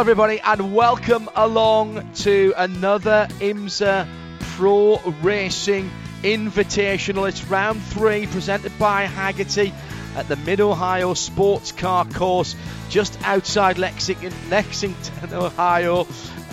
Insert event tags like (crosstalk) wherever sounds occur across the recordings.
Hello, everybody, and welcome along to another IMSA Pro Racing Invitational. It's round three, presented by Hagerty at the Mid Ohio Sports Car Course, just outside Lexington, Lexington, Ohio.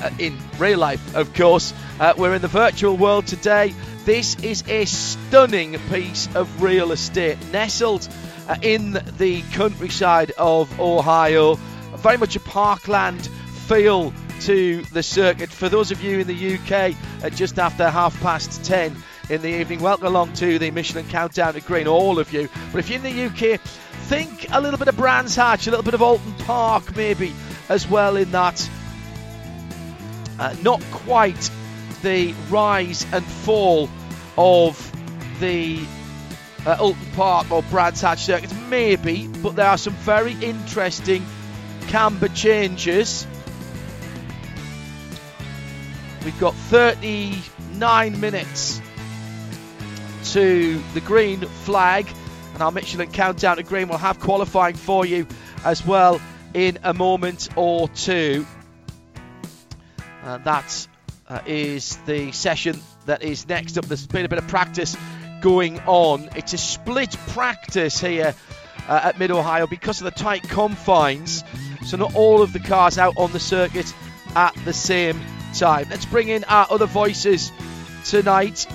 Uh, in real life, of course, uh, we're in the virtual world today. This is a stunning piece of real estate nestled uh, in the countryside of Ohio very much a parkland feel to the circuit. For those of you in the UK at just after half past 10 in the evening, welcome along to the Michelin Countdown to Green, all of you. But if you're in the UK, think a little bit of Brands Hatch, a little bit of Oulton Park maybe as well in that. Uh, not quite the rise and fall of the uh, Oulton Park or Brands Hatch circuits, maybe, but there are some very interesting camber changes. We've got 39 minutes to the green flag, and our Michelin countdown to green will have qualifying for you as well in a moment or two. Uh, that uh, is the session that is next up. There's been a bit of practice going on. It's a split practice here uh, at Mid Ohio because of the tight confines. So not all of the cars out on the circuit at the same time. Let's bring in our other voices tonight.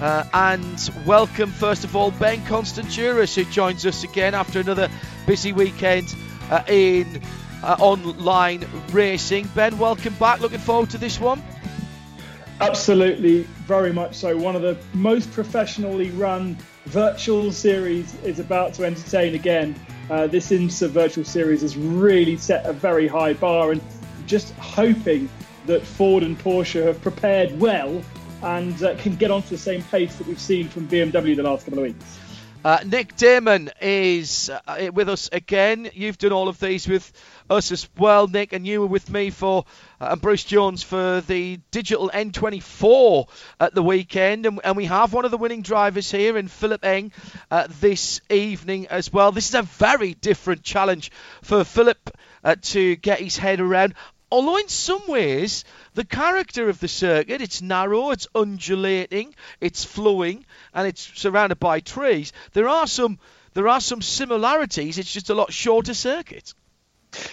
Uh, and welcome, first of all, Ben Constanduros, who joins us again after another busy weekend uh, in uh, online racing. Ben, welcome back. Looking forward to this one. Absolutely, very much so. One of the most professionally run virtual series is about to entertain again. Uh, this IMSA virtual series has really set a very high bar, and just hoping that Ford and Porsche have prepared well and uh, can get onto the same pace that we've seen from BMW the last couple of weeks. Uh, Nick Daman is uh, with us again. You've done all of these with us as well, Nick, and you were with me for and Bruce Jones for the digital N24 at the weekend, and, and we have one of the winning drivers here in Philipp Eng uh, this evening as well. This is a very different challenge for Philipp uh, to get his head around. Although in some ways the character of the circuit, it's narrow, it's undulating, it's flowing, and it's surrounded by trees. There are some there are some similarities. It's just a lot shorter circuit.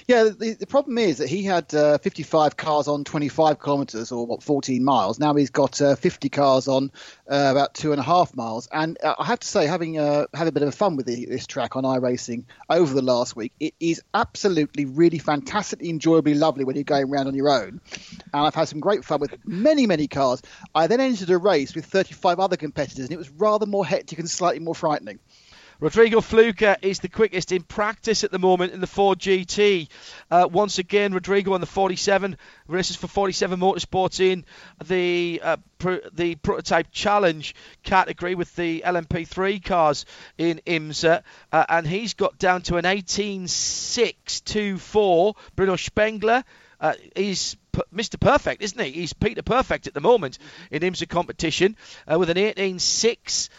Yeah, the, the problem is that he had uh, 55 cars on 25 kilometres or what 14 miles. Now he's got uh, 50 cars on uh, about two and a half miles. And uh, I have to say, having uh, had a bit of fun with the, this track on iRacing over the last week, it is absolutely really fantastically enjoyably lovely when you're going around on your own. And I've had some great fun with many many cars. I then entered a race with 35 other competitors, and it was rather more hectic and slightly more frightening. Rodrigo Fluker is the quickest in practice at the moment in the Ford GT. Uh, once again, Rodrigo on the 47 races for 47 Motorsports in the uh, the prototype challenge category with the LMP3 cars in IMSA, uh, and he's got down to an 18.624. Bruno Spengler uh, is Mr. Perfect, isn't he? He's Peter Perfect at the moment in IMSA competition uh, with an 18.645,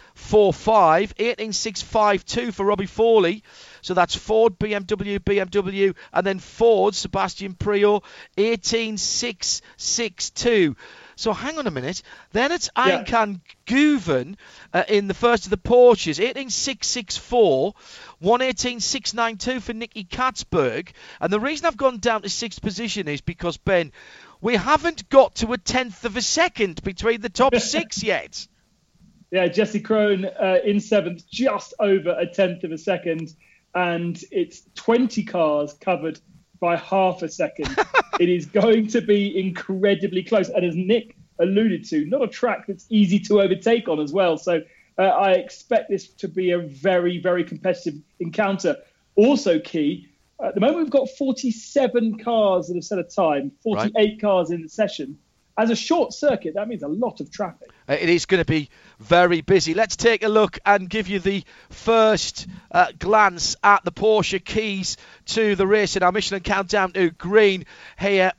18.652 for Robbie Foley. So that's Ford, BMW, BMW, and then Ford, Sebastian Priaulx, 18.662. So hang on a minute. Then it's yeah. Ayhancan Guven uh, in the first of the Porsches, 18664, 118692 for Nicky Catsburg. And the reason I've gone down to sixth position is because, Ben, we haven't got to a tenth of a second between the top (laughs) six yet. Yeah, Jesse Krohn uh, in seventh, just over a tenth of a second. and it's 20 cars covered by half a second. (laughs) it is going to be incredibly close. And as Nick alluded to, not a track that's easy to overtake on as well. So uh, I expect this to be a very, very competitive encounter. Also, key, at the moment we've got 47 cars that have set a time, 48 right. cars in the session. As a short circuit, that means a lot of traffic. Uh, it is going to be very busy. Let's take a look and give you the first uh, glance at the Porsche keys to the race in our Michelin countdown to green here.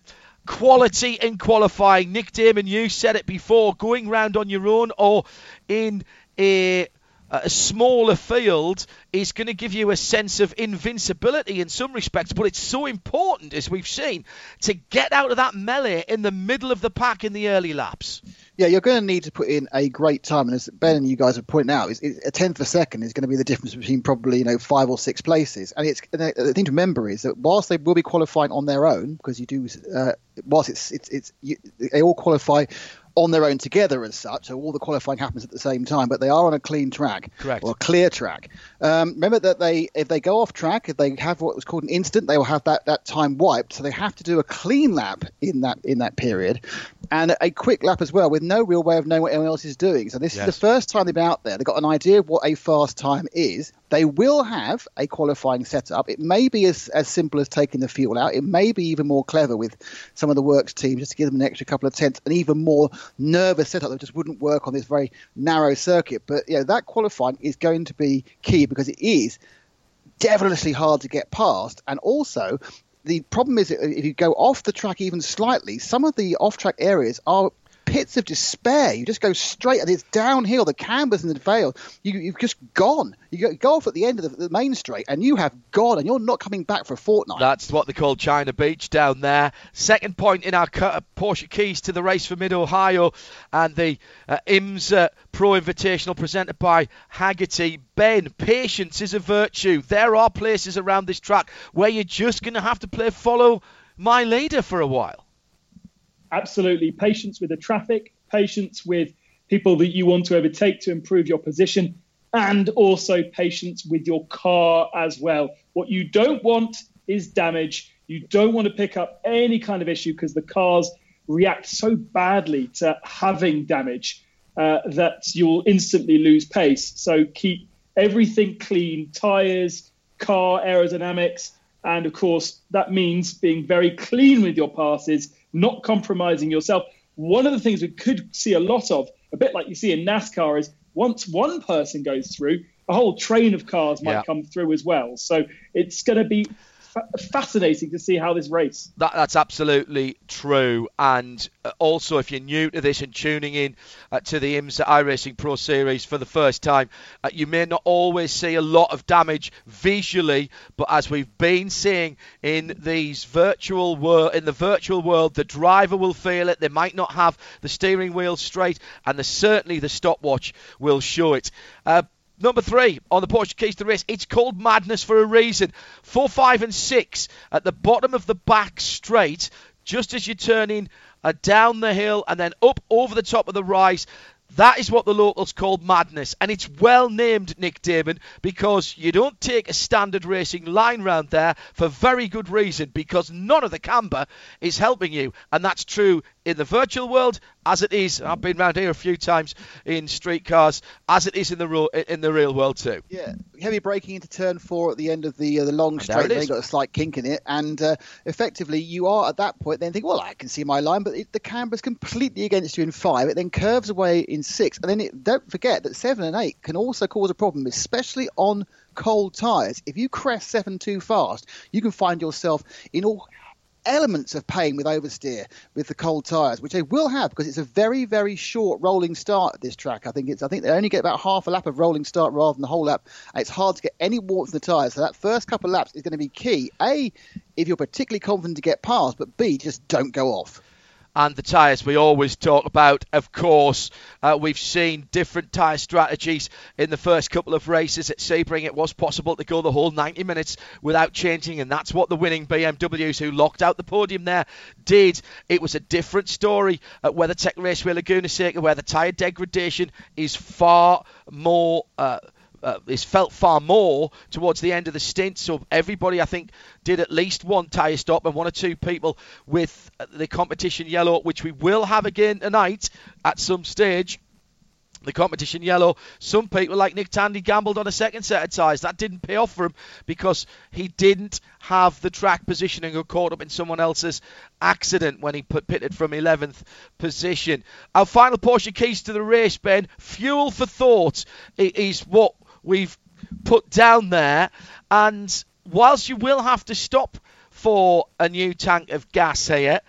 Quality in qualifying. Nick Daman, you said it before, going round on your own or in a a smaller field is going to give you a sense of invincibility in some respects, but it's so important, as we've seen, to get out of that melee in the middle of the pack in the early laps. Yeah, you're going to need to put in a great time, and as Ben and you guys have pointed out, a tenth of a second is going to be the difference between probably you know five or six places. And it's the thing to remember is that whilst they will be qualifying on their own, because you do, uh, whilst it's it's it's you, they all qualify on their own together as such. So all the qualifying happens at the same time, but they are on a clean track Correct. or a clear track. Um, remember that they, if they go off track, if they have what was called an instant, they will have that, that time wiped. So they have to do a clean lap in that in that period, and a quick lap as well, with no real way of knowing what anyone else is doing. So this yes. is the first time they've been out there. They've got an idea of what a fast time is. They will have a qualifying setup. It may be as, as simple as taking the fuel out. It may be even more clever with some of the works teams just to give them an extra couple of tenths, and even more nervous setup that just wouldn't work on this very narrow circuit. But yeah, that qualifying is going to be key because it is devilishly hard to get past, and also the problem is if you go off the track even slightly, some of the off-track areas are pits of despair. You just go straight, and it's downhill. The cambers and the veil, you, have just gone. You go off at the end of the, the, main straight, and you have gone, and you're not coming back for a fortnight. That's what they call China Beach down there. Second point in our Porsche keys to the race for Mid Ohio, and the uh, IMSA Pro Invitational presented by Hagerty. Ben, patience is a virtue. There are places around this track where you're just going to have to play follow my leader for a while absolutely patience with the traffic, patience with people that you want to overtake to improve your position, and also patience with your car as well. What you don't want is damage. You don't want to pick up any kind of issue because the cars react so badly to having damage uh, that you'll instantly lose pace. So keep everything clean tyres, car aerodynamics, and of course, that means being very clean with your passes not compromising yourself. One of the things we could see a lot of, a bit like you see in NASCAR, is once one person goes through, a whole train of cars might yeah. come through as well. So it's going to be fascinating to see how this race. That, that's absolutely true. And uh, also, if you're new to this and tuning in uh, to the IMSA iRacing Pro Series for the first time, uh, you may not always see a lot of damage visually, but as we've been seeing in these virtual world, in the virtual world, the driver will feel it. They might not have the steering wheel straight, and the, certainly the stopwatch will show it. Uh, Number three on the Porsche Keys to Race, it's called Madness for a reason. Four, five, and six at the bottom of the back straight, just as you're turning uh, down the hill and then up over the top of the rise. That is what the locals call madness, and it's well named, Nick Daman, because you don't take a standard racing line round there for very good reason, because none of the camber is helping you, and that's true in the virtual world as it is. I've been around here a few times in street cars, as it is in the real in the real world too. Yeah, heavy braking into turn four at the end of the uh, the long straight. They got a slight kink in it, and uh, effectively you are at that point then think, well, I can see my line, but it, the camber's completely against you in five. It then curves away in six, and then it, don't forget that seven and eight can also cause a problem, especially on cold tyres. If you crest seven too fast, you can find yourself in all elements of pain with oversteer with the cold tyres, which they will have because it's a very, very short rolling start at this track. I think it's I think they only get about half a lap of rolling start rather than the whole lap. And it's hard to get any warmth in the tyres. So that first couple of laps is going to be key. A, if you're particularly confident to get past, but B, just don't go off and the tyres we always talk about. Of course, uh, we've seen different tyre strategies in the first couple of races at Sebring. It was possible to go the whole 90 minutes without changing, and that's what the winning BMWs who locked out the podium there did. It was a different story at WeatherTech Raceway Laguna Seca, where the tyre degradation is far more. Uh, uh, is felt far more towards the end of the stint. So everybody, I think, did at least one tyre stop, and one or two people with the competition yellow, which we will have again tonight at some stage the competition yellow. Some people, like Nick Tandy, gambled on a second set of tyres. That didn't pay off for him because he didn't have the track positioning or caught up in someone else's accident when he pitted from 11th position. Our final Porsche keys to the race, Ben. Fuel for thought is what we've put down there. And whilst you will have to stop for a new tank of gas here,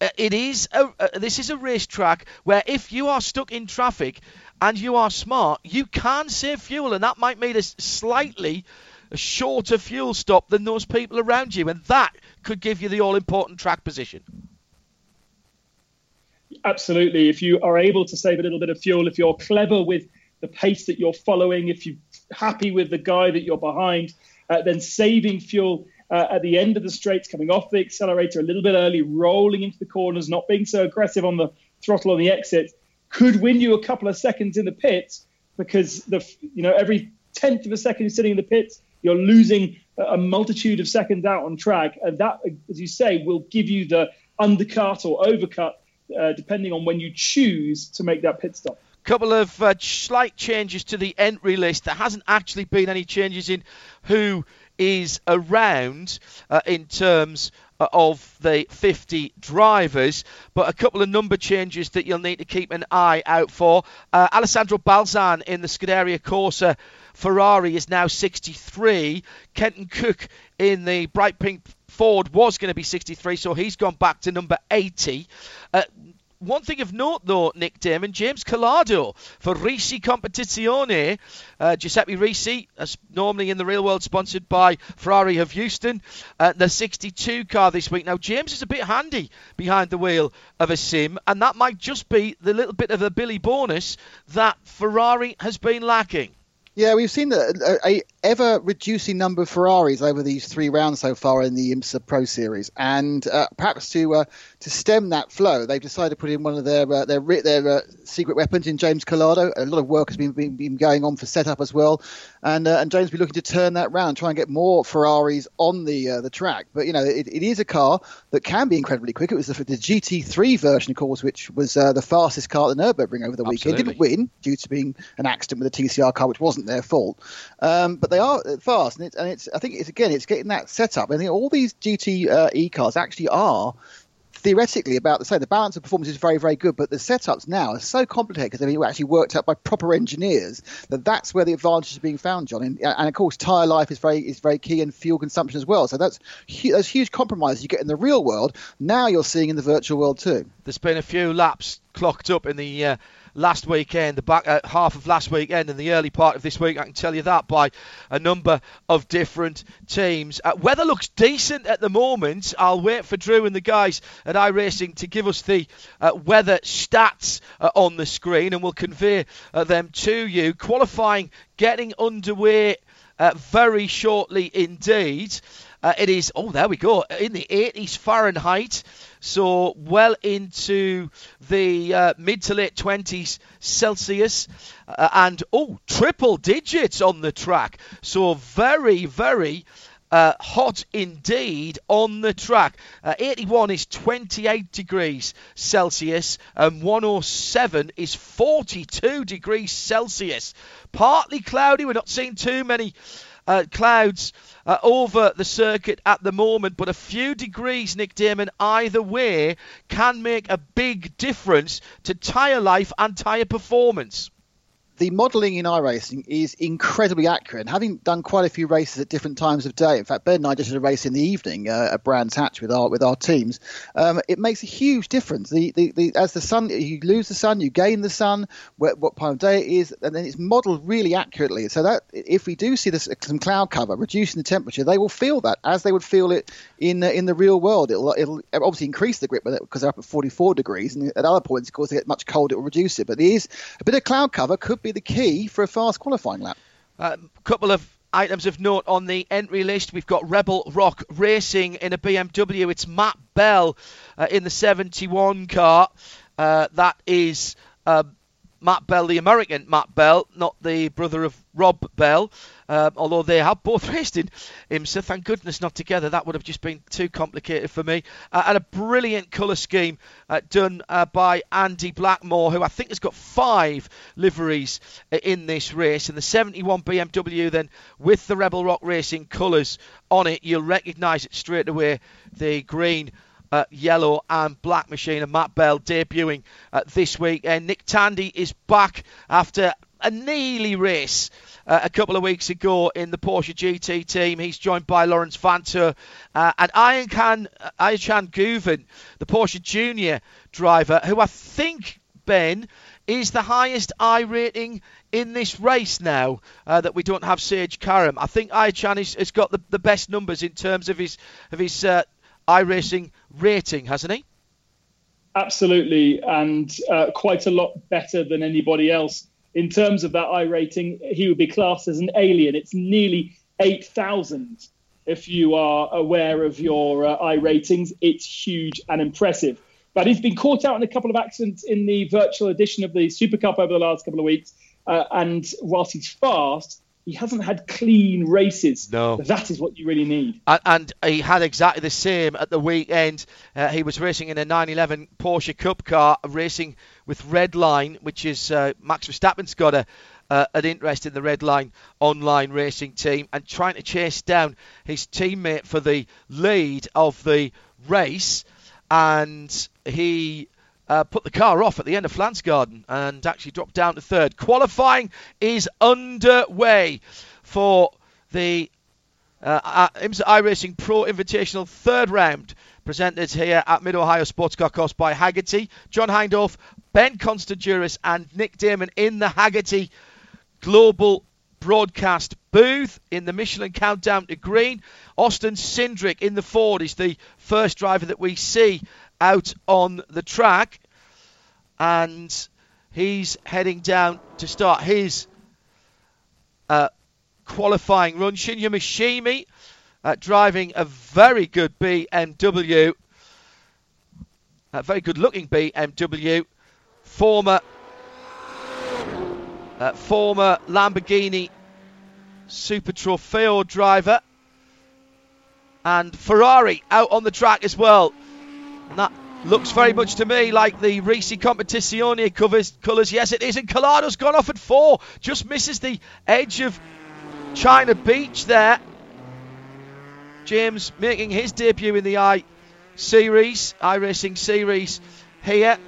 uh, it is a, uh, this is a racetrack where if you are stuck in traffic and you are smart, you can save fuel, and that might mean a slightly shorter fuel stop than those people around you, and that could give you the all important track position. Absolutely. If you are able to save a little bit of fuel, if you're clever with the pace that you're following, if you're happy with the guy that you're behind, uh, then saving fuel uh, at the end of the straights, coming off the accelerator a little bit early, rolling into the corners, not being so aggressive on the throttle on the exit, could win you a couple of seconds in the pits because the you know every tenth of a second you're sitting in the pits, you're losing a multitude of seconds out on track, and that, as you say, will give you the undercut or overcut uh, depending on when you choose to make that pit stop couple of uh, slight changes to the entry list. There hasn't actually been any changes in who is around uh, in terms uh, of the 50 drivers, but a couple of number changes that you'll need to keep an eye out for. Uh, Alessandro Balzan in the Scuderia Corsa Ferrari is now 63. Kenton Koch in the bright pink Ford was going to be 63, so he's gone back to number 80. Uh, one thing of note, though, Nick Daman, James Calado for Risi Competizione. Uh, Giuseppe Risi, as normally in the real world, sponsored by Ferrari of Houston. Uh, the 62 car this week. Now, James is a bit handy behind the wheel of a sim, and that might just be the little bit of a Billy bonus that Ferrari has been lacking. Yeah, we've seen a, a, ever reducing number of Ferraris over these three rounds so far in the IMSA Pro Series, and uh, perhaps to uh, to stem that flow, they've decided to put in one of their uh, their their uh, secret weapons in James Calado. A lot of work has been been, been going on for setup as well, and uh, and James will be looking to turn that round, try and get more Ferraris on the uh, the track. But you know, it, it is a car that can be incredibly quick. It was the, the GT3 version, of course, which was the fastest car at the Nurburgring over the weekend. It didn't win due to being an accident with a TCR car, which wasn't their fault. Um, but they are fast, and it's, and it's I think it's again it's getting that setup. I think all these GT uh, e cars actually are theoretically about the same. The balance of performance is very, very good, but the setups now are so complicated because they've actually worked out by proper engineers that that's where the advantage is being found, John. And, and of course, tyre life is very is very key, and fuel consumption as well. So that's those huge compromises you get in the real world. Now you're seeing in the virtual world too. There's been a few laps clocked up in the. Uh last weekend, the back uh, half of last weekend, and the early part of this week. I can tell you that by a number of different teams. Uh, weather looks decent at the moment. I'll wait for Drew and the guys at iRacing to give us the uh, weather stats uh, on the screen, and we'll convey uh, them to you. Qualifying getting underway uh, very shortly indeed. it is, oh, there we go, in the 80s Fahrenheit so well into the uh, mid to late 20s Celsius, uh, and oh, triple digits on the track. So very, very. Uh, hot indeed on the track. Uh, 81 is 28 degrees Celsius, and 107 is 42 degrees Celsius. Partly cloudy. We're not seeing too many uh, clouds uh, over the circuit at the moment, but a few degrees, Nick Daman, either way can make a big difference to tyre life and tyre performance the modelling in iRacing is incredibly accurate. And having done quite a few races at different times of day, in fact, Ben and I just did a race in the evening uh, at Brands Hatch with our with our teams. Um, it makes a huge difference. The, the, the, as the sun, you lose the sun, you gain the sun, what, what time of day it is, and then it's modelled really accurately. So that if we do see this, some cloud cover reducing the temperature, they will feel that as they would feel it in in the real world. It'll, it'll obviously increase the grip because they're up at 44 degrees, and at other points, of course, they get much colder, it will reduce it. But there is a bit of cloud cover could be the key for a fast qualifying lap. A uh, couple of items of note on the entry list. We've got Rebel Rock Racing in a BMW. It's Matt Bell uh, in the 71 car. Uh, that is. Uh, Matt Bell, the American Matt Bell, not the brother of Rob Bell, um, although they have both (laughs) raced in IMSA. Thank goodness not together. That would have just been too complicated for me. Uh, and a brilliant colour scheme uh, done uh, by Andy Blackmore, who I think has got five liveries uh, in this race. And the 71 BMW, then with the Rebel Rock Racing colours on it, you'll recognise it straight away. The green uh, yellow and black machine and Matt Bell debuting uh, this week. And Nick Tandy is back after a nearly race uh, a couple of weeks ago in the Porsche GT team. He's joined by Laurens Vanthoor uh, and Ayhancan, Ayhancan Guven, the Porsche Junior driver, who I think, Ben, is the highest I rating in this race now uh, that we don't have Sage Karam. I think Ayhancan has, has got the, the best numbers in terms of his of his uh, iRacing rating, hasn't he? Absolutely, and uh, quite a lot better than anybody else. In terms of that I rating, he would be classed as an alien. It's nearly 8,000 if you are aware of your uh, I ratings. It's huge and impressive. But he's been caught out in a couple of accidents in the virtual edition of the Super Cup over the last couple of weeks. Uh, and whilst he's fast, he hasn't had clean races. No. That is what you really need. And, and he had exactly the same at the weekend. Uh, he was racing in a 911 Porsche Cup car, racing with Redline, which is uh, Max Verstappen's got a, uh, an interest in the Redline online racing team, and trying to chase down his teammate for the lead of the race. And he uh, put the car off at the end of Pflanzgarten and actually dropped down to third. Qualifying is underway for the uh, IMSA iRacing Pro Invitational third round presented here at Mid Ohio Sports Car Course by Hagerty. John Hindhaugh, Ben Constanduros, and Nick Damon in the Hagerty Global broadcast booth in the Michelin Countdown to Green. Austin Cindric in the Ford is the first driver that we see out on the track, and he's heading down to start his uh, qualifying run. Shinya Michimi uh, driving a very good BMW, a very good looking BMW, former uh, former Lamborghini Super Trofeo driver, and Ferrari out on the track as well. And that looks very much to me like the Risi Competizione covers colours. Yes, it is. And Calado's gone off at four. Just misses the edge of China Beach there. James making his debut in the I series, iRacing series here.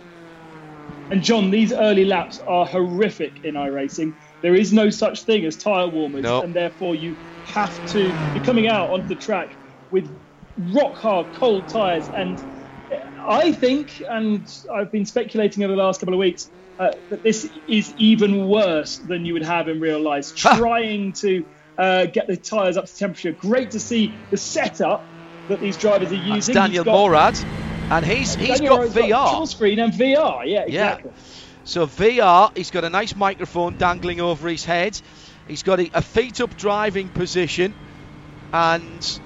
And John, these early laps are horrific in iRacing. There is no such thing as tyre warmers, no. and therefore you have to be coming out onto the track with rock hard cold tyres and I think, and I've been speculating over the last couple of weeks, uh, that this is even worse than you would have in real life. (laughs) Trying to uh, get the tyres up to temperature. Great to see the setup that these drivers are using. That's Daniel got, Morad, and he's he's got VR. Got screen and VR, yeah, exactly. Yeah. So VR, he's got a nice microphone dangling over his head. He's got a, a feet up driving position, and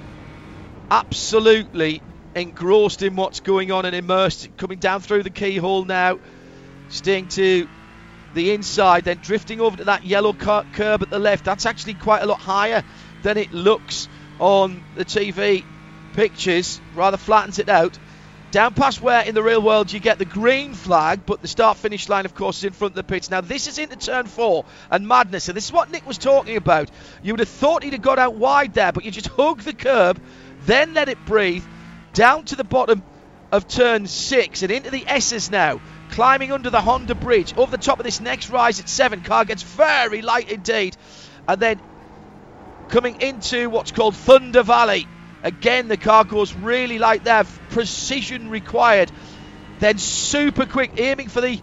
absolutely engrossed in what's going on and immersed, coming down through the keyhole now, staying to the inside, then drifting over to that yellow curb at the left. That's actually quite a lot higher than it looks on the TV pictures, rather flattens it out. Down past where in the real world you get the green flag, but the start finish line, of course, is in front of the pits. Now, this is into turn four and madness. And this is what Nick was talking about. You would have thought he'd have got out wide there, but you just hug the curb, then let it breathe, down to the bottom of turn six and into the S's now. Climbing under the Honda bridge. Over the top of this next rise at seven. Car gets very light indeed. And then coming into what's called Thunder Valley. Again, the car goes really light there. Precision required. Then super quick, aiming for the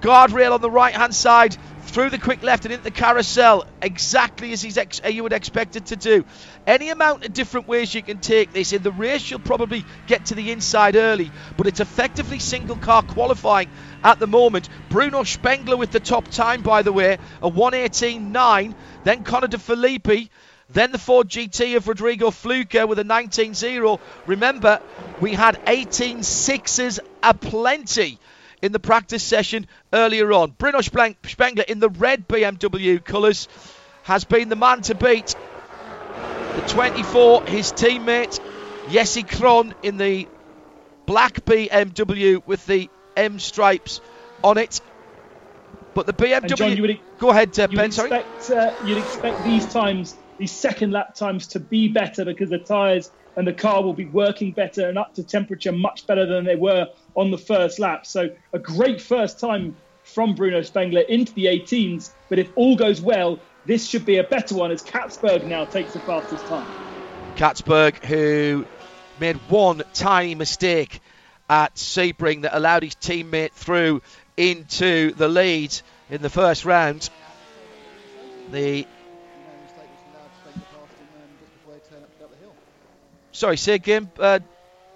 guardrail on the right hand side through the quick left and into the carousel, exactly as ex- you would expect it to do. Any amount of different ways you can take this. In the race, you'll probably get to the inside early, but it's effectively single car qualifying at the moment. Bruno Spengler with the top time, by the way, a 118.9. Then Conor De Phillippi. Then the Ford GT of Rodrigo Fluker with a 19-0. Remember, we had 18 sixes aplenty in the practice session earlier on. Bruno Spengler in the red BMW colours has been the man to beat. The 24, his teammate Jesse Krohn in the black BMW with the M stripes on it. But the BMW. John, would, go ahead, uh, you Ben. Sorry. Uh, you'd expect these times, these second lap times, to be better because the tyres and the car will be working better and up to temperature much better than they were on the first lap. So a great first time from Bruno Spengler into the 18s. But if all goes well, this should be a better one as Catsburg now takes the fastest time. Catsburg, who made one tiny mistake at Sebring that allowed his teammate through into the lead in the first round. The sorry, say again, uh,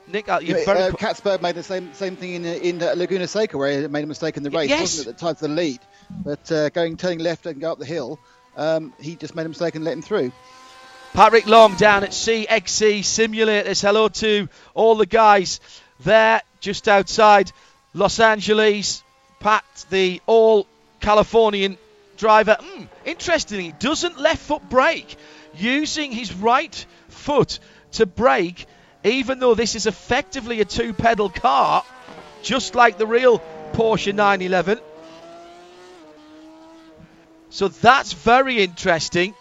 Nick. Uh, yeah, uh, Catsburg made the same same thing in in uh, Laguna Seca where he made a mistake in the race. Yes. wasn't at the time for the lead, but uh, going turning left and go up the hill, um, he just made a mistake and let him through. Patrick Long down at CXC Simulators. Hello to all the guys there just outside Los Angeles. Pat, the all Californian driver. Mm, interestingly, doesn't left foot brake, using his right foot to brake, even though this is effectively a two pedal car, just like the real Porsche 911. So that's very interesting.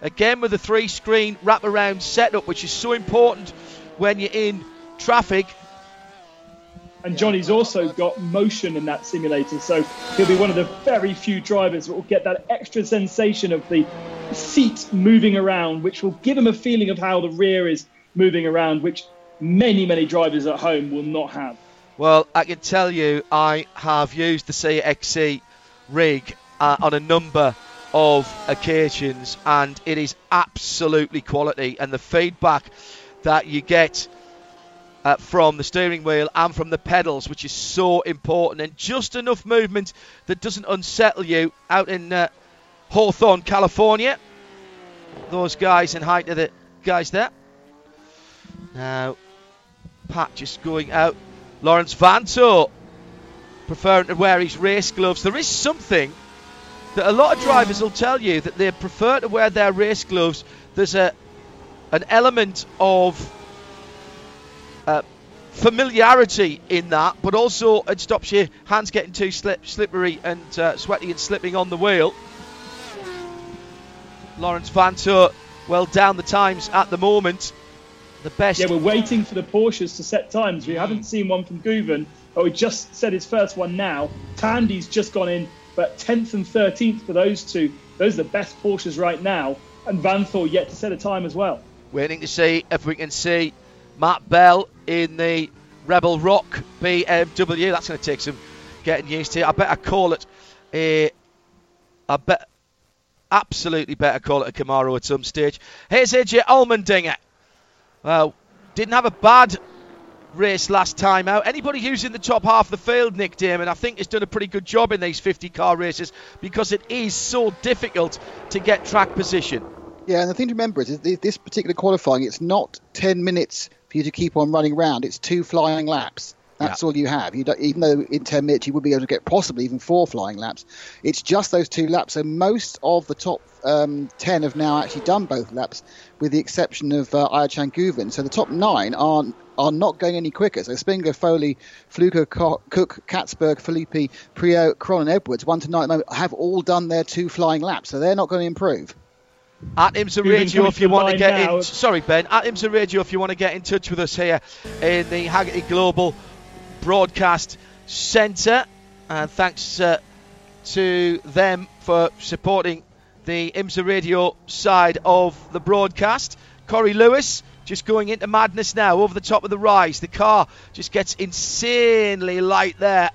Again, with the three screen wraparound setup, which is so important when you're in traffic. And Johnny's also got motion in that simulator, so he'll be one of the very few drivers that will get that extra sensation of the seat moving around, which will give him a feeling of how the rear is moving around, which many, many drivers at home will not have. Well, I can tell you, I have used the CXC rig uh, on a number of occasions, and it is absolutely quality. And the feedback that you get uh, from the steering wheel and from the pedals, which is so important, and just enough movement that doesn't unsettle you out in uh, Hawthorne, California. Those guys in height are the guys there. Now, Pat just going out. Laurens Vanthoor preferring to wear his race gloves. There is something that a lot of drivers will tell you that they prefer to wear their race gloves. There's a an element of uh, familiarity in that, but also it stops your hands getting too slip, slippery and uh, sweaty and slipping on the wheel. Laurens Vanthoor, well down the times at the moment. The best. Yeah, we're waiting for the Porsches to set times. We hmm. haven't seen one from Guven, but we just set his first one now. Tandy's just gone in but 10th and 13th for those two. Those are the best Porsches right now. And Vanthoor yet to set a time as well. Waiting to see if we can see Matt Bell in the Rebel Rock BMW. That's going to take some getting used to. I better call it a. Eh, I bet. Absolutely better call it a Camaro at some stage. Here's AJ Allmendinger. Well, didn't have a bad race last time out. Anybody who's in the top half of the field, Nick Daman, I think has done a pretty good job in these 50 car races because it is so difficult to get track position. Yeah, and the thing to remember is this particular qualifying, it's not 10 minutes for you to keep on running around, it's two flying laps. That's yeah. all you have. You even though in 10 minutes you would be able to get possibly even four flying laps, it's just those two laps. So most of the top um, 10 have now actually done both laps, with the exception of uh, Ayhancan Guven. So the top nine aren't are not going any quicker. So Spengler, Foley, Fluker, Koch, Catsburg, Phillippi, Priaulx, Krohn, and Edwards, one to nine have all done their two flying laps. So they're not going to improve. At IMSA Radio, if you want to get now. in, sorry Ben, at IMSA Radio, if you want to get in touch with us here in the Hagerty Global Broadcast Centre, and thanks uh, to them for supporting the IMSA Radio side of the broadcast. Corey Lewis, just going into madness now over the top of the rise. The car just gets insanely light there.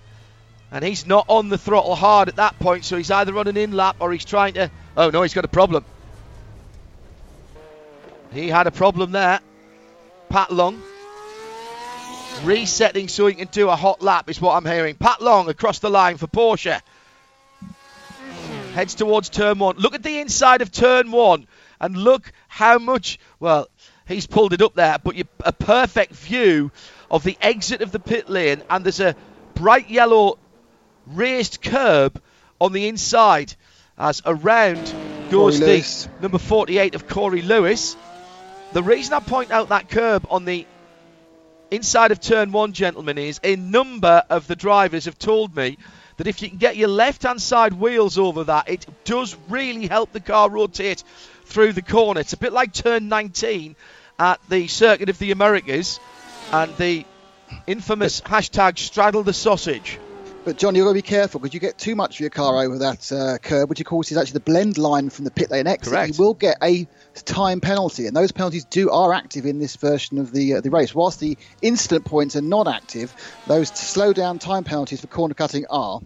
And he's not on the throttle hard at that point, so he's either an in lap or he's trying to. Oh no, he's got a problem. He had a problem there. Pat Long resetting so he can do a hot lap is what I'm hearing. Pat Long across the line for Porsche. Heads towards turn one. Look at the inside of turn one and look how much, well, He's pulled it up there, but you, a perfect view of the exit of the pit lane, and there's a bright yellow raised curb on the inside as around goes Corey the Lewis. number 48 of Corey Lewis. The reason I point out that curb on the inside of turn one, gentlemen, is a number of the drivers have told me that if you can get your left hand side wheels over that, it does really help the car rotate through the corner. It's a bit like turn 19 at the Circuit of the Americas and the infamous hashtag straddle the sausage. But John, you've got to be careful because you get too much of your car over that uh, curb, which of course is actually the blend line from the pit lane exit. Correct. You will get a time penalty, and those penalties do are active in this version of the uh, the race. Whilst the instant points are not active, those slow down time penalties for corner cutting are.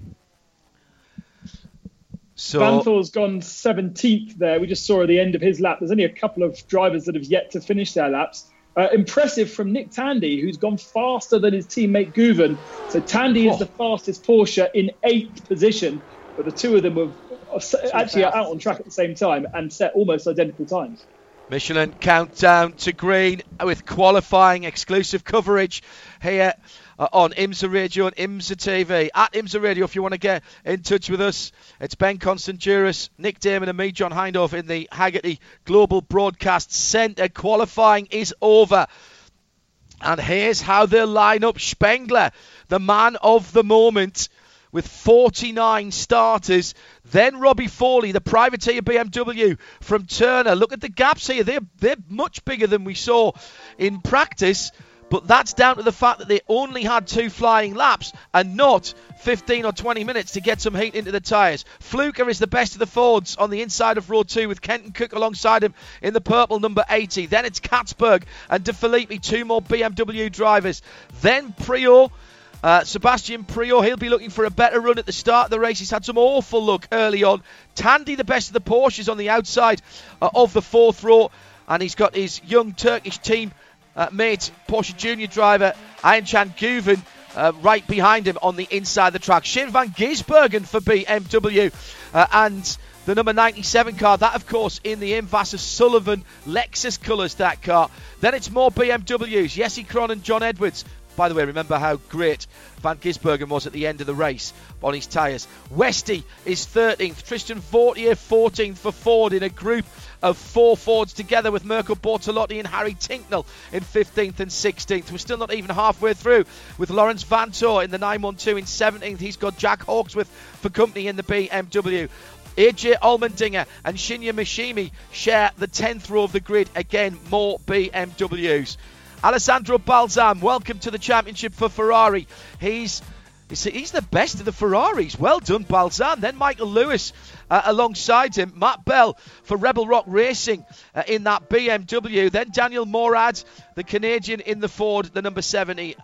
So Vanthoor's gone 17th there. We just saw at the end of his lap. There's only a couple of drivers that have yet to finish their laps. Uh, impressive from Nick Tandy, who's gone faster than his teammate Guven. So Tandy Oh. is the fastest Porsche in eighth position, but the two of them were uh, actually out on track at the same time and set almost identical times. Michelin countdown to green with qualifying exclusive coverage here uh, on IMSA Radio and IMSA TV. At IMSA Radio, if you want to get in touch with us, it's Ben Constanduros, Nick Daman, and me, John Hindhaugh, in the Hagerty Global Broadcast Centre. Qualifying is over. And here's how they'll line up Spengler, the man of the moment, with 49 starters. Then Robbie Foley, the privateer BMW from Turner. Look at the gaps here. They're, they're much bigger than we saw in practice. But that's down to the fact that they only had two flying laps and not 15 or 20 minutes to get some heat into the tyres. Fluker is the best of the Fords on the inside of row two with Kenton Koch alongside him in the purple number 80. Then it's Catsburg and De Phillippi, two more BMW drivers. Then Priaulx. Uh, Sebastian Priaulx, he'll be looking for a better run at the start of the race. He's had some awful luck early on. Tandy, the best of the Porsches, on the outside uh, of the fourth row, and he's got his young Turkish team uh, mate, Porsche Junior driver Ayhancan Guven, uh, right behind him on the inside of the track. Shane van Gisbergen for BMW, uh, and the number 97 car. That, of course, in the Invasa Sullivan Lexus colours. That car. Then it's more BMWs. Jesse Krohn and John Edwards. By the way, remember how great Van Gisbergen was at the end of the race on his tyres. Westy is 13th. Tristan Vautier 14th for Ford in a group of four Fords together with Mirko Bortolotti and Harry Tinknell in 15th and 16th. We're still not even halfway through with Laurens Vanthoor in the 912 in 17th. He's got Jack Hawksworth for company in the BMW. AJ Allmendinger and Shinya Michimi share the 10th row of the grid. Again, more BMWs. Alessandro Balzan, welcome to the championship for Ferrari. He's he's the best of the Ferraris. Well done, Balzan. Then Michael Lewis uh, alongside him. Matt Bell for Rebel Rock Racing uh, in that BMW. Then Daniel Morad, the Canadian in the Ford, the number 70.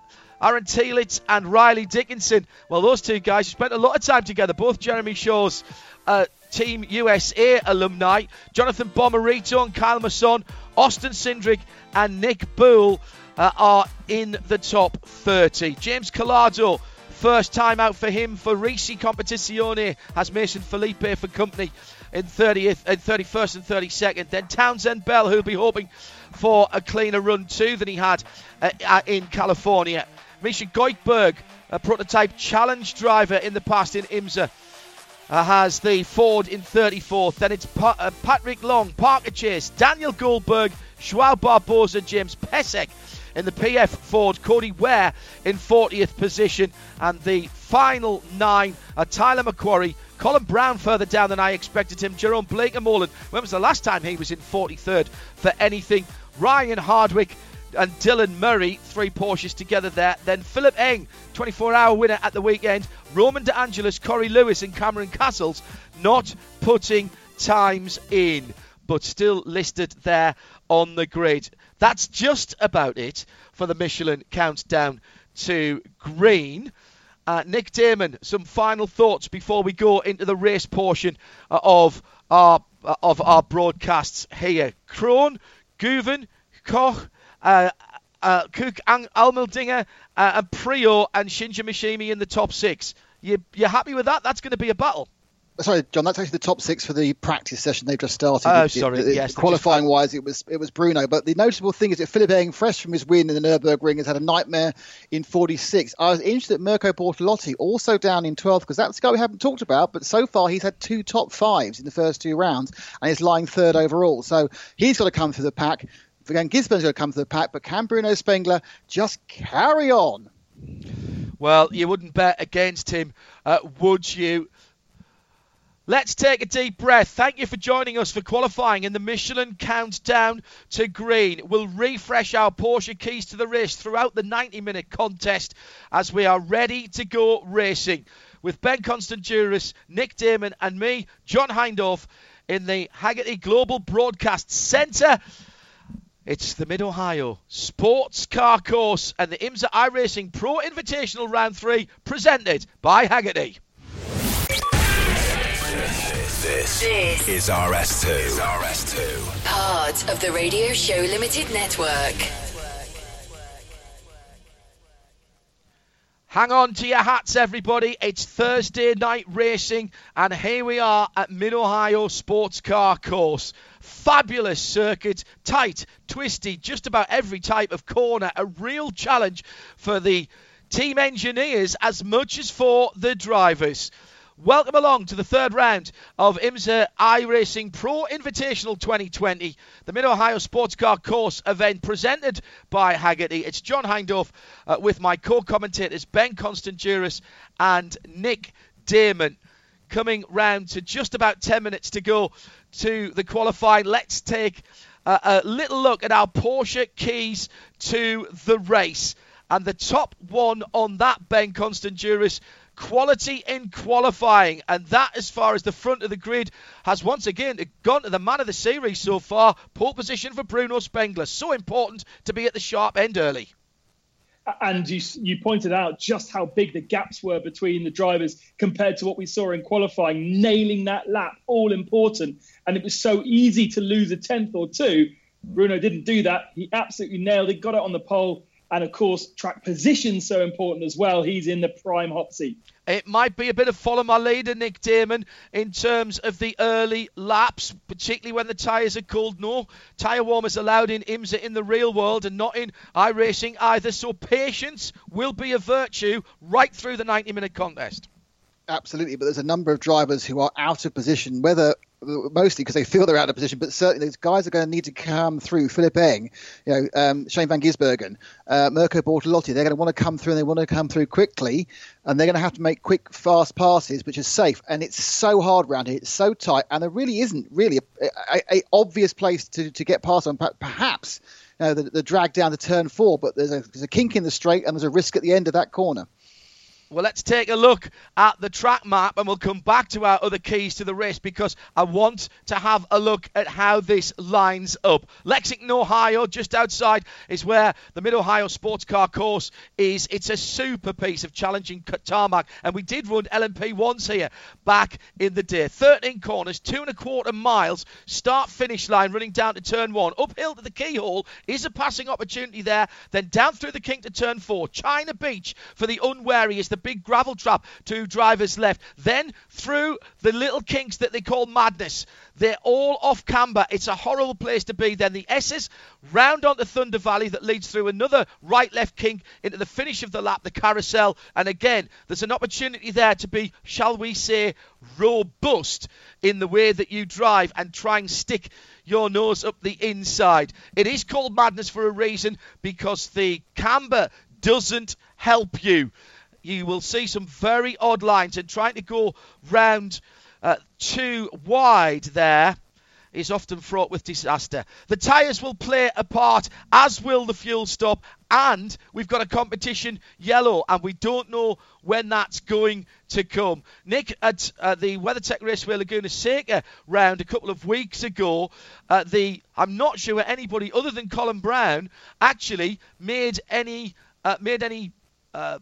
Aaron Telitz and Riley Dickinson. Well, those two guys spent a lot of time together. Both Jeremy Shaw's uh, Team USA alumni. Jonathan Bomarito and Kyle Masson, Austin Cindric and Nick Boulle uh, are in the top 30. James Calado, first time out for him for Risi Competizione, has Mason Filippi for company in 30th, in 31st and 32nd. Then Townsend Bell, who'll be hoping for a cleaner run too than he had uh, uh, in California. Misha Goikhberg, a prototype challenge driver in the past in IMSA, uh, has the Ford in 34th. Then it's pa- uh, Patrick Long, Parker Chase, Daniel Goldberg, Joao Barbosa, James Pesek in the PF Ford, Cody Ware in 40th position, and the final nine are Tyler McQuarrie, Colin Braun further down than I expected him, Jerome Blake and Morland. When was the last time he was in 43rd for anything? Ryan Hardwick and Dylan Murray, three Porsches together there. Then Philipp Eng, 24 hour winner at the weekend. Roman De Angelis, Corey Lewis, and Cameron Cassels not putting times in, but still listed there on the grid. That's just about it for the Michelin countdown to green. Uh, Nick Daman, some final thoughts before we go into the race portion uh, of our uh, of our broadcasts here. Krohn, Guven, Koch, uh, uh, Allmendinger, uh, and Priaulx, and Shinya Michimi in the top six. You you happy with that? That's going to be a battle. Sorry, John. That's actually the top six for the practice session they've just started. Oh, It- sorry, it- yes, qualifying just- wise, it was it was Bruno. But the notable thing is that Philipp Eng, fresh from his win in the Nurburgring, has had a nightmare in 46. I was interested that Mirko Bortolotti also down in 12th because that's the guy we haven't talked about. But so far, he's had two top fives in the first two rounds and he's lying third overall. So he's got to come through the pack. Again, Gisburn's got to come through the pack, but can Bruno Spengler just carry on? Well, you wouldn't bet against him, uh, would you? Let's take a deep breath. Thank you for joining us for qualifying in the Michelin Countdown to Green. We'll refresh our Porsche keys to the race throughout the 90 minute contest as we are ready to go racing with Ben Constanduros, Nick Daman, and me, John Hindhaugh, in the Hagerty Global Broadcast Centre. It's the Mid Ohio Sports Car Course and the IMSA iRacing Pro Invitational Round 3 presented by Hagerty. This This is RS2. Is RS2. part of the Radio Show Limited Network. Hang on to your hats, everybody. It's Thursday night racing, and here we are at Mid Ohio Sports Car Course. Fabulous circuit, tight, twisty, just about every type of corner. A real challenge for the team engineers as much as for the drivers. Welcome along to the third round of IMSA iRacing Pro Invitational 2020, the Mid Ohio Sports Car Course event presented by Hagerty. It's John Hindhaugh uh, with my co commentators Ben Constanduros and Nick Daman. Coming round to just about 10 minutes to go to the qualifying. Let's take a, a little look at our Porsche keys to the race. And the top one on that, Ben Constanduros, quality in qualifying. And that, as far as the front of the grid, has once again gone to the man of the series so far. Pole position for Bruno Spengler. So important to be at the sharp end early. and you you pointed out just how big the gaps were between the drivers compared to what we saw in qualifying, nailing that lap, all important. And it was so easy to lose a tenth or two. Bruno didn't do that. He absolutely nailed it, got it on the pole. And of course, track position so important as well. He's in the prime hot seat. It might be a bit of follow my leader, Nick Daman, in terms of the early laps, particularly when the tyres are cold. No tyre warmers allowed in IMSA in the real world and not in iRacing either. So patience will be a virtue right through the 90 minute contest. Absolutely, but there's a number of drivers who are out of position, whether mostly because they feel they're out of position, but certainly those guys are going to need to come through. Philipp Eng, you know, um, Shane Van Gisbergen, uh, Mirko Bortolotti, they're going to want to come through and they want to come through quickly, and they're going to have to make quick, fast passes, which is safe. And it's so hard around here, it's so tight, and there really isn't really a, a, a obvious place to, to get past on. Perhaps you know, the, the drag down to turn four, but there's a, there's a kink in the straight, and there's a risk at the end of that corner. Well, let's take a look at the track map and we'll come back to our other keys to the race because I want to have a look at how this lines up. Lexington, Ohio, just outside, is where the Mid Ohio Sports Car Course is. It's a super piece of challenging tarmac, and we did run LMP ones here back in the day. 13 corners, two and a quarter miles, start finish line running down to turn one. Uphill to the keyhole is a passing opportunity there, then down through the kink to turn four. China Beach for the unwary is the big gravel trap to drivers left. Then through the little kinks that they call madness. They're all off camber. It's a horrible place to be. Then the S's round onto Thunder Valley that leads through another right left kink into the finish of the lap, the carousel. And again, there's an opportunity there to be, shall we say, robust in the way that you drive and try and stick your nose up the inside. It is called madness for a reason because the camber doesn't help you you will see some very odd lines and trying to go round uh, too wide there is often fraught with disaster. The tyres will play a part, as will the fuel stop, and we've got a competition yellow, and we don't know when that's going to come. Nick, at uh, the WeatherTech Raceway Laguna Seca round a couple of weeks ago, uh, the I'm not sure anybody other than Colin Braun actually made any uh, made any uh,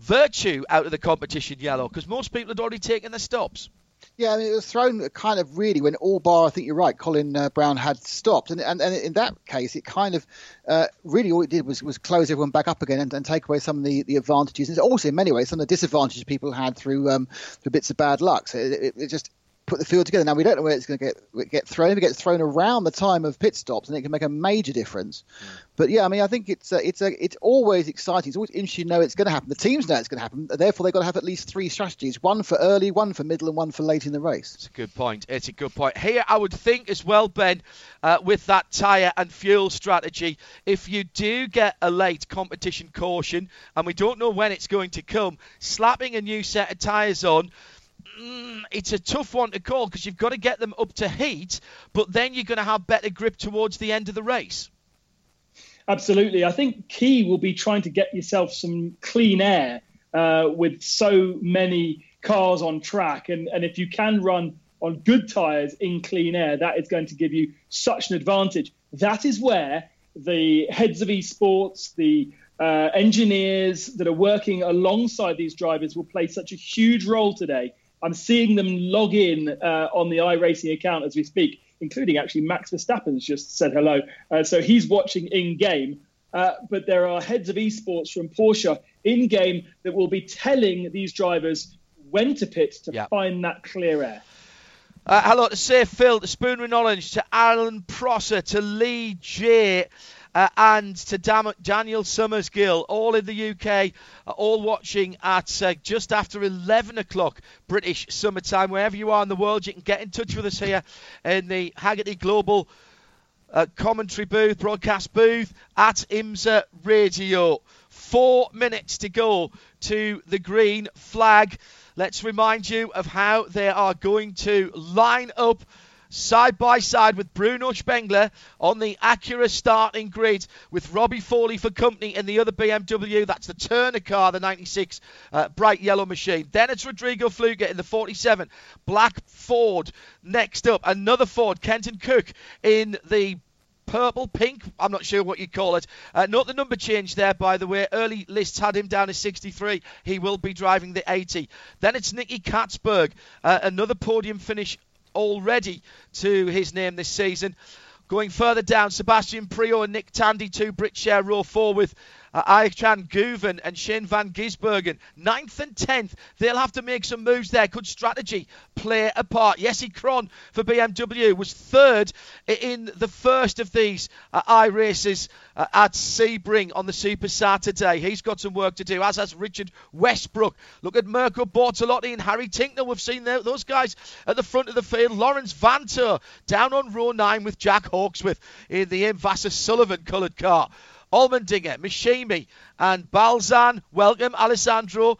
virtue out of the competition yellow because most people had already taken their stops. Yeah, I mean, it was thrown kind of really when all bar, I think you're right, Colin uh, Braun had stopped. And, and, and in that case, it kind of uh, really all it did was, was close everyone back up again and, and take away some of the, the advantages. And also, in many ways, some of the disadvantages people had through, um, through bits of bad luck. So it, it, it just put the field together. Now we don't know where it's going to get get thrown. If it gets thrown around the time of pit stops, and it can make a major difference. Mm. But yeah, I mean, I think it's a, it's a, it's always exciting. It's always interesting to know it's going to happen. The teams know it's going to happen. Therefore, they've got to have at least three strategies: one for early, one for middle, and one for late in the race. It's a good point. It's a good point. Here, I would think as well, Ben, uh, with that tyre and fuel strategy, if you do get a late competition caution, and we don't know when it's going to come, slapping a new set of tyres on mm, it's a tough one to call because you've got to get them up to heat, but then you're going to have better grip towards the end of the race. Absolutely. I think key will be trying to get yourself some clean air uh, with so many cars on track. And, and if you can run on good tyres in clean air, that is going to give you such an advantage. That is where the heads of esports, the uh, engineers that are working alongside these drivers will play such a huge role today I'm seeing them log in uh, on the iRacing account as we speak, including actually Max Verstappen's just said hello. Uh, so he's watching in game. Uh, but there are heads of esports from Porsche in game that will be telling these drivers when to pit to yep. find that clear air. Uh, hello to Safe Phil, to Spoon Knowledge, to Alan Prosser, to Lee J uh, and to Dam- Daniel Summersgill, all in the UK, uh, all watching at uh, just after 11 o'clock British summertime. Wherever you are in the world, you can get in touch with us here in the Hagerty Global uh, commentary booth, broadcast booth at IMSA Radio. Four minutes to go to the green flag. Let's remind you of how they are going to line up side by side with Bruno Spengler on the Acura starting grid with Robbie Foley for company in the other BMW. That's the Turner car, the 96 uh, bright yellow machine. Then it's Rodrigo Fluger in the 47 black Ford. Next up, another Ford, Kenton Koch in the purple, pink, I'm not sure what you call it. Uh, not the number change there, by the way. Early lists had him down as 63. He will be driving the 80. Then it's Nicky Catsburg, uh, another podium finish already to his name this season. Going further down, Sebastian Priaulx and Nick Tandy, two Britshare row four with uh, Ayhancan Guven and Shane Van Gisbergen. Ninth and tenth, they'll have to make some moves there. Could strategy play a part? Jesse Krohn for BMW was third in the first of these uh, I races uh, at Sebring on the Super Saturday. He's got some work to do, as has Richard Westbrook. Look at Mirko Bortolotti and Harry Tincknell. We've seen those guys at the front of the field. Laurens Vanthoor down on row nine with Jack Hawksworth in the M. Sullivan coloured car. Allmendinger, Michimi, and Balzan. Welcome, Alessandro.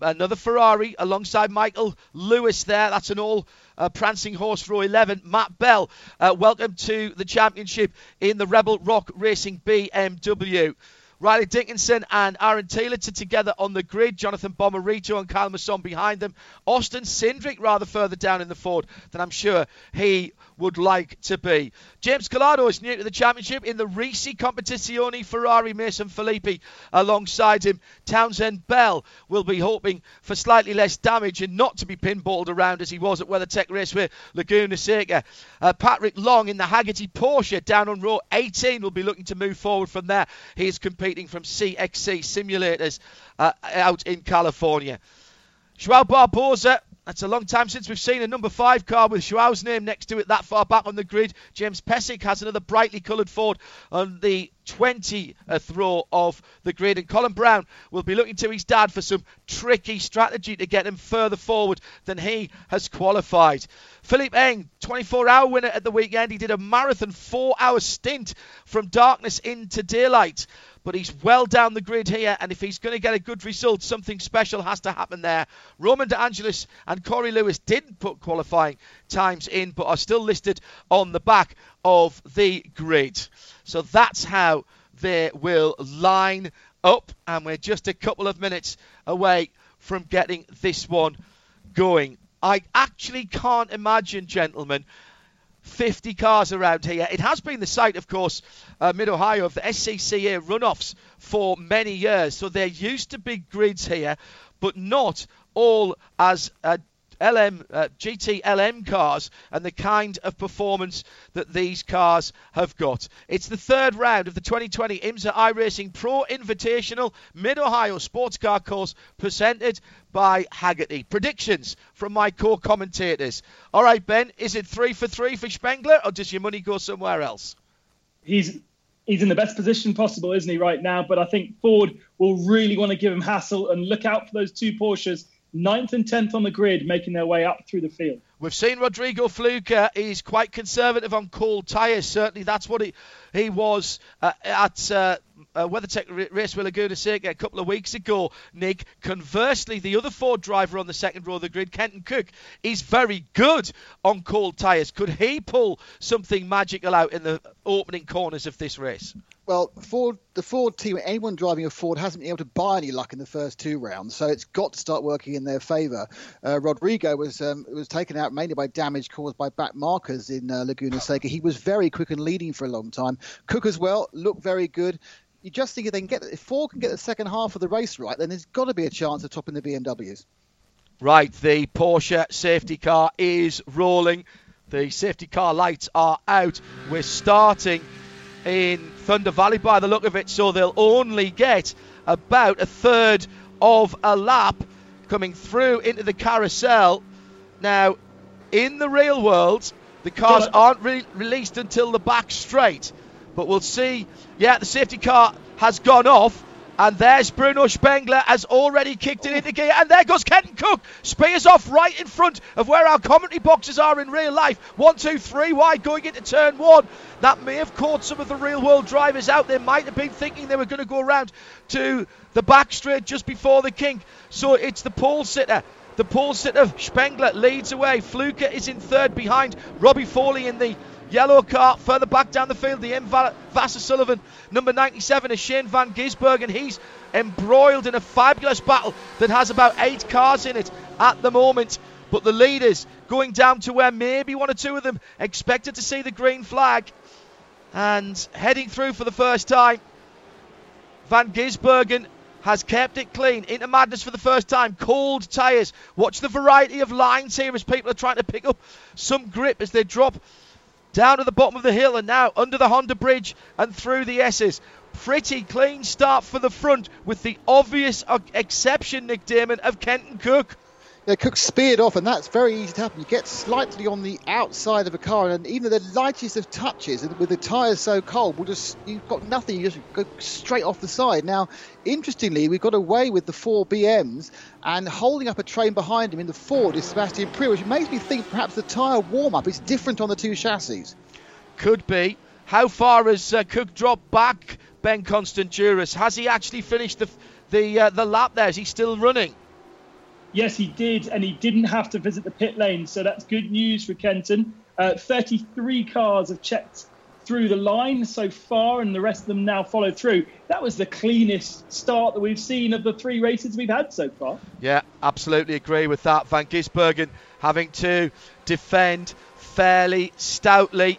Another Ferrari alongside Michael Lewis there. That's an all uh, prancing horse row 11. Matt Bell, uh, welcome to the championship in the Rebel Rock Racing BMW. Riley Dickinson and Aaron Taylor together on the grid. Jonathan Bomarito and Kyle Masson behind them. Austin Cindric rather further down in the Ford than I'm sure he would like to be. James Calado is new to the championship in the Risi Competizione Ferrari Mason Filippi alongside him. Townsend Bell will be hoping for slightly less damage and not to be pinballed around as he was at WeatherTech Raceway Laguna Seca. Uh, Patrick Long in the Hagerty Porsche down on row 18 will be looking to move forward from there. He is competing from CXC simulators uh, out in California. Joao Barbosa that's a long time since we've seen a number five car with Joao's name next to it that far back on the grid. James Pesic has another brightly coloured Ford on the 20th row of the grid. And Colin Braun will be looking to his dad for some tricky strategy to get him further forward than he has qualified. Philipp Eng, 24 hour winner at the weekend. He did a marathon four hour stint from darkness into daylight but he's well down the grid here, and if he's going to get a good result, something special has to happen there. Roman De Angelis and Corey Lewis didn't put qualifying times in, but are still listed on the back of the grid. So that's how they will line up, and we're just a couple of minutes away from getting this one going. I actually can't imagine, gentlemen, 50 cars around here. It has been the site, of course, uh, Mid Ohio, of the SCCA runoffs for many years. So there used to be grids here, but not all as uh, LM uh, GT LM cars and the kind of performance that these cars have got. It's the third round of the 2020 IMSA iRacing Pro Invitational Mid Ohio Sports Car Course presented by Hagerty. Predictions from my co-commentators. All right, Ben, is it three for three for Spengler, or does your money go somewhere else? He's he's in the best position possible, isn't he, right now? But I think Ford will really want to give him hassle and look out for those two Porsches, ninth and tenth on the grid, making their way up through the field. We've seen Rodrigo Fluka. He's quite conservative on cold tyres. Certainly, that's what he he was uh, at. Uh, uh, WeatherTech Raceway Laguna Seca a couple of weeks ago, Nick. Conversely, the other Ford driver on the second row of the grid, Kenton Koch, is very good on cold tyres. Could he pull something magical out in the opening corners of this race? Well, Ford, the Ford team, anyone driving a Ford hasn't been able to buy any luck in the first two rounds, so it's got to start working in their favour. Uh, Rodrigo was um, was taken out mainly by damage caused by back markers in uh, Laguna Seca. He was very quick and leading for a long time. Koch as well looked very good. You just think if they can get if Ford can get the second half of the race right, then there's got to be a chance of topping the BMWs. Right, the Porsche safety car is rolling. The safety car lights are out. We're starting in Thunder Valley by the look of it, so they'll only get about a third of a lap coming through into the carousel. Now, in the real world, the cars aren't re- released until the back straight, but we'll see. Yeah, the safety car has gone off. And there's Bruno Spengler has already kicked it into gear. And there goes Kenton Koch. Spears off right in front of where our commentary boxes are in real life. One, two, three wide going into turn one. That may have caught some of the real world drivers out. They might have been thinking they were going to go around to the back straight just before the kink. So it's the pole sitter. The pole sitter Spengler leads away. Fluka is in third behind Robbie Foley in the Yellow car further back down the field. The M. Vasser Sullivan, number 97, is Shane Van Gisbergen. He's embroiled in a fabulous battle that has about eight cars in it at the moment. But the leaders going down to where maybe one or two of them expected to see the green flag and heading through for the first time. Van Gisbergen has kept it clean into madness for the first time. Cold tyres. Watch the variety of lines here as people are trying to pick up some grip as they drop down to the bottom of the hill and now under the Honda Bridge and through the S's. Pretty clean start for the front with the obvious exception, Nick Daman, of Kenton Koch. Yeah, Koch speared off, and that's very easy to happen. You get slightly on the outside of a car, and even the lightest of touches, with the tyres so cold, will just you've got nothing. You just go straight off the side. Now, interestingly, we got away with the four BMs, and holding up a train behind him in the Ford is Sebastian Priaulx, which makes me think perhaps the tyre warm-up is different on the two chassis. Could be. How far has uh, Koch dropped back, Ben Constant Constanduros? Has he actually finished the the uh, the lap there? Is he still running? Yes, he did, and he didn't have to visit the pit lane, so that's good news for Kenton. Uh, 33 cars have checked through the line so far, and the rest of them now follow through. That was the cleanest start that we've seen of the three races we've had so far. Yeah, absolutely agree with that. Van Gisbergen having to defend fairly stoutly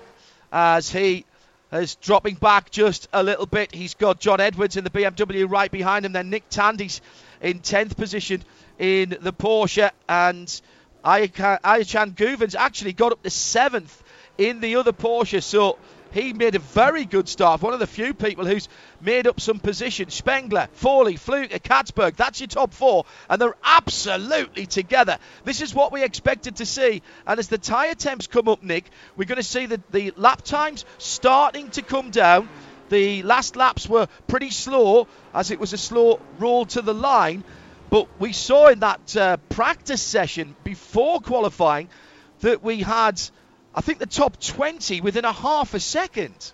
as he is dropping back just a little bit. He's got John Edwards in the BMW right behind him. Then Nick Tandy's in 10th position in the Porsche, and Ayhancan Guvens actually got up to seventh in the other Porsche. So he made a very good start. One of the few people who's made up some position. Spengler, Foley, Fluke, Catsburg. That's your top four, and they're absolutely together. This is what we expected to see. And as the tyre temps come up, Nick, we're going to see the, the lap times starting to come down. The last laps were pretty slow, as it was a slow roll to the line. But we saw in that uh, practice session before qualifying that we had, I think, the top 20 within a half a second.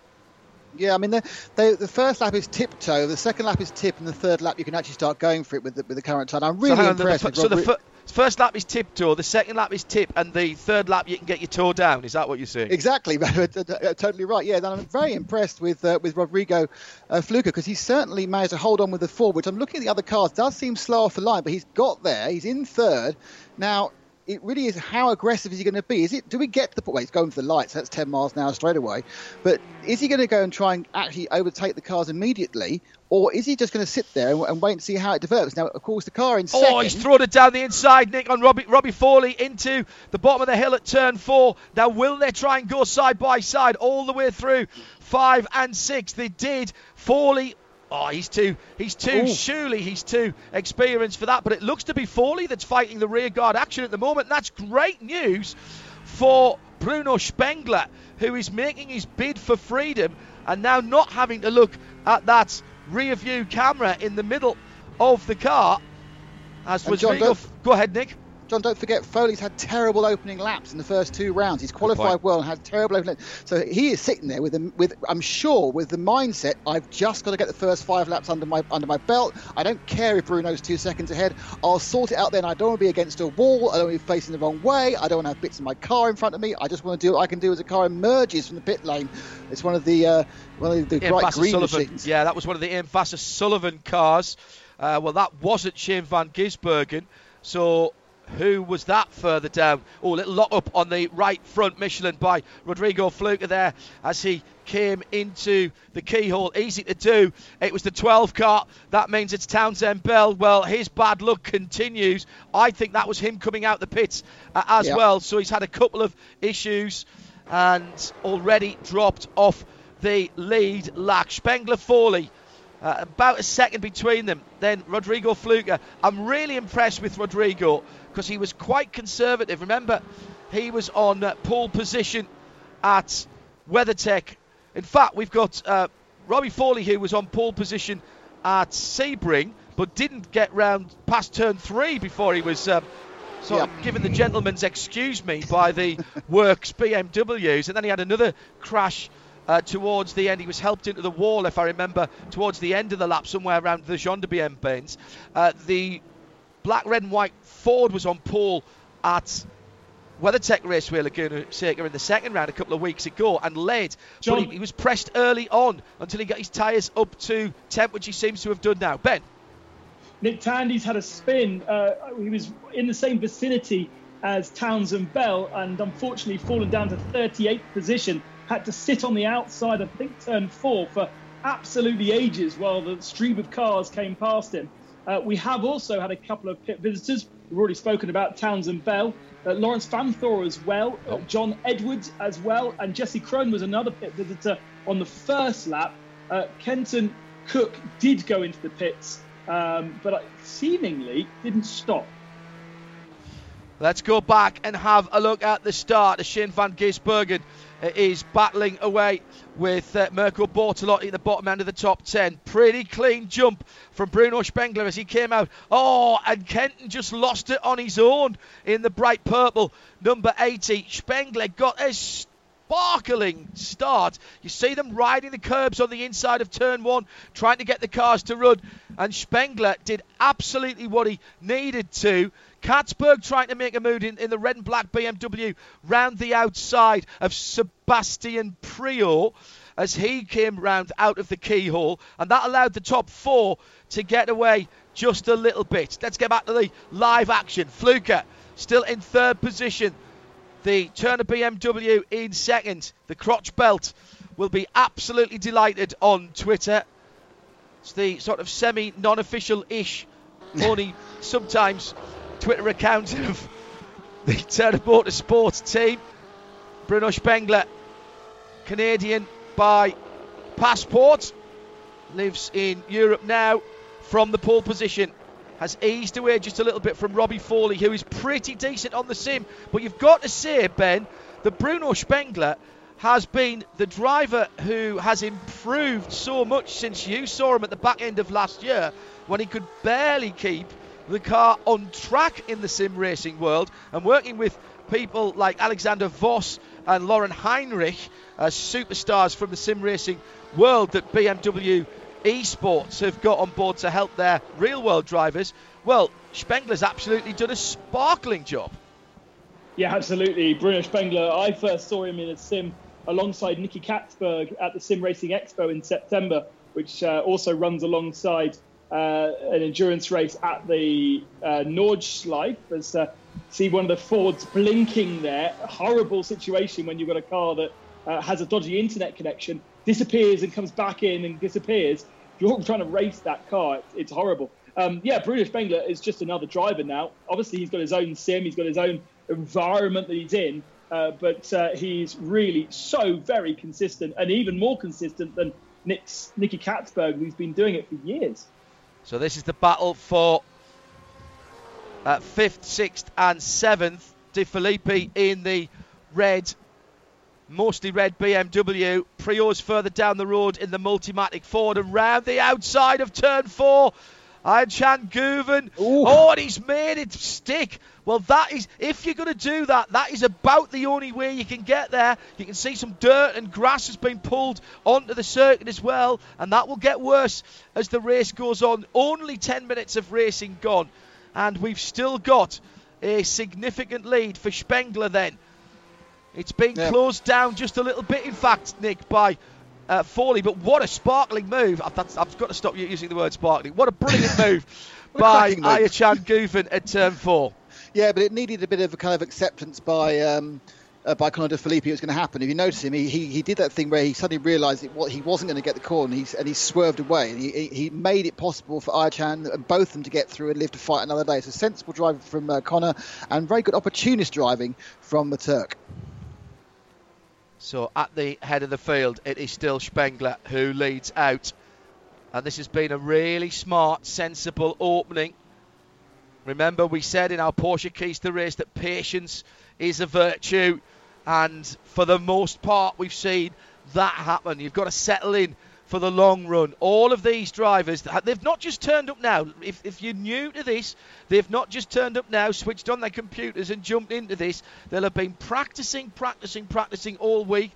Yeah, I mean, the, the, the, first lap is tiptoe, the second lap is tip, and the third lap you can actually start going for it with the, with the current time. I'm really so impressed. The, so the, First lap is tiptoe, the second lap is tip, and the third lap you can get your toe down. Is that what you're saying? Exactly, (laughs) totally right. Yeah, I'm very impressed with uh, with Rodrigo uh, Fluka because he's certainly managed to hold on with the four. Which I'm looking at the other cars, does seem slow off the line, but he's got there. He's in third now. it really is how aggressive is he going to be? Is it? Do we get to the point? Well, he's going for the lights. That's 10 miles an hour straight away. But is he going to go and try and actually overtake the cars immediately, or is he just going to sit there and, and, wait and see how it develops? Now, of course, the car in second. Oh, he's thrown it down the inside, Nick, on Robbie, Robbie Foley into the bottom of the hill at turn four. Now, will they try and go side by side all the way through five and six? They did. Foley Oh, he's too, he's too, Ooh. surely he's too experienced for that. But it looks to be Foley that's fighting the rear guard action at the moment. That's great news for Bruno Spengler, who is making his bid for freedom and now not having to look at that rear view camera in the middle of the car. As was John, go ahead, Nick. John, don't forget, Foley's had terrible opening laps in the first two rounds. He's qualified well and had terrible opening. Laps. So he is sitting there with, the, with, I'm sure, with the mindset: I've just got to get the first five laps under my under my belt. I don't care if Bruno's two seconds ahead. I'll sort it out then. I don't want to be against a wall. I don't want to be facing the wrong way. I don't want to have bits of my car in front of me. I just want to do what I can do as the car emerges from the pit lane. It's one of the uh, one of the bright green Sullivan. machines. Yeah, that was one of the AIM Vasser Sullivan cars. Uh, well, that wasn't Shane Van Gisbergen. So who was that further down? Oh, little lock up on the right front Michelin by Rodrigo Fluker there as he came into the keyhole. Easy to do. It was the 12 car. That means it's Townsend Bell. Well, his bad luck continues. I think that was him coming out the pits uh, as yep. well. So he's had a couple of issues and already dropped off the lead lack. Spengler Foley. Uh, about a second between them. Then Rodrigo Fluker. I'm really impressed with Rodrigo because he was quite conservative. Remember, he was on uh, pole position at WeatherTech. In fact, we've got uh, Robbie Foley who was on pole position at Sebring, but didn't get round past turn three before he was um, sort yep. of given the gentleman's excuse me by the (laughs) works BMWs, and then he had another crash. Uh, towards the end, he was helped into the wall, if I remember, towards the end of the lap, somewhere around the de Bienbens. Uh, the black, red, and white Ford was on pole at WeatherTech Raceway Laguna Seca in the second round a couple of weeks ago and led. John, but he, he, was pressed early on until he got his tyres up to temp, which he seems to have done now. Ben. Nick Tandy's had a spin. Uh, he was in the same vicinity as Townsend Bell and unfortunately fallen down to 38th position. Had to sit on the outside, I think, turn four for absolutely ages while the stream of cars came past him. Uh, we have also had a couple of pit visitors. We've already spoken about Townsend Bell, uh, Laurens Vanthoor as well, uh, oh. John Edwards as well, and Jesse Krohn was another pit visitor on the first lap. Uh, Kenton Koch did go into the pits, um, but seemingly didn't stop. Let's go back and have a look at the start. Shane van Gisbergen is battling away with uh, Mirko Bortolotti at the bottom end of the top 10. Pretty clean jump from Bruno Spengler as he came out. Oh, and Kenton just lost it on his own in the bright purple number 80. Spengler got a sparkling start. You see them riding the curbs on the inside of turn one, trying to get the cars to run. And Spengler did absolutely what he needed to. Catsburg trying to make a move in, in the red and black BMW round the outside of Sebastian Priaulx as he came round out of the keyhole, and that allowed the top four to get away just a little bit. Let's get back to the live action. Fluker still in third position. The Turner BMW in second. The crotch belt will be absolutely delighted on Twitter. It's the sort of semi non official ish, (laughs) only sometimes Twitter account of (laughs) the Turner Motorsport team. Bruno Spengler, Canadian by passport, lives in Europe now from the pole position has eased away just a little bit from Robbie Foley, who is pretty decent on the sim. But you've got to say, Ben, that Bruno Spengler has been the driver who has improved so much since you saw him at the back end of last year when he could barely keep the car on track in the sim racing world and working with people like Alexander Voss and Lauren Heinrich as superstars from the sim racing world that BMW esports have got on board to help their real world drivers. Well, Spengler's absolutely done a sparkling job. Yeah, absolutely. Bruno Spengler, I first saw him in a sim alongside Nicky Catsburg at the Sim Racing Expo in September, which uh, also runs alongside uh, an endurance race at the uh, Nordschleife, as uh, see one of the Fords blinking there. Horrible situation when you've got a car that uh, has a dodgy internet connection, disappears and comes back in and disappears. If you're trying to race that car, it's, it's horrible. Um, yeah, Bruno Spengler is just another driver now. Obviously, he's got his own sim, he's got his own environment that he's in, uh, but uh, he's really so very consistent and even more consistent than Nick's, Nicky Catsburg, who's been doing it for years. So this is the battle for uh, fifth, sixth, and seventh. De Phillippi in the red, mostly red BMW. Priaulx's further down the road in the Multimatic Ford and round the outside of turn four. Ayhancan Guven. Oh, and he's made it stick. Well, that is, if you're going to do that, that is about the only way you can get there. You can see some dirt and grass has been pulled onto the circuit as well, and that will get worse as the race goes on. Only 10 minutes of racing gone, and we've still got a significant lead for Spengler then. It's been yeah. closed down just a little bit, in fact, Nick, by uh, Foley. But what a sparkling move! I've, I've, got to stop you using the word sparkling. What a brilliant (laughs) move by Ayhancan Guven at turn four. Yeah, but it needed a bit of a kind of acceptance by. Um, uh, by Connor De Phillippi, it was going to happen. If you notice him, he, he, he did that thing where he suddenly realised it, what, he wasn't going to get the corner, and he, and he swerved away. And he, he made it possible for Ayhancan and both of them to get through and live to fight another day. So sensible driving from uh, Connor and very good opportunist driving from the Turk. So at the head of the field, it is still Spengler who leads out. And this has been a really smart, sensible opening. Remember, we said in our Porsche Keys to Race that patience is a virtue. And for the most part, we've seen that happen. You've got to settle in for the long run. All of these drivers, they've not just turned up now. If, if you're new to this, they've not just turned up now, switched on their computers and jumped into this. They'll have been practicing, practicing, practicing all week,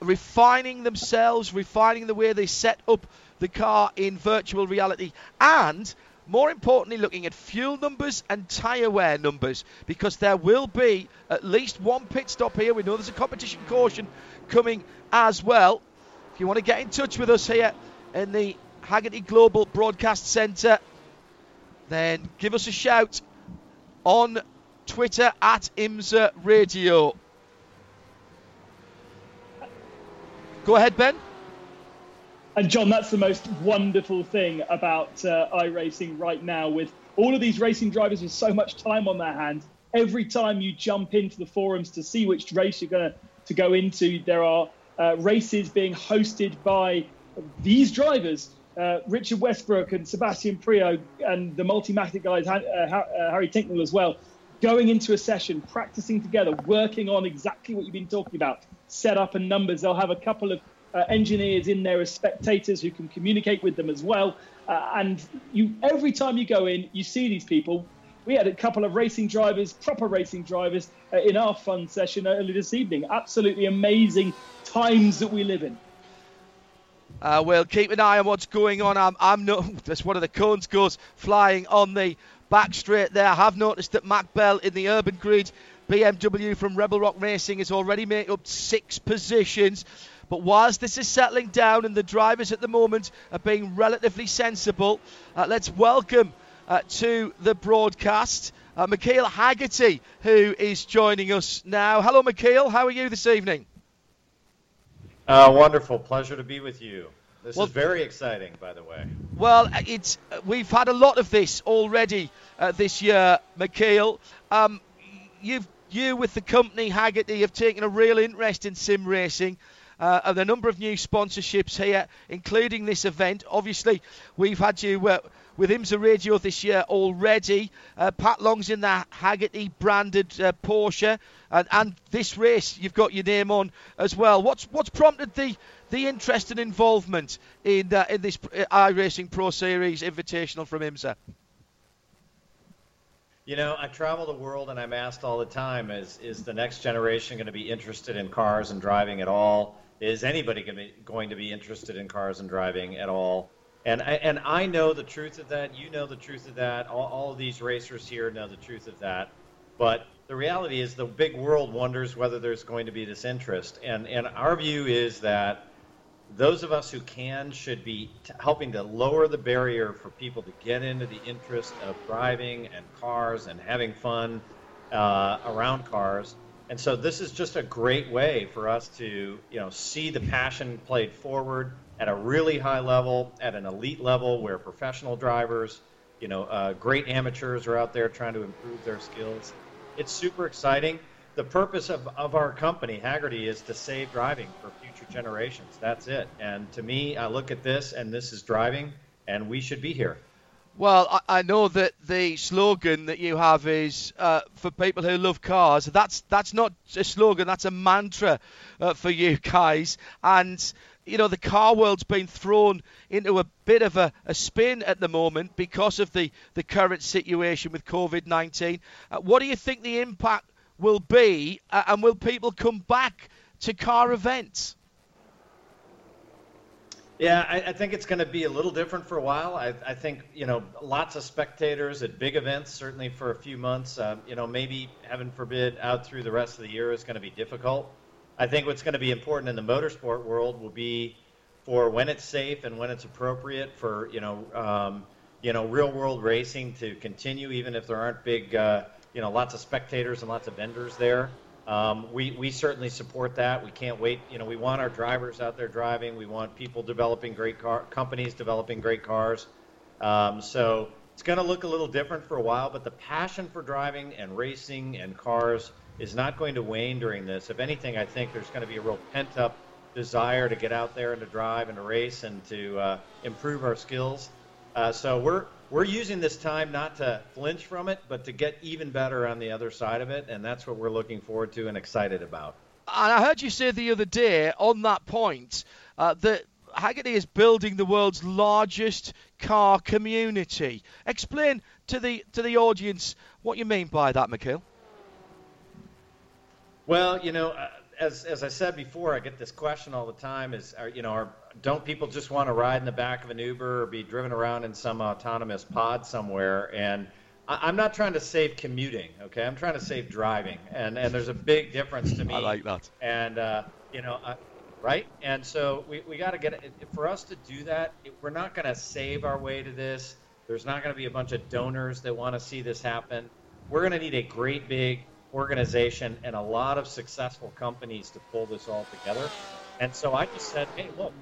refining themselves, refining the way they set up the car in virtual reality, and more importantly, looking at fuel numbers and tyre wear numbers because there will be at least one pit stop here. We know there's a competition caution coming as well. If you want to get in touch with us here in the Hagerty Global Broadcast Centre, then give us a shout on Twitter at IMSA Radio. Go ahead, Ben. And John, that's the most wonderful thing about uh, iRacing right now, with all of these racing drivers with so much time on their hands. Every time you jump into the forums to see which race you're going to go into, there are uh, races being hosted by these drivers, uh, Richard Westbrook and Sebastian Priaulx, and the Multimatic guys, uh, uh, Harry Tincknell as well, going into a session, practicing together, working on exactly what you've been talking about, setup and numbers. They'll have a couple of uh, engineers in there as spectators who can communicate with them as well. Uh, and you, every time you go in, you see these people we had a couple of racing drivers, proper racing drivers, uh, in our fun session earlier this evening. Absolutely amazing times that we live in. Uh, we'll keep an eye on what's going on. I'm, I'm. (laughs) That's one of the cones goes flying on the back straight there. I have noticed that Mac Bell in the urban grid BMW from Rebel Rock Racing has already made up six positions. But whilst this is settling down and the drivers at the moment are being relatively sensible, uh, let's welcome uh, to the broadcast. Uh, Michael Hagerty, who is joining us now. Hello, Michael. How are you this evening? Uh, wonderful. Pleasure to be with you. This well, is very exciting, by the way. Well, it's we've had a lot of this already uh, this year, Michael. Um, you've you with the company Hagerty have taken a real interest in sim racing. Uh, and a number of new sponsorships here, including this event. Obviously, we've had you uh, with IMSA Radio this year already. Uh, Pat Long's in the Hagerty branded uh, Porsche, and, and this race you've got your name on as well. What's what's prompted the the interest and involvement in uh, in this uh, iRacing Pro Series Invitational from IMSA? You know, I travel the world and I'm asked all the time: Is is the next generation going to be interested in cars and driving at all? Is anybody going to be, going to be interested in cars and driving at all? And I, and I know the truth of that. You know the truth of that. All, all of these racers here know the truth of that. But the reality is, the big world wonders whether there's going to be this interest. And and our view is that those of us who can should be t- helping to lower the barrier for people to get into the interest of driving and cars and having fun uh, around cars. And so this is just a great way for us to, you know, see the passion played forward at a really high level, at an elite level, where professional drivers, you know, uh, great amateurs are out there trying to improve their skills. It's super exciting. The purpose of, of our company, Hagerty, is to save driving for future generations. That's it. And to me, I look at this, and this is driving, and we should be here. Well, I, I know that the slogan that you have is uh, for people who love cars. That's that's not a slogan. That's a mantra uh, for you guys. And you know the car world's been thrown into a bit of a, a spin at the moment because of the the current situation with COVID-19. Uh, what do you think the impact will be, uh, and will people come back to car events? Yeah, I, I think it's going to be a little different for a while. I, I, think you know lots of spectators at big events, certainly for a few months. Uh, you know, maybe heaven forbid, out through the rest of the year is going to be difficult. I think what's going to be important in the motorsport world will be for when it's safe and when it's appropriate for you know um, you know real world racing to continue, even if there aren't big uh, you know lots of spectators and lots of vendors there. Um, we, we certainly support that. We can't wait. You know, we want our drivers out there driving. We want people developing great car companies developing great cars. Um, so it's going to look a little different for a while, but the passion for driving and racing and cars is not going to wane during this. If anything, I think there's going to be a real pent up desire to get out there and to drive and to race and to uh, improve our skills. Uh, so we're we're using this time not to flinch from it, but to get even better on the other side of it, and that's what we're looking forward to and excited about. And I heard you say the other day on that point uh, that Hagerty is building the world's largest car community. Explain to the to the audience what you mean by that, Michael. Well, you know, uh, as as I said before, I get this question all the time: is are, you know, are, don't people just want to ride in the back of an Uber or be driven around in some autonomous pod somewhere? And I, am not trying to save commuting, okay? I'm trying to save driving, and and there's a big difference to me. I like that. And uh, you know, right? And so we we got to get it for us to do that. We're not going to save our way to this. There's not going to be a bunch of donors that want to see this happen. We're going to need a great big organization and a lot of successful companies to pull this all together. And so I just said, hey, look,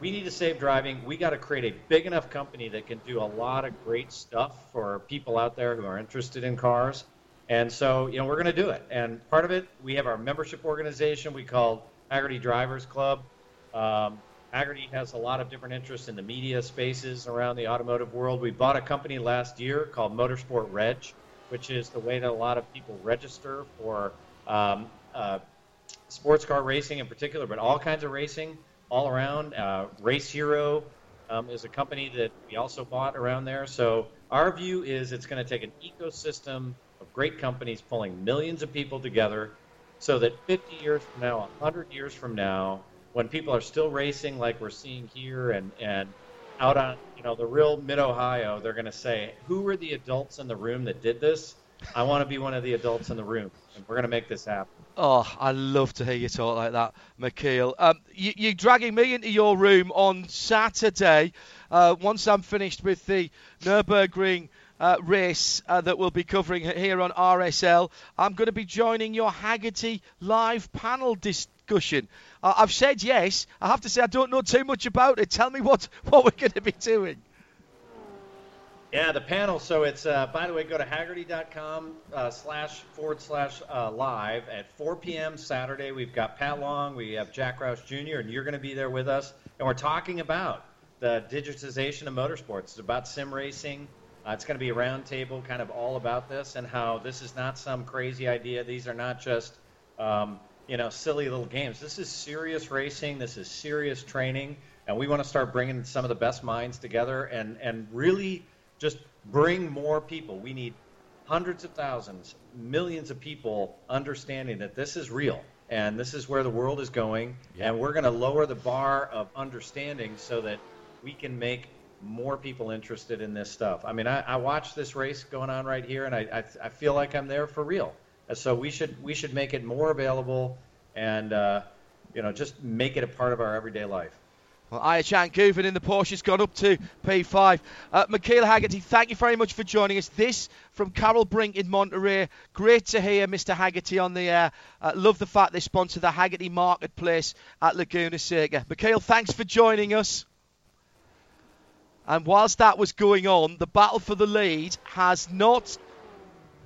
we need to save driving. We got to create a big enough company that can do a lot of great stuff for people out there who are interested in cars. And so, you know, we're going to do it. And part of it, we have our membership organization we call Hagerty Drivers Club. Um, Hagerty has a lot of different interests in the media spaces around the automotive world. We bought a company last year called Motorsport Reg, which is the way that a lot of people register for um, uh, sports car racing in particular, but all kinds of racing all around. Uh, Race Hero um, is a company that we also bought around there. So our view is it's going to take an ecosystem of great companies pulling millions of people together so that 50 years from now, 100 years from now, when people are still racing like we're seeing here and, and out on you know the real mid Ohio, they're going to say, "Who were the adults in the room that did this?" I want to be one of the adults in the room, and we're going to make this happen. Oh, I love to hear you talk like that, McKeel. Um, you, are dragging me into your room on Saturday. Uh, once I'm finished with the Nurburgring uh, race uh, that we'll be covering here on RSL, I'm going to be joining your Hagerty live panel discussion. I've said yes. I have to say I don't know too much about it. Tell me what, (laughs) what we're going to be doing. Yeah, the panel. So it's, uh, by the way, go to hagerty.com uh, slash forward slash uh, live at 4 p.m. Saturday. We've got Pat Long, we have Jack Roush Jr., and you're going to be there with us. And we're talking about the digitization of motorsports. It's about sim racing. Uh, it's going to be a roundtable kind of all about this and how this is not some crazy idea. These are not just um, you know, silly little games. This is serious racing. This is serious training, and we want to start bringing some of the best minds together and and really just bring more people. We need hundreds of thousands, millions of people understanding that this is real and this is where the world is going, and we're going to lower the bar of understanding so that we can make more people interested in this stuff. I mean, I, I watch this race going on right here, and I, I, I feel like I'm there for real. So we should we should make it more available and uh, you know just make it a part of our everyday life. Well, Ayhancan Guven in the Porsche has gone up to P5. Uh, Michael Hagerty, thank you very much for joining us. This from Carol Brink in Monterey. Great to hear Mr. Hagerty on the air. Uh, love the fact they sponsor the Hagerty Marketplace at Laguna Seca. Michael, thanks for joining us. And whilst that was going on, the battle for the lead has not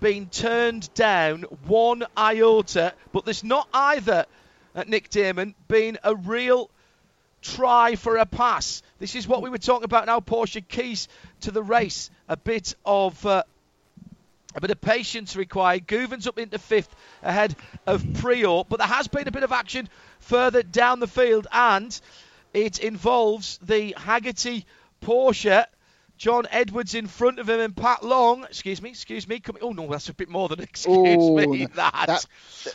been turned down one iota, but there's not either, uh, Nick Daman, been a real try for a pass. This is what we were talking about now. Porsche keys to the race. A bit of uh, a bit of patience required. Guven's up into fifth ahead of Priaulx, but there has been a bit of action further down the field, and it involves the Hagerty Porsche. John Edwards in front of him and Pat Long, excuse me, excuse me, coming. Oh no, that's a bit more than (laughs) excuse Oh, me. That, that,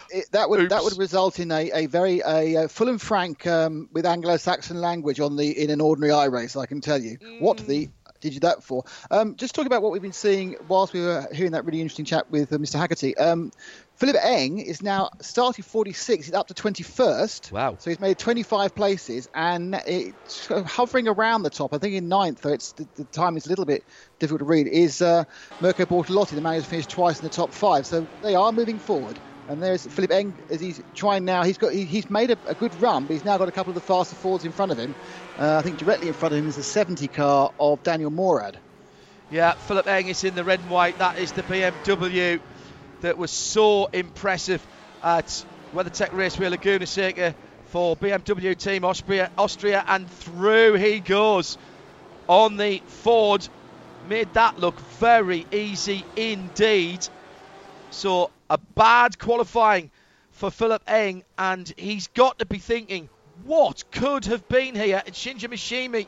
it- that would that would result in a, a very a, uh full and frank um, with Anglo-Saxon language on the in an ordinary I race. I can tell you what the did you that for? Um, just talking about what we've been seeing whilst we were hearing that really interesting chat with uh, Mr. Hagerty. Um, Philipp Eng is now starting 46. He's up to 21st. Wow. So he's made 25 places and it's hovering around the top. I think in ninth, though it's the, the time is a little bit difficult to read, is uh, Mirko Bortolotti, the man who's finished twice in the top five. So they are moving forward. And there's Philipp Eng as he's trying now. He's got he, he's made a, a good run, but he's now got a couple of the faster Fords in front of him. Uh, I think directly in front of him is the 70 car of Daniel Morad. Yeah, Philipp Eng is in the red and white. That is the BMW that was so impressive at WeatherTech Raceway Laguna Seca for BMW Team Austria, Austria, and through he goes on the Ford. Made that look very easy indeed. So a bad qualifying for Philipp Eng, and he's got to be thinking, what could have been here? And Shinji Michimi,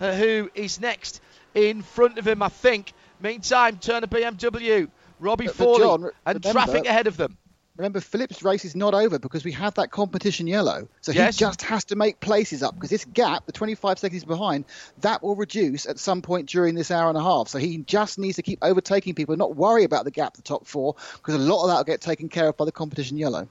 uh, who is next in front of him, I think. Meantime, turn Turner BMW, Robbie But- John, and remember- traffic ahead of them. Remember, Philipp's race is not over because we have that competition yellow. So Yes. he just has to make places up because this gap, the 25 seconds behind, that will reduce at some point during this hour and a half. So he just needs to keep overtaking people and not worry about the gap, the top four, because a lot of that will get taken care of by the competition yellow.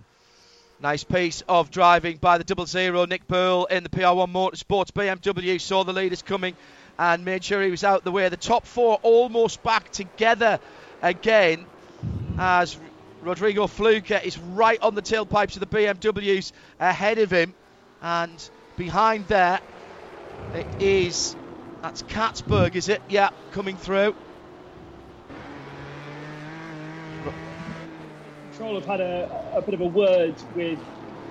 Nice piece of driving by the double zero. Nick Pearl in the PR1 Motorsports BMW saw the leaders coming and made sure he was out the way. The top four almost back together again as Rodrigo Fluker is right on the tailpipes of the BMWs ahead of him. And behind there, it is that's Catsburg, is it? Yeah, coming through. Troll have had a, a bit of a word with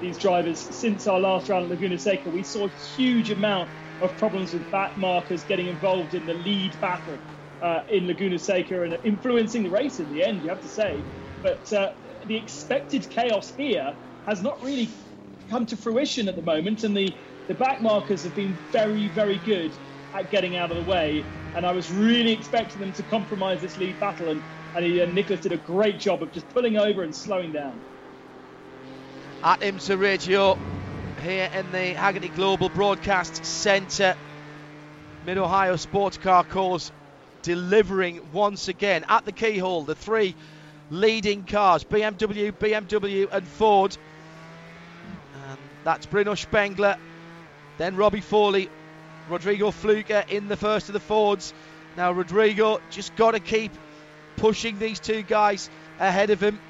these drivers since our last round at Laguna Seca. We saw a huge amount of problems with back markers getting involved in the lead battle uh, in Laguna Seca and influencing the race in the end, you have to say. But uh, the expected chaos here has not really come to fruition at the moment, and the, the back markers have been very, very good at getting out of the way. And I was really expecting them to compromise this lead battle, and, and, he, and Nicholas did a great job of just pulling over and slowing down. at IMSA Radio here in the Hagerty Global Broadcast Centre. Mid Ohio Sports Car Cause delivering once again at the keyhole the three leading cars BMW, BMW, and Ford. And that's Bruno Spengler, then Robbie Foley, Rodrigo Fluker in the first of the Fords. Now, Rodrigo just got to keep pushing these two guys ahead of him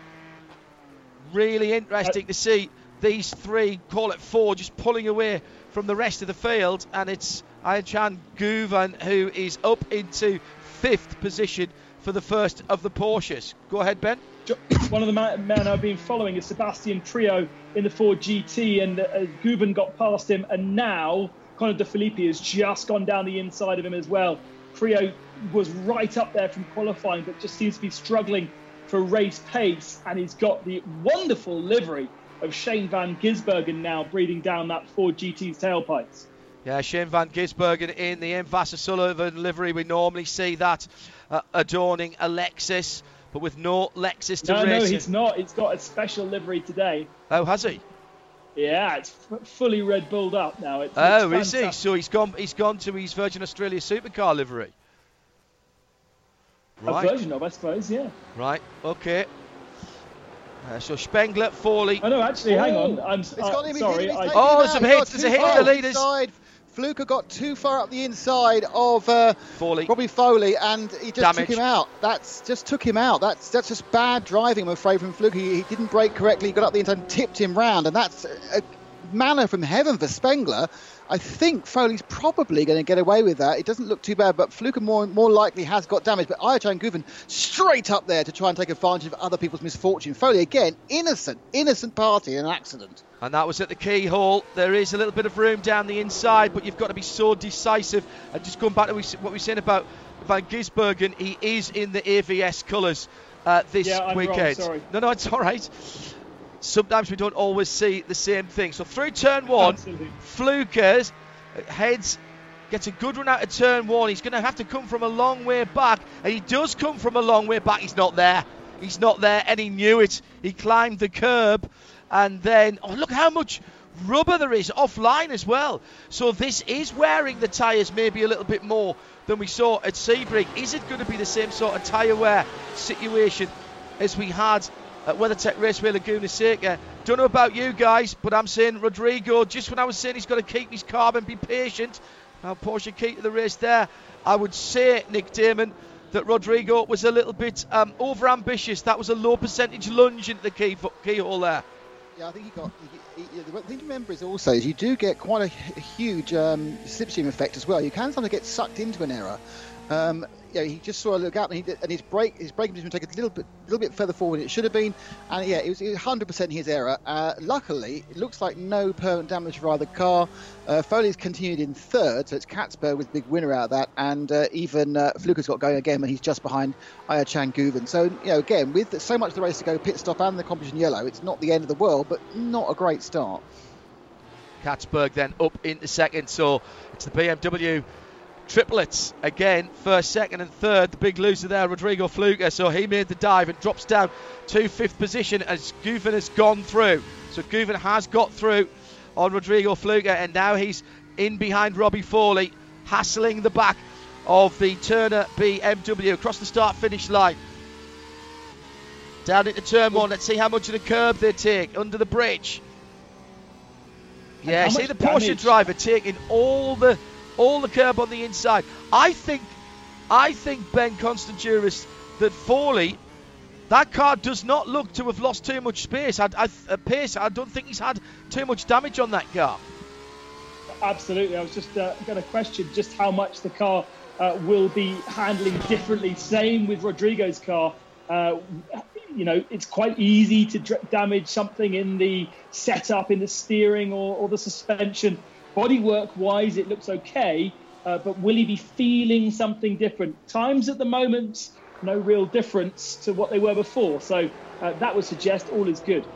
really interesting to see these three, call it four, just pulling away from the rest of the field. And it's Ayhancan Guven who is up into fifth position for the first of the Porsches. Go ahead, Ben. (coughs) One of the men I've been following is Sebastian Priaulx in the Ford GT, and uh, Guven got past him, and now Connor De Phillippi has just gone down the inside of him as well. Priaulx was right up there from qualifying, but just seems to be struggling for race pace, and he's got the wonderful livery of Shane Van Gisbergen now breathing down that Ford GT's tailpipes. Yeah, Shane Van Gisbergen in the AIM Vasser Sullivan livery. We normally see that uh, adorning a Lexus, but with no Lexus to No, No, he's not. He's got a special livery today. Oh, has he? Yeah, it's f- fully Red Bulled up now. It's, Oh, it's is he? So he's gone. He's gone to his Virgin Australia Supercar livery. A Right. version of, I suppose, yeah. Right. Okay. Uh, so Spengler, Foley. Oh no, actually, hang on. Oh. I'm It's uh, got him. sorry. He's I, Oh, him there's out. some hits, there's a hit cars to the leaders. inside. Fluker got too far up the inside of uh, Foley. Robbie Foley, and he just Damage. took him out. That's just took him out. That's that's just bad driving, I'm afraid, from Fluker. He, he didn't brake correctly. He got up the inside and tipped him round, and that's a manner from heaven for Spengler. I think Foley's probably going to get away with that. It doesn't look too bad, but Fluker more more likely has got damage. But Ayhancan Guven straight up there to try and take advantage of other people's misfortune. Foley again, innocent, innocent party in an accident. And that was at the keyhole. There is a little bit of room down the inside, but you've got to be so decisive. And just going back to what we were saying about Van Gisbergen, he is in the AVS colours uh, this Yeah, wrong, weekend. sorry. No, no, it's (laughs) all right. Sometimes we don't always see the same thing. So through turn one, Absolutely. Flukers heads gets a good run out of turn one. He's going to have to come from a long way back, and he does come from a long way back. He's not there. He's not there, and he knew it. He climbed the curb, and then oh look how much rubber there is offline as well. So this is wearing the tyres maybe a little bit more than we saw at Sebring. Is it going to be the same sort of tyre wear situation as we had at WeatherTech Raceway Laguna Seca? Don't know about you guys, but I'm saying Rodrigo. Just when I was saying he's got to keep his carb and be patient, now Porsche key to the race there. I would say Nick Daman that Rodrigo was a little bit um, over ambitious. That was a low percentage lunge into the key keyhole there. Yeah, I think he got. He, he, the thing to remember is also is you do get quite a, a huge um, slipstream effect as well. You can sometimes get sucked into an error. Um, yeah, he just saw a look out and, he, and his brake his braking position take a little bit a little bit further forward than it should have been. And yeah, it was, 100% his error. Uh, luckily, it looks like no permanent damage for either car. Uh, Foley's continued in third, so it's Catsburg with big winner out of that, and uh, even uh, Fluker's got going again, but he's just behind Ayhancan Guven. So you know, again, with so much of the race to go, pit stop and the competition yellow, it's not the end of the world, but not a great start. Catsburg then up into second, so it's the BMW triplets again, first, second, and third. The big loser there, Rodrigo Fluker. So he made the dive and drops down to fifth position as Guven has gone through. So Guven has got through on Rodrigo Fluker, and now he's in behind Robbie Foley, hassling the back of the Turner BMW across the start finish line. Down into turn one. Let's see how much of the curb they take under the bridge. Yeah, see the Porsche damage? driver taking all the all the curb on the inside. I think I think Ben Constanduros that Foley that car does not look to have lost too much space. I, I, uh, pace. I don't think he's had too much damage on that car. Absolutely. I was just uh, going to question just how much the car uh, will be handling differently. Same with Rodrigo's car. Uh, you know, it's quite easy to damage something in the setup, in the steering, or, or the suspension. Bodywork wise, it looks okay, uh, but will he be feeling something different? Times at the moment, no real difference to what they were before. So uh, that would suggest all is good.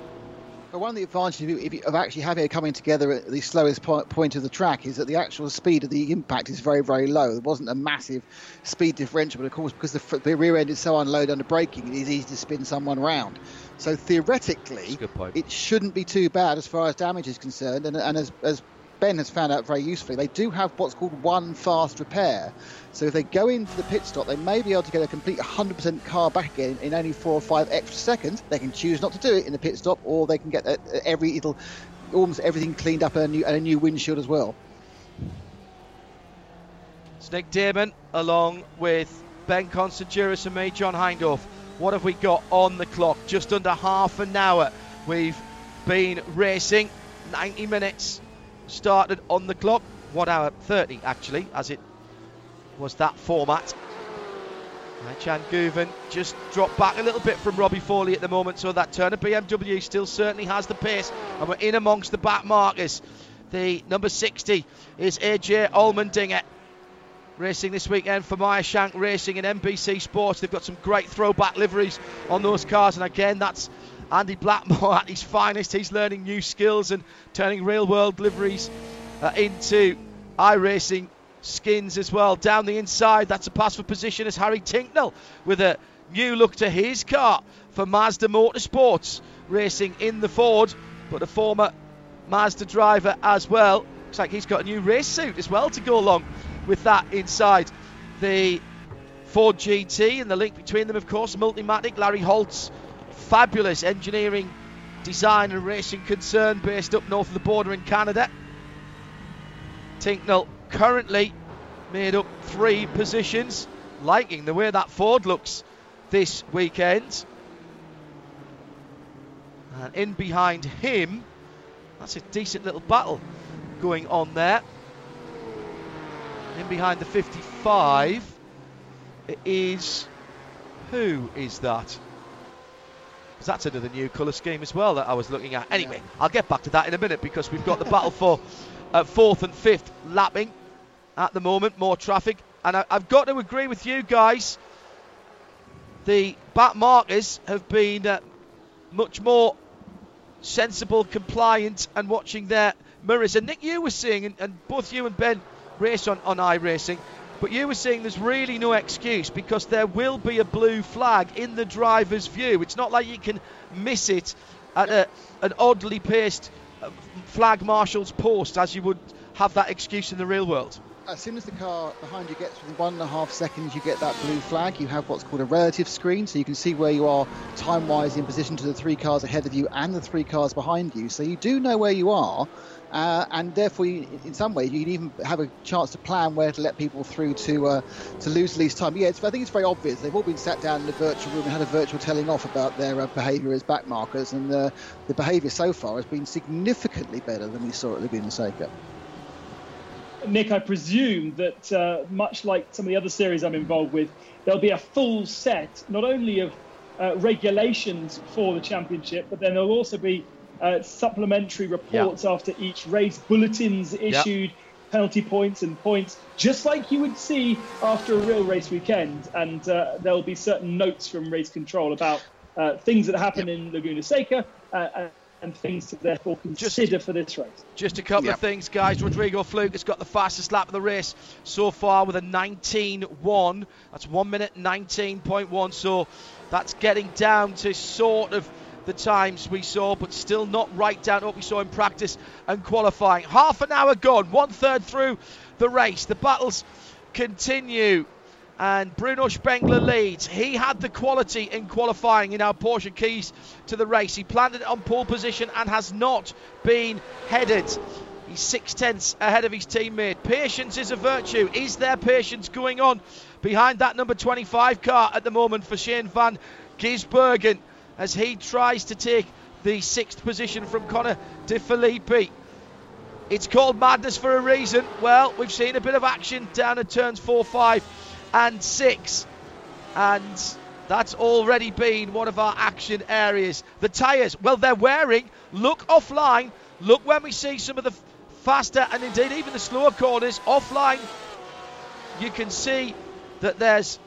But one of the advantages of, if you- of actually having it coming together at the slowest point of the track is that the actual speed of the impact is very, very low. There wasn't a massive speed differential, but of course, because the, the rear end is so unloaded under braking, it is easy to spin someone round. So theoretically, a good point. it shouldn't be too bad as far as damage is concerned. And, and as, as Ben has found out very usefully, they do have what's called one fast repair. So if they go into the pit stop, they may be able to get a complete 100% car back again in only four or five extra seconds. They can choose not to do it in the pit stop, or they can get uh, every little, almost everything cleaned up and a new, and a new windshield as well. It's Nick Daman along with Ben Constanduros and me, John Hindhaugh. What have we got on the clock? Just under half an hour. We've been racing 90 minutes. Started on the clock. One hour 30 actually, as it was that format. Chan Guven just dropped back a little bit from Robbie Foley at the moment, so that Turner BMW still certainly has the pace, and we're in amongst the back markers. The number 60 is AJ Allmendinger racing this weekend for Meyer Shank Racing and NBC Sports. They've got some great throwback liveries on those cars, and again, that's Andy Blackmore (laughs) at his finest. He's learning new skills and turning real world liveries uh, into iRacing skins as well. Down the inside, that's a pass for position as Harry Tincknell with a new look to his car for Mazda Motorsports racing in the Ford, but a former Mazda driver as well. Looks like he's got a new race suit as well to go along with that inside the Ford GT and the link between them, of course, Multimatic, Larry Holt's fabulous engineering, design and racing concern based up north of the border in Canada. Tincknell currently made up three positions, liking the way that Ford looks this weekend. And in behind him, that's a decent little battle going on there. In behind the 55 it is. Who is that? That's another new colour scheme as well that I was looking at. Anyway, yeah. I'll get back to that in a minute because we've got the battle for uh, fourth and fifth lapping at the moment. More traffic. And I, have got to agree with you guys. The back markers have been uh, much more sensible, compliant, and watching their mirrors. And Nick, you were seeing, and, and both you and Ben race on, on iRacing, but you were saying there's really no excuse because there will be a blue flag in the driver's view. It's not like you can miss it at a, an oddly paced uh, flag marshal's post as you would have that excuse in the real world. As soon as the car behind you gets within one and a half seconds, you get that blue flag. You have what's called a relative screen, so you can see where you are time-wise in position to the three cars ahead of you and the three cars behind you. So you do know where you are. Uh, and therefore, you, in some ways, you can even have a chance to plan where to let people through to uh, to lose least time. Yeah, I think it's very obvious. They've all been sat down in a virtual room and had a virtual telling off about their uh, behaviour as backmarkers, and the behaviour so far has been significantly better than we saw at Laguna Seca. Nick, I presume that uh, much like some of the other series I'm involved with, there'll be a full set not only of uh, regulations for the championship, but then there'll also be uh, supplementary reports yep. after each race, bulletins issued, yep. penalty points and points, just like you would see after a real race weekend. And uh, there'll be certain notes from race control about uh, things that happen yep. in Laguna Seca. Uh, and things to therefore consider just, for this race. Just a couple of things, guys. Rodrigo Fluke has got the fastest lap of the race so far with a 19.1. That's 1 minute 19.1. So that's getting down to sort of the times we saw, but still not right down what we saw in practice and qualifying. Half an hour gone, one third through the race. The battles continue. And Bruno Spengler leads. He had the quality in qualifying in our Porsche keys to the race. He planted it on pole position and has not been headed. He's six tenths ahead of his teammate. Patience is a virtue. Is there patience going on behind that number 25 car at the moment for Shane van Gisbergen? As he tries to take the sixth position from Connor De Phillippi. It's called madness for a reason. Well, we've seen a bit of action down at turns four, five, and six, and that's already been one of our action areas. The tyres, well, they're wearing. Look offline. Look when we see some of the faster and indeed even the slower corners offline. You can see that there's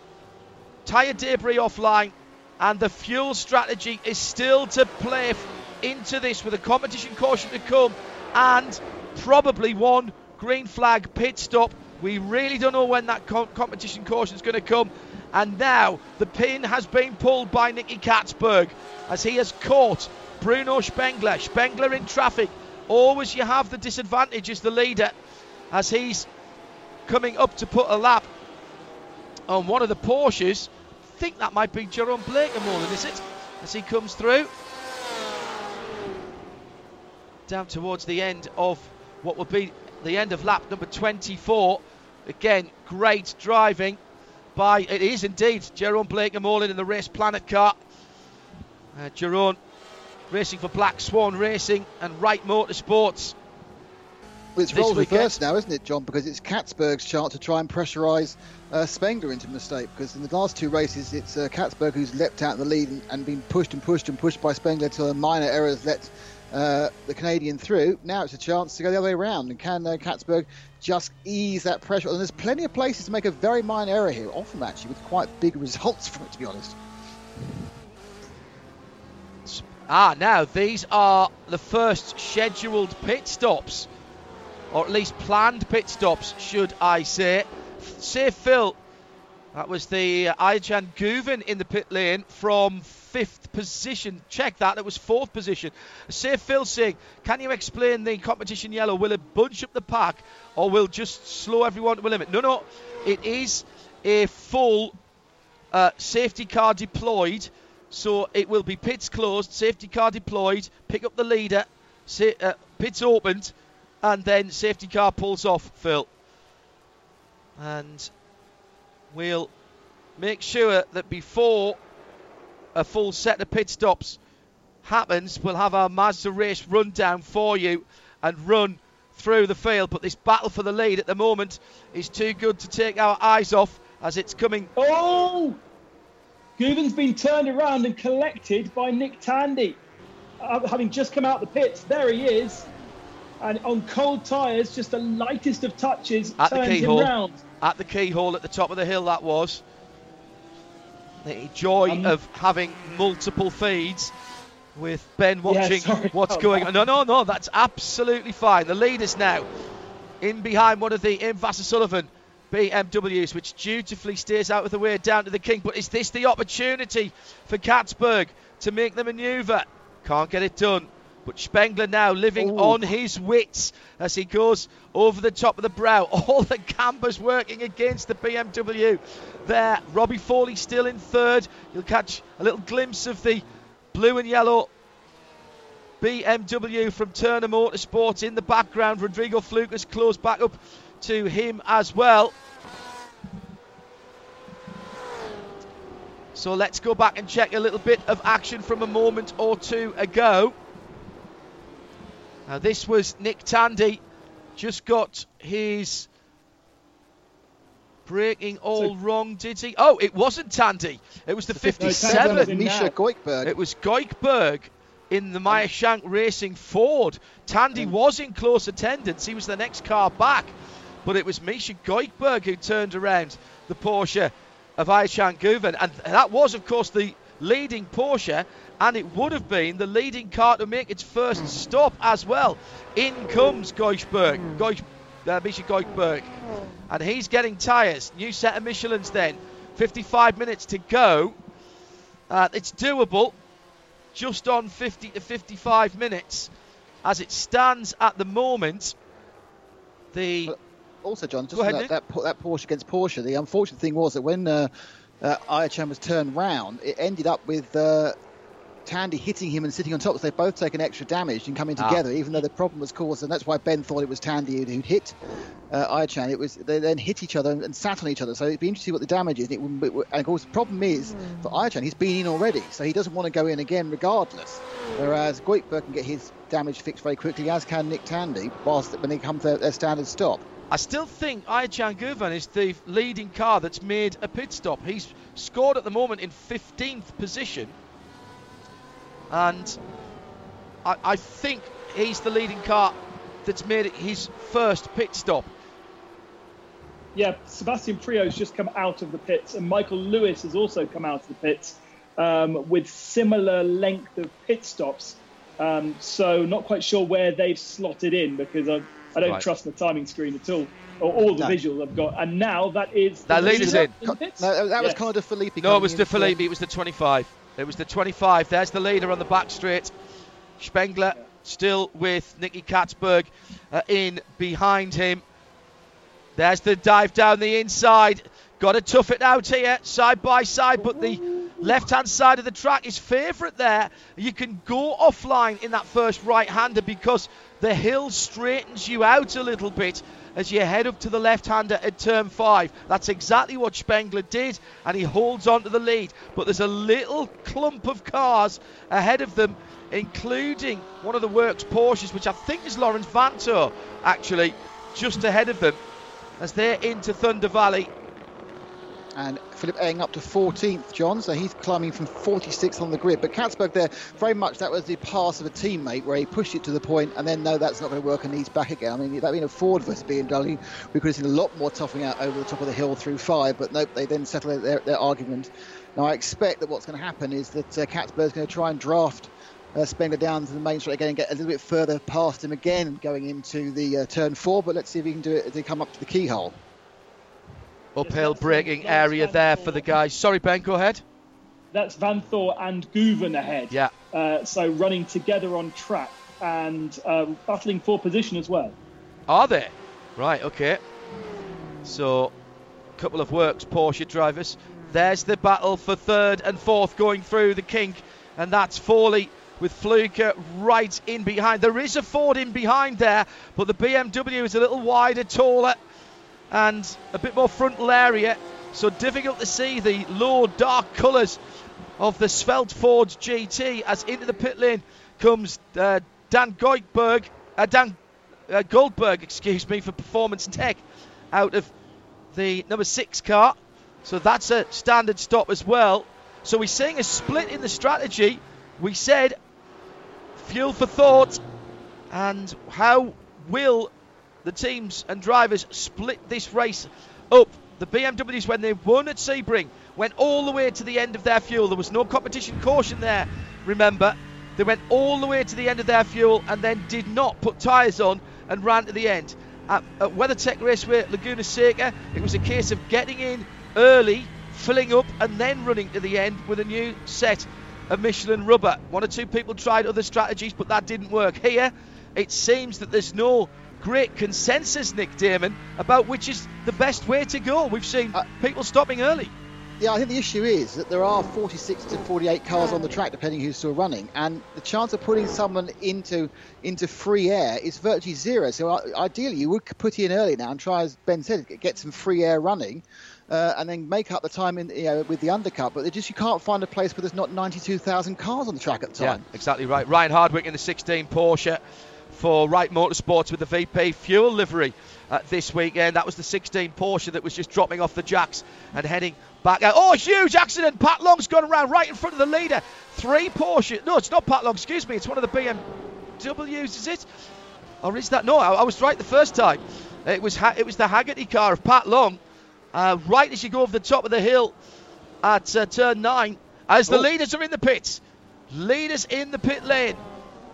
tyre debris offline and the fuel strategy is still to play into this with a competition caution to come and probably one green flag pit stop. We really don't know when that co- competition caution is going to come. And now the pin has been pulled by Nicky Catsburg as he has caught Bruno Spengler. Spengler in traffic. Always you have the disadvantage as the leader as he's coming up to put a lap on one of the Porsches think that might be Jerome Blaker more than is it? As he comes through. Down towards the end of what will be the end of lap number 24. Again, great driving by, it is indeed, Jerome Blaker Morlin in the Race Planet car. Uh, Jerome racing for Black Swan Racing and Wright Motorsports. Well, it's roles reversed now, isn't it, John? Because it's Catsburg's chance to try and pressurise uh, Spengler into a mistake. Because in the last two races, it's uh, Catsburg who's leapt out in the lead and, and, been pushed and pushed and pushed by Spengler until a minor error has let uh, the Canadian through. Now it's a chance to go the other way around. And can uh, Catsburg just ease that pressure? And there's plenty of places to make a very minor error here, often actually with quite big results from it, to be honest. Ah, now these are the first scheduled pit stops or at least planned pit stops, should I say. Say Phil, that was the uh, Guven in the pit lane from fifth position. Check that, it was fourth position. Say Phil saying, can you explain the competition yellow? Will it bunch up the pack or will just slow everyone to a limit? No, no, it is a full uh, safety car deployed. So it will be pits closed, safety car deployed, pick up the leader, say, uh, pits opened, and then safety car pulls off, Phil. And we'll make sure that before a full set of pit stops happens, we'll have our Mazda race rundown for you and run through the field. But this battle for the lead at the moment is too good to take our eyes off as it's coming. Oh! Guven's been turned around and collected by Nick Tandy. Uh, having just come out the pits, there he is. And on cold tyres, just the lightest of touches at the turns him keyhole. round. At the keyhole at the top of the hill, that was. The joy Um, of having multiple feeds with Ben watching sorry what's going that. on. No, no, no, that's absolutely fine. The leaders now in behind one of the. Vasser Sullivan BMWs, which dutifully steers out of the way down to the King. But is this the opportunity for Catsburg to make the manoeuvre? Can't get it done. But Spengler now living Ooh. on his wits as he goes over the top of the brow. (laughs) All the campers working against the BMW there. Robbie Foley still in third. You'll catch a little glimpse of the blue and yellow BMW from Turner Motorsport in the background. Rodrigo Fluke has closed back up to him as well. So let's go back and check a little bit of action from a moment or two ago. Now, this was Nick Tandy, just got his breaking all So- wrong, did he? Oh, it wasn't Tandy. It was the No, 57. in Misha. Goikhberg. It was Goikhberg in the Meyer Shank Racing Ford. Tandy was in close attendance. He was the next car back. But it was Misha Goikhberg who turned around the Porsche of Ayhancan Guven. And that was, of course, the leading Porsche. And it would have been the leading car to make its first stop as well. In comes Goikhberg. Goich, uh, Misha Goikhberg. And he's getting tyres. New set of Michelin's then. 55 minutes to go. Uh, it's doable just on 50 to 55 minutes as it stands at the moment. The also, John, just ahead, that, that, that Porsche against Porsche, the unfortunate thing was that when uh, uh, Ayhancan was turned round, it ended up with uh, Tandy hitting him and sitting on top. So they've both taken extra damage and coming Ah. together, even though the problem was caused, and that's why Ben thought it was Tandy who'd, who'd hit uh, Ayhancan. It was they then hit each other and, and sat on each other. So it'd be interesting what the damage is. And, it, it and of course, the problem is for Ayhancan, he's been in already, so he doesn't want to go in again regardless. Whereas Goikhberg can get his damage fixed very quickly, as can Nick Tandy, whilst when they come to their, their standard stop. I still think Ayhancan Guven is the leading car that's made a pit stop. He's scored at the moment in 15th position. And I, I think he's the leading car that's made it his first pit stop. Yeah, Sebastian Priaulx's just come out of the pits, and Michael Lewis has also come out of the pits um, with similar length of pit stops. Um, so not quite sure where they've slotted in because I, I don't Right. trust the timing screen at all, or all the No. visuals I've got. And now that is That the leader's leader in. No, that was Yes. kind of Felipe. No, it was in the Felipe. It was the 25. It was the 25. There's the leader on the back straight. Spengler still with Nicky Catsburg uh, in behind him. There's the dive down the inside. Got to tough it out here, side by side, but the left hand side of the track is favourite there. You can go offline in that first right hander because the hill straightens you out a little bit as you head up to the left hander at turn five. That's exactly what Spengler did, and he holds on to the lead. But there's a little clump of cars ahead of them, including one of the works Porsches, which I think is Laurens Vanthoor, actually, just ahead of them as they're into Thunder Valley. And Philipp Eng up to 14th, John, so he's climbing from 46th on the grid. But Catsburg there, very much that was the pass of a teammate where he pushed it to the point and then, no, that's not going to work and he's back again. I mean, that being a Ford versus BMW, we could have seen a lot more toughing out over the top of the hill through five, but nope, they then settle their, their argument. Now, I expect that what's going to happen is that uh, Catsburg's going to try and draft uh, Spengler down to the main straight again and get a little bit further past him again going into the uh, turn four, but let's see if he can do it as he come up to the keyhole. Uphill braking area there for the guys. Sorry, Ben, go ahead. That's Vanthoor and Guven ahead. Yeah. Uh, so running together on track and um, battling for position as well. Are they? Right, okay. So, a couple of works Porsche drivers. There's the battle for third and fourth going through the kink, and that's Foley with Fluker right in behind. There is a Ford in behind there, but the BMW is a little wider, taller. And a bit more frontal area, so difficult to see the low dark colours of the Svelte Ford GT as into the pit lane comes uh, Dan Goldburg, uh, Dan uh, Goldburg, excuse me, for Performance Tech out of the number six car. So that's a standard stop as well. So we're seeing a split in the strategy. We said fuel for thought, and how will the teams and drivers split this race up? The BMWs, when they won at Sebring, went all the way to the end of their fuel. There was no competition caution there, remember. They went all the way to the end of their fuel and then did not put tyres on and ran to the end. At, at WeatherTech Raceway Laguna Seca, it was a case of getting in early, filling up, and then running to the end with a new set of Michelin rubber. One or two people tried other strategies, but that didn't work. Here, it seems that there's no great consensus, Nick Daman, about which is the best way to go. We've seen uh, people stopping early. Yeah, I think the issue is that there are 46 to 48 cars on the track, depending who's still running, and the chance of putting someone into into free air is virtually zero. So uh, ideally, you would put in early now and try, as Ben said, get some free air running. Uh, and then make up the time in, you know, with the undercut. But just you can't find a place where there's not 92,000 cars on the track at the time. Yeah, exactly right. Ryan Hardwick in the 16 Porsche for Wright Motorsports with the VP fuel livery uh, this weekend. That was the 16 Porsche that was just dropping off the jacks and heading back out. Oh, huge accident! Pat Long's gone around right in front of the leader. Three Porsche. No, it's not Pat Long. Excuse me. It's one of the BMWs. Is it? Or is that? No, I, I was right the first time. It was ha- it was the Hagerty car of Pat Long. Uh, right as you go over the top of the hill at uh, turn nine, as the oh. leaders are in the pits. Leaders in the pit lane.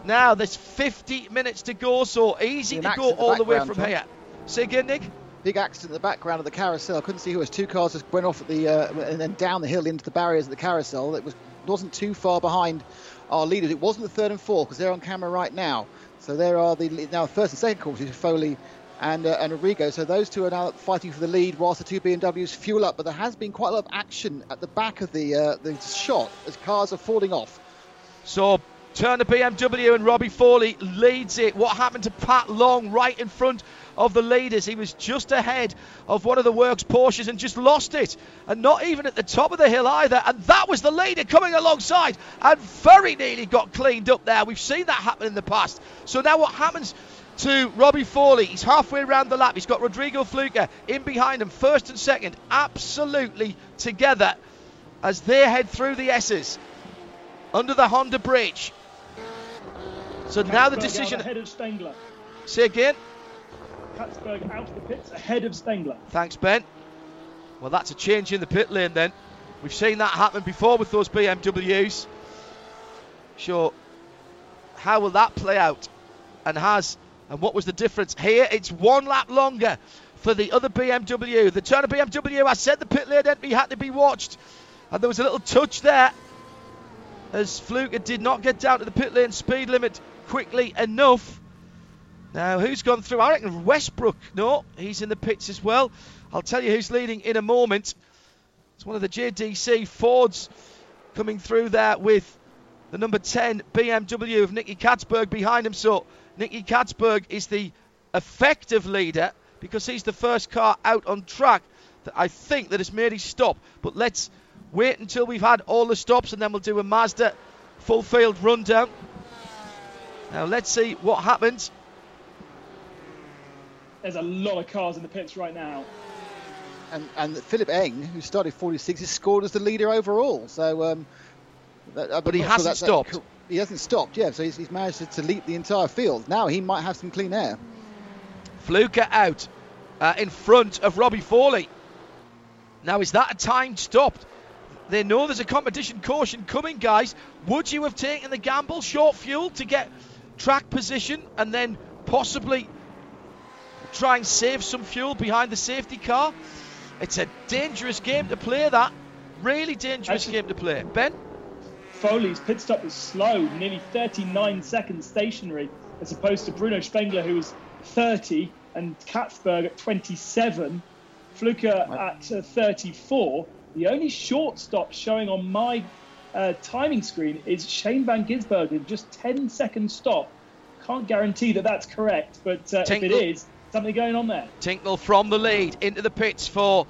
Now there's 50 minutes to go, so easy to go all the way from here. Say again, Nick. Big accident in the background of the carousel. I couldn't see who it was. Two cars just went off at the uh, and then down the hill into the barriers of the carousel. It was wasn't too far behind our leaders. It wasn't the third and fourth because they're on camera right now. So there are the now first and second causes Foley and uh, and Rodrigo. So those two are now fighting for the lead, whilst the two BMWs fuel up. But there has been quite a lot of action at the back of the uh, the shot as cars are falling off. So Turner BMW and Robbie Foley leads it. What happened to Pat Long right in front of the leaders? He was just ahead of one of the works Porsches and just lost it. And not even at the top of the hill either. And that was the leader coming alongside and very nearly got cleaned up there. We've seen that happen in the past. So now what happens to Robbie Foley? He's halfway around the lap. He's got Rodrigo Fluker in behind him, first and second, absolutely together as they head through the S's under the Honda bridge. So now the decision. Ahead of Spengler. Say again. Catsburg out of the pits ahead of Spengler. Thanks, Ben. Well, that's a change in the pit lane then. We've seen that happen before with those BMWs. Sure. How will that play out? And has. And what was the difference? Here, it's one lap longer for the other BMW. The Turner BMW, I said the pit lane entry had to be watched. And there was a little touch there as Fluker did not get down to the pit lane speed limit quickly enough. Now, who's gone through? I reckon Westbrook. No, he's in the pits as well. I'll tell you who's leading in a moment. It's one of the JDC Fords coming through there with the number 10 BMW of Nicky Catsburg behind him. So, Nicky Catsburg is the effective leader because he's the first car out on track that I think that has made his stop. But let's wait until we've had all the stops and then we'll do a Mazda full field rundown. Now let's see what happens. There's a lot of cars in the pits right now. And, and Philipp Eng, who started 46, is scored as the leader overall. So, um, that, but he hasn't sure stopped. That, he hasn't stopped, yeah. So he's, he's managed to, to, leap the entire field. Now he might have some clean air. Fluker out uh, in front of Robbie Foley. Now is that a time stopped? They know there's a competition caution coming, guys. Would you have taken the gamble, short fuel, to get track position and then possibly try and save some fuel behind the safety car? It's a dangerous game to play, that. Really dangerous Actually, game to play. Ben? Foley's pit stop was slow, nearly 39 seconds stationary, as opposed to Bruno Spengler, who was 30, and Catsburg at 27, Fluker at uh, 34. The only short stop showing on my uh, timing screen is Shane Van Gisbergen, just 10 second stop. Can't guarantee that that's correct, but uh, if it is, Something going on there. Tincknell from the lead into the pits for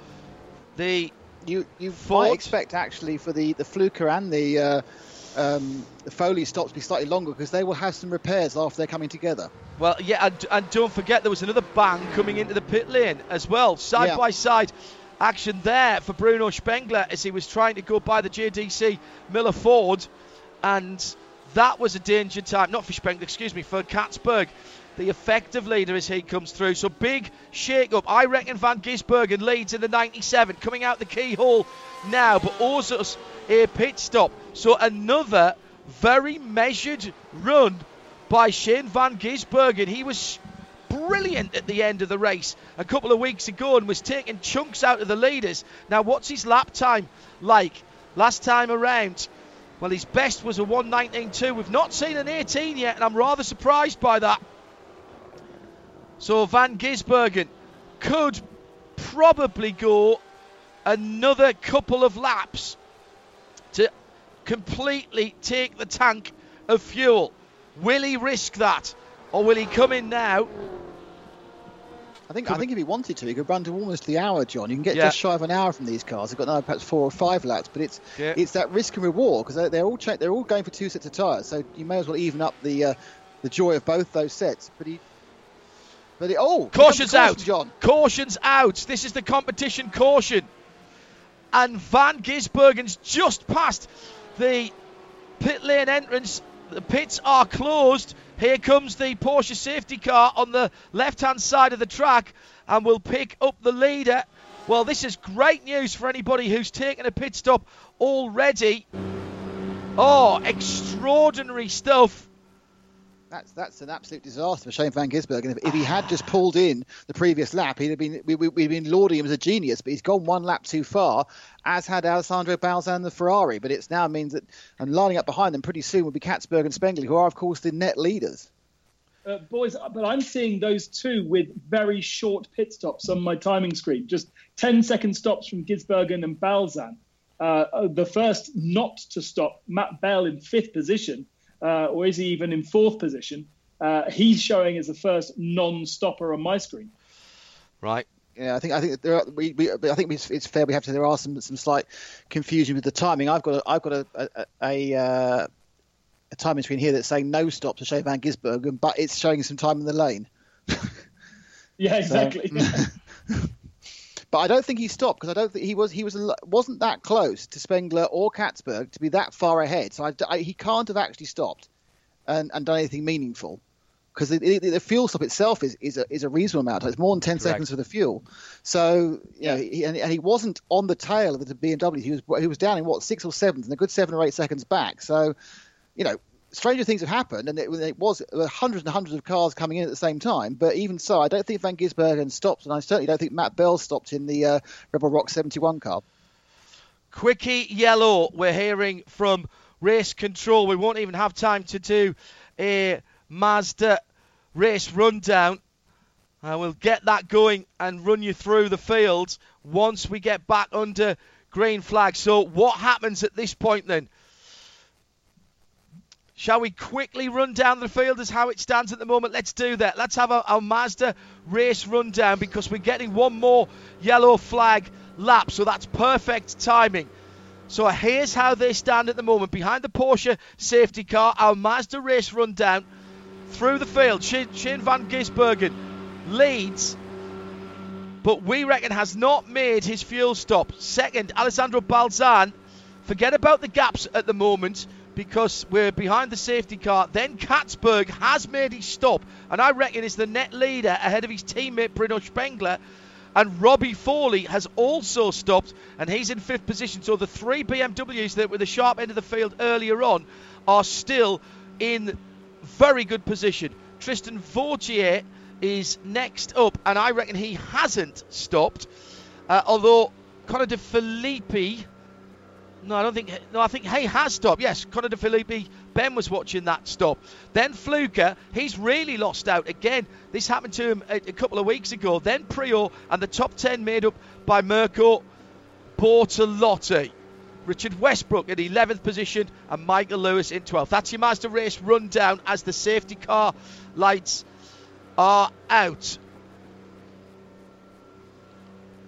the You you Ford. might expect actually for the the Fluker and the uh, um, the Foley stops to be slightly longer because they will have some repairs after they're coming together. Well, yeah, and, and don't forget there was another bang coming into the pit lane as well. Side Yeah. by side action there for Bruno Spengler as he was trying to go by the JDC Miller Ford, and that was a danger time. Not for Spengler, excuse me, for Catsburg, the effective leader as he comes through. So big shake up. I reckon Van Gisbergen leads in the 97, coming out the keyhole now, but Ozus a pit stop. So another very measured run by Shane Van Gisbergen. He was brilliant at the end of the race a couple of weeks ago and was taking chunks out of the leaders. Now, what's his lap time like? Last time around, well, his best was a 119.2. We've not seen an 18 yet, and I'm rather surprised by that. So Van Gisbergen could probably go another couple of laps to completely take the tank of fuel. Will he risk that? Or will he come in now? I think I think if he wanted to, he could run to almost the hour, John. You can get Yeah. just shy of an hour from these cars. They've got now perhaps four or five laps, but it's Yeah. it's that risk and reward because they're, they're all they're all going for two sets of tyres, so you may as well even up the uh, the joy of both those sets. But he, but he, oh, here comes the Caution's caution, out. John. Caution's out. This is the competition caution. And Van Gisbergen's just past the pit lane entrance. The pits are closed. Here comes the Porsche safety car on the left hand side of the track and will pick up the leader. Well, this is great news for anybody who's taken a pit stop already. Oh, extraordinary stuff. That's that's an absolute disaster for Shane Van Gisbergen. If, he had just pulled in the previous lap, he'd have been we, we, we'd been lauding him as a genius. But he's gone one lap too far, as had Alessandro Balzan the Ferrari. But it's now means that and lining up behind them pretty soon will be Catsburg and Spengler, who are of course the net leaders. Uh, boys, but I'm seeing those two with very short pit stops on my timing screen. Just 10 second stops from Gisbergen and Balzan. Uh, the first not to stop, Matt Bell in fifth position, uh, or is he even in fourth position? Uh, he's showing as the first non-stopper on my screen. Right. Yeah, I think I think there are, we, we I think it's, it's fair. We have to. There are some some slight confusion with the timing. I've got a, I've got a a, a, uh, a timing screen here that's saying no stop to Shane Van Gisbergen, but it's showing some time in the lane. (laughs) Yeah, exactly. (laughs) But I don't think he stopped because I don't think he was he was wasn't that close to Spengler or Catsburg to be that far ahead. So I, I- he can't have actually stopped and, and done anything meaningful because the, the, the fuel stop itself is, is a is a reasonable amount. It's more than ten Correct. seconds for the fuel. So you know, he, and, and he wasn't on the tail of the BMW. He was he was down in what six or seventh and a good seven or eight seconds back. So you know. Stranger things have happened, and it, it was hundreds and hundreds of cars coming in at the same time. But even so, I don't think Van Gisbergen stopped, and I certainly don't think Matt Bell stopped in the uh, Rebel Rock 71 car. Quickie yellow, we're hearing from race control. We won't even have time to do a Mazda race rundown. Uh, we'll get that going and run you through the field once we get back under green flag. So, what happens at this point then? Shall we quickly run down the field as how it stands at the moment? Let's do that. Let's have our, a Mazda race rundown because we're getting one more yellow flag lap, so that's perfect timing. So here's how they stand at the moment. Behind the Porsche safety car, our Mazda race rundown through the field. Shane, Shane Van Gisbergen leads, but we reckon has not made his fuel stop. Second, Alessandro Balzan. Forget about the gaps at the moment because we're behind the safety car. Then Catsburg has made his stop, and I reckon is the net leader ahead of his teammate Bruno Spengler. And Robbie Foley has also stopped, and he's in fifth position. So the three BMWs that were the sharp end of the field earlier on are still in very good position. Tristan Vautier is next up, and I reckon he hasn't stopped. Uh, although Connor De Phillippi, no, I don't think. No, I think he has stopped. Yes, Connor De Phillippi. Ben was watching that stop. Then Fluker, he's really lost out again. This happened to him a, a couple of weeks ago. Then Priaulx, and the top ten made up by Mirko Bortolotti. Richard Westbrook in 11th position and Michael Lewis in 12th. That's your Mazda race rundown as the safety car lights are out.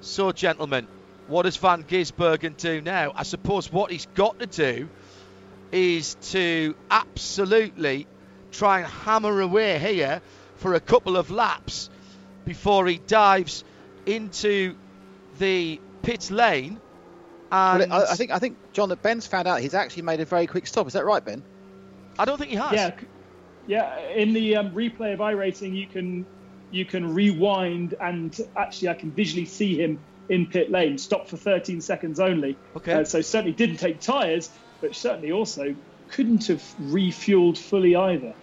So, gentlemen, what does Van Gisbergen do now? I suppose what he's got to do is to absolutely try and hammer away here for a couple of laps before he dives into the pit lane. And Well, I, I think I think John that Ben's found out he's actually made a very quick stop. Is that right, Ben? I don't think he has. Yeah, yeah. In the um, replay of iRacing, you can you can rewind, and actually, I can visually see him in pit lane, stopped for 13 seconds only. Okay. Uh, so certainly didn't take tyres, but certainly also couldn't have refueled fully either.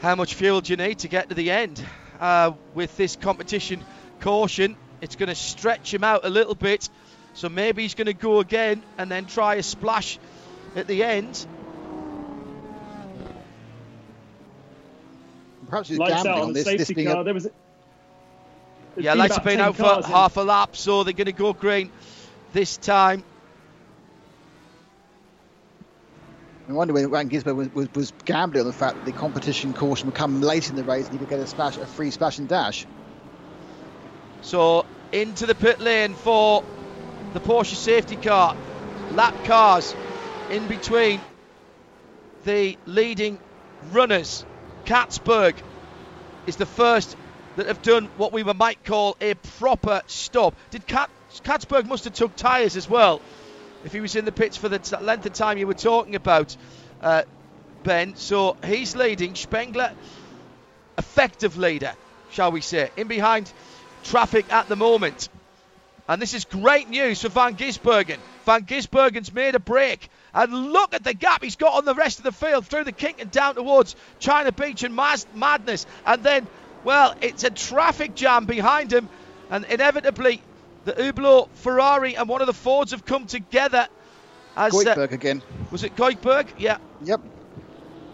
How much fuel do you need to get to the end? Uh, with this competition caution, it's going to stretch him out a little bit. So maybe he's going to go again and then try a splash at the end. Perhaps he's Lights out gambling on on the this. This safety being car. a, There was. there's yeah, been lights have been out for in- half a lap, so they're going to go green this time. I wonder when Van Gisbergen was, was, was gambling on the fact that the competition caution would come late in the race and he would get a splash, a free splash and dash. So into the pit lane for the Porsche safety car. Lap cars in between the leading runners. Catsburg is the first that have done what we might call a proper stop. Did Kat, Catsburg must have took tyres as well if he was in the pits for the t- length of time you were talking about, uh, Ben. So he's leading. Spengler, effective leader, shall we say, in behind traffic at the moment. And this is great news for Van Gisbergen. Van Gisbergen's made a break. And look at the gap he's got on the rest of the field through the kink and down towards China Beach and Mas- Madness. And then, well, it's a traffic jam behind him. And inevitably, the Hublot Ferrari and one of the Fords have come together. As uh, Goikhberg again. was it Goikhberg? Yeah. Yep.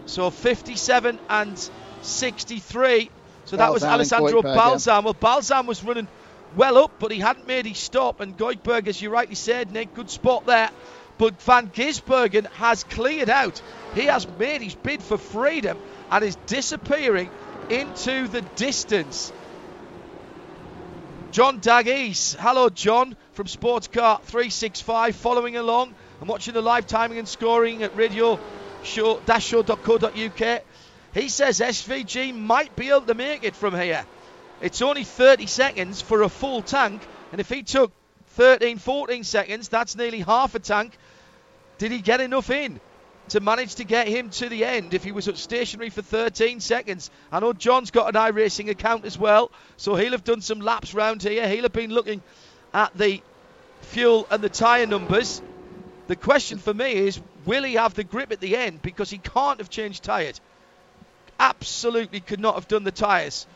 So 57 and 63. So that was Balzan and Alessandro Goikhberg, yeah. Balzan. Well, Balzan was running well up, but he hadn't made his stop. And Goikhberg, as you rightly said, Nick, good spot there. But Van Gisbergen has cleared out. He has made his bid for freedom and is disappearing into the distance. John Dagys. Hello, John from Sportscar 365, following along and watching the live timing and scoring at radio show, show.co.uk. He says SVG might be able to make it from here. It's only 30 seconds for a full tank, and if he took 13, 14 seconds, that's nearly half a tank. Did he get enough in to manage to get him to the end if he was stationary for 13 seconds? I know John's got an iRacing account as well, so he'll have done some laps round here. He'll have been looking at the fuel and the tyre numbers. The question for me is will he have the grip at the end because he can't have changed tyres? Absolutely could not have done the tyres.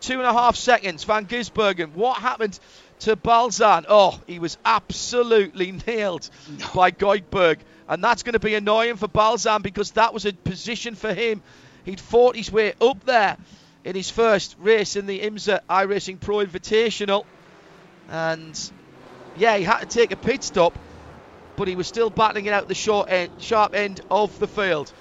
Two and a half seconds, Van Gisbergen. What happened to Balzan? Oh, he was absolutely (laughs) nailed by Goikhberg. And that's going to be annoying for Balzan because that was a position for him. He'd fought his way up there in his first race in the IMSA iRacing Pro Invitational. And yeah, he had to take a pit stop, but he was still battling it out the short end, sharp end of the field.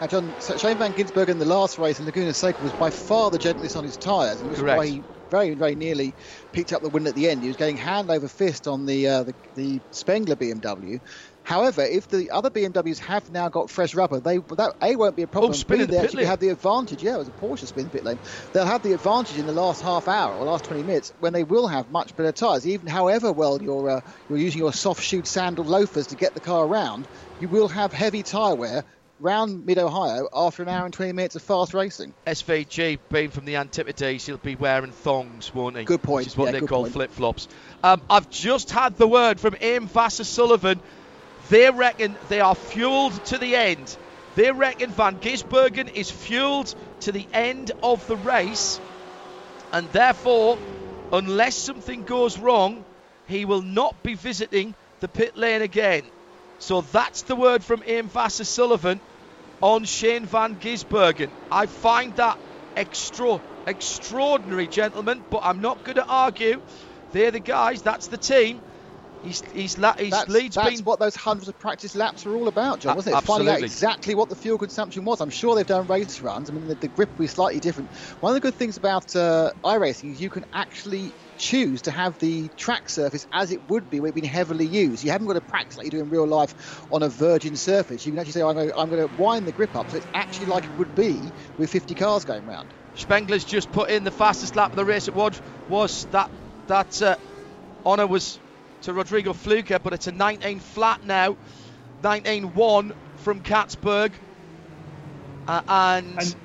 Now, John, so Shane Van Gisbergen in the last race in Laguna Seca was by far the gentlest on his tyres, and which Correct. why he very, very nearly picked up the win at the end. He was getting hand over fist on the uh, the, the Spengler BMW. However, if the other BMWs have now got fresh rubber, they that a won't be a problem. Oh, spin B, in the they actually lane. have the advantage. Yeah, it was a Porsche spin pit lane. They'll have the advantage in the last half hour or last 20 minutes when they will have much better tyres. Even however well you're uh, you're using your soft shoe sandal loafers to get the car around, you will have heavy tyre wear round mid Ohio after an hour and 20 minutes of fast racing. SVG being from the Antipodes, he'll be wearing thongs, won't he? Good point, Which is what yeah, they call flip flops. Um, I've just had the word from AIM Vasser Sullivan. They reckon they are fueled to the end. They reckon Van Gisbergen is fueled to the end of the race, and therefore, unless something goes wrong, he will not be visiting the pit lane again. So that's the word from AIM Vasser Sullivan on Shane Van Gisbergen. I find that extra extraordinary, gentlemen, but I'm not going to argue. They're the guys, that's the team. He's he's, la- he's That's, leads that's been what those hundreds of practice laps are all about, John, wasn't it? Finding out absolutely. exactly what the fuel consumption was. I'm sure they've done race runs. I mean, the, the grip will be slightly different. One of the good things about uh, iRacing is you can actually choose to have the track surface as it would be when it's been heavily used. You haven't got to practice like you do in real life on a virgin surface. You can actually say, I'm going, to, I'm going to wind the grip up so it's actually like it would be with 50 cars going round. Spengler's just put in the fastest lap of the race. It was was that that uh, honour was to Rodrigo Fluker, but it's a 19 flat now, 19-1 from Catsburg, uh, and, And-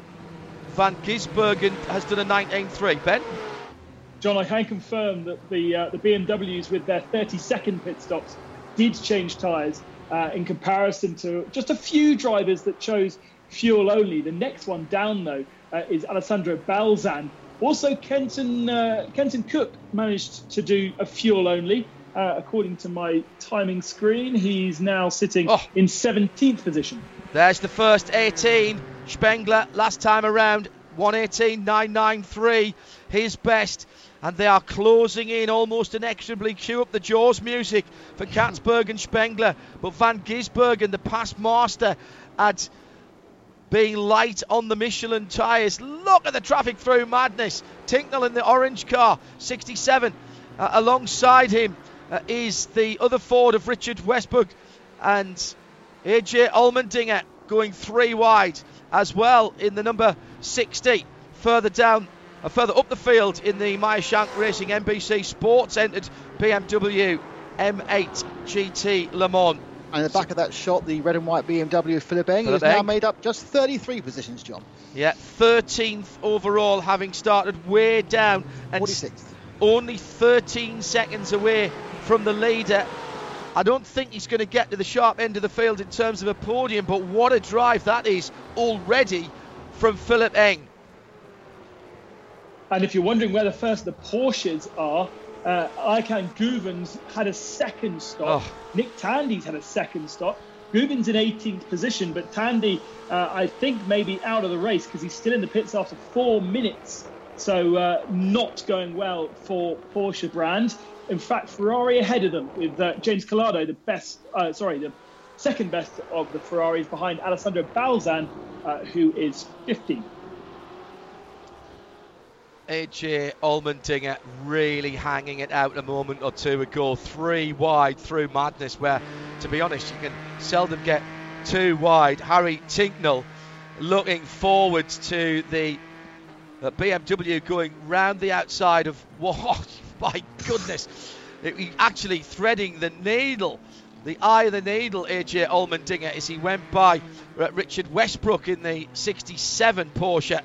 Van Gisbergen has done a 19-3. Ben, John, I can confirm that the uh, the BMWs with their 30 second pit stops did change tyres uh, in comparison to just a few drivers that chose fuel only. The next one down though uh, is Alessandro Balzan. Also, Kenton uh, Kenton Koch managed to do a fuel only. Uh, according to my timing screen, he's now sitting Oh. in 17th position. there's the first 18. Spengler last time around 118.993, his best. And they are closing in almost inexorably. Cue up the Jaws music for Catsburg and Spengler. But Van Gisbergen, the past master at being light on the Michelin tyres. Look at the traffic through madness. Tincknell in the orange car, 67. Uh, alongside him uh, is the other Ford of Richard Westbrook and AJ Allmendinger going three wide as well in the number 60. Further down, uh, further up the field in the Meyer Shank Racing NBC Sports entered BMW M8 GT Le Mans. And at the back of that shot, the red and white BMW Philipp Eng has now made up just 33 positions, John. Yeah, 13th overall, having started way down and 46th. Only 13 seconds away from the leader. I don't think he's going to get to the sharp end of the field in terms of a podium, but what a drive that is already from Philipp Eng. And if you're wondering where the first the Porsches are, uh, Ayhancan Guven's had a second stop. Oh. Nick Tandy's had a second stop. Guvens in 18th position, but Tandy, uh, I think, may be out of the race because he's still in the pits after four minutes. So uh, not going well for Porsche brand. In fact, Ferrari ahead of them with uh, James Calado, the best, uh, sorry, the second best of the Ferraris behind Alessandro Balzan, uh, who is 15th. AJ Allmendinger really hanging it out a moment or two ago. Three wide through madness, where, to be honest, you can seldom get too wide. Harry Tincknell looking forwards to the BMW going round the outside of. (laughs) Whoa, my goodness. It- actually threading the needle, the eye of the needle, AJ Allmendinger, as he went by uh, Richard Westbrook in the 67 Porsche.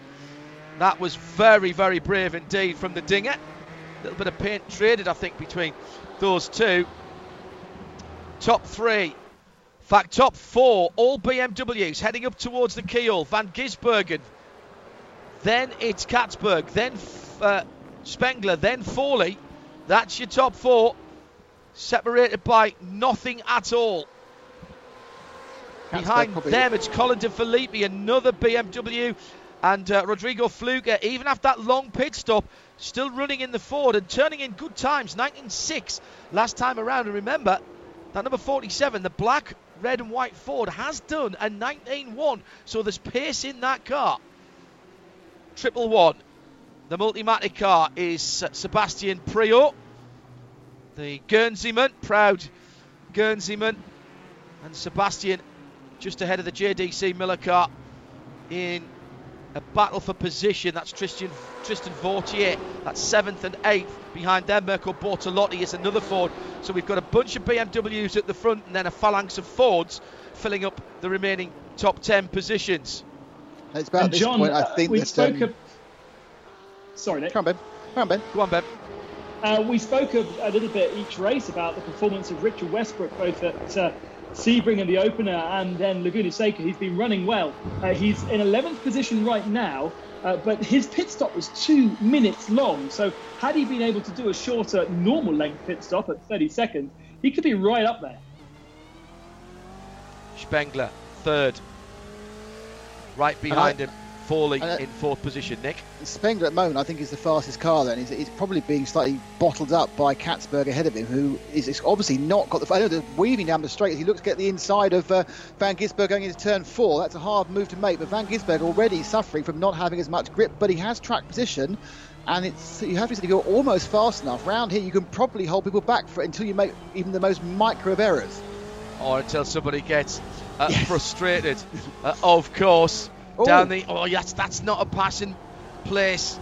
That was very, very brave indeed from the Dinger. A little bit of paint traded, I think, between those two. Top three. In fact, top four, all BMWs heading up towards the keel. Van Gisbergen. Then it's Catsburg. Then uh, Spengler. Then Foley. That's your top four. Separated by nothing at all. Catsburg Behind probably- them, it's Connor De Phillippi, another BMW, and uh, Rodrigo Fluger. Even after that long pit stop, still running in the Ford and turning in good times. 19.6 last time around. And remember, that number 47, the black, red, and white Ford, has done a 19.1. So there's pace in that car. Triple one. The Multimatic car is Sebastian Priaulx, the Guernseyman, proud Guernseyman, and Sebastian just ahead of the JDC Miller car in a battle for position. That's Tristan Tristan Vautier. That's seventh and eighth. Behind them, Mirko Bortolotti is another Ford. So we've got a bunch of BMWs at the front and then a phalanx of Fords filling up the remaining top ten positions. It's about and this John, point, I uh, think we that. spoke um, of. Sorry, Nick. Come on, Ben. Come on, Ben. Go on, Ben. Uh, we spoke of a little bit each race about the performance of Richard Westbrook, both at uh, Sebring in the opener and then Laguna Seca. He's been running well. Uh, he's in 11th position right now, uh, but his pit stop was two minutes long. So had he been able to do a shorter, normal length pit stop at 30 seconds, he could be right up there. Spengler, third. Right behind him. falling Uh, in fourth position. Nick. Spengler at the moment, I think, is the fastest car. Then he's, he's probably being slightly bottled up by Catsburg ahead of him, who is, obviously not got the. I know they're weaving down the straight as he looks to get the inside of uh, Van Gisberg going into turn four. That's a hard move to make, but Van Gisberg already suffering from not having as much grip, but he has track position. And it's you have to say you're almost fast enough round here, you can probably hold people back for until you make even the most micro of errors. Or until somebody gets uh, Yes. frustrated, uh, of course. Oh. Down the. Oh, yes, that's not a passing place.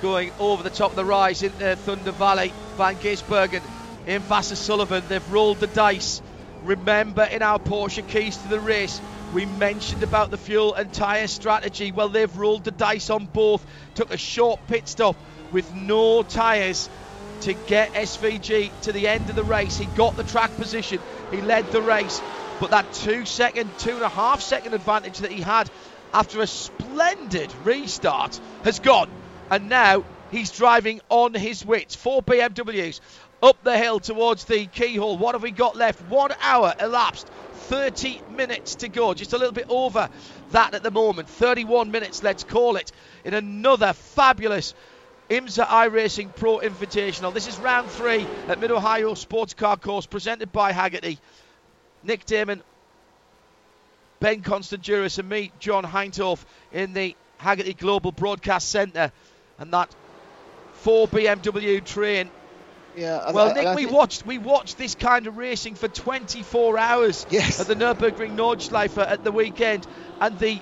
Going over the top of the rise into Thunder Valley. Van Gisbergen in Vasser Sullivan. They've rolled the dice. Remember, in our Porsche keys to the race, we mentioned about the fuel and tyre strategy. Well, they've rolled the dice on both. Took a short pit stop with no tyres to get SVG to the end of the race. He got the track position. He led the race. But that two second, two and a half second advantage that he had after a splendid restart has gone. And now he's driving on his wits. Four BMWs up the hill towards the keyhole. What have we got left? One hour elapsed. 30 minutes to go. Just a little bit over that at the moment. 31 minutes, let's call it, in another fabulous IMSA iRacing Pro Invitational. This is round three at Mid Ohio Sports Car Course, presented by Hagerty. Nick Daman, Ben Constanduros, and me, John Hindhaugh, in the Hagerty Global Broadcast Centre. And that four BMW train. Yeah. Well, Nick, we think- watched we watched this kind of racing for 24 hours Yes. at the Nürburgring Nordschleife at the weekend, and the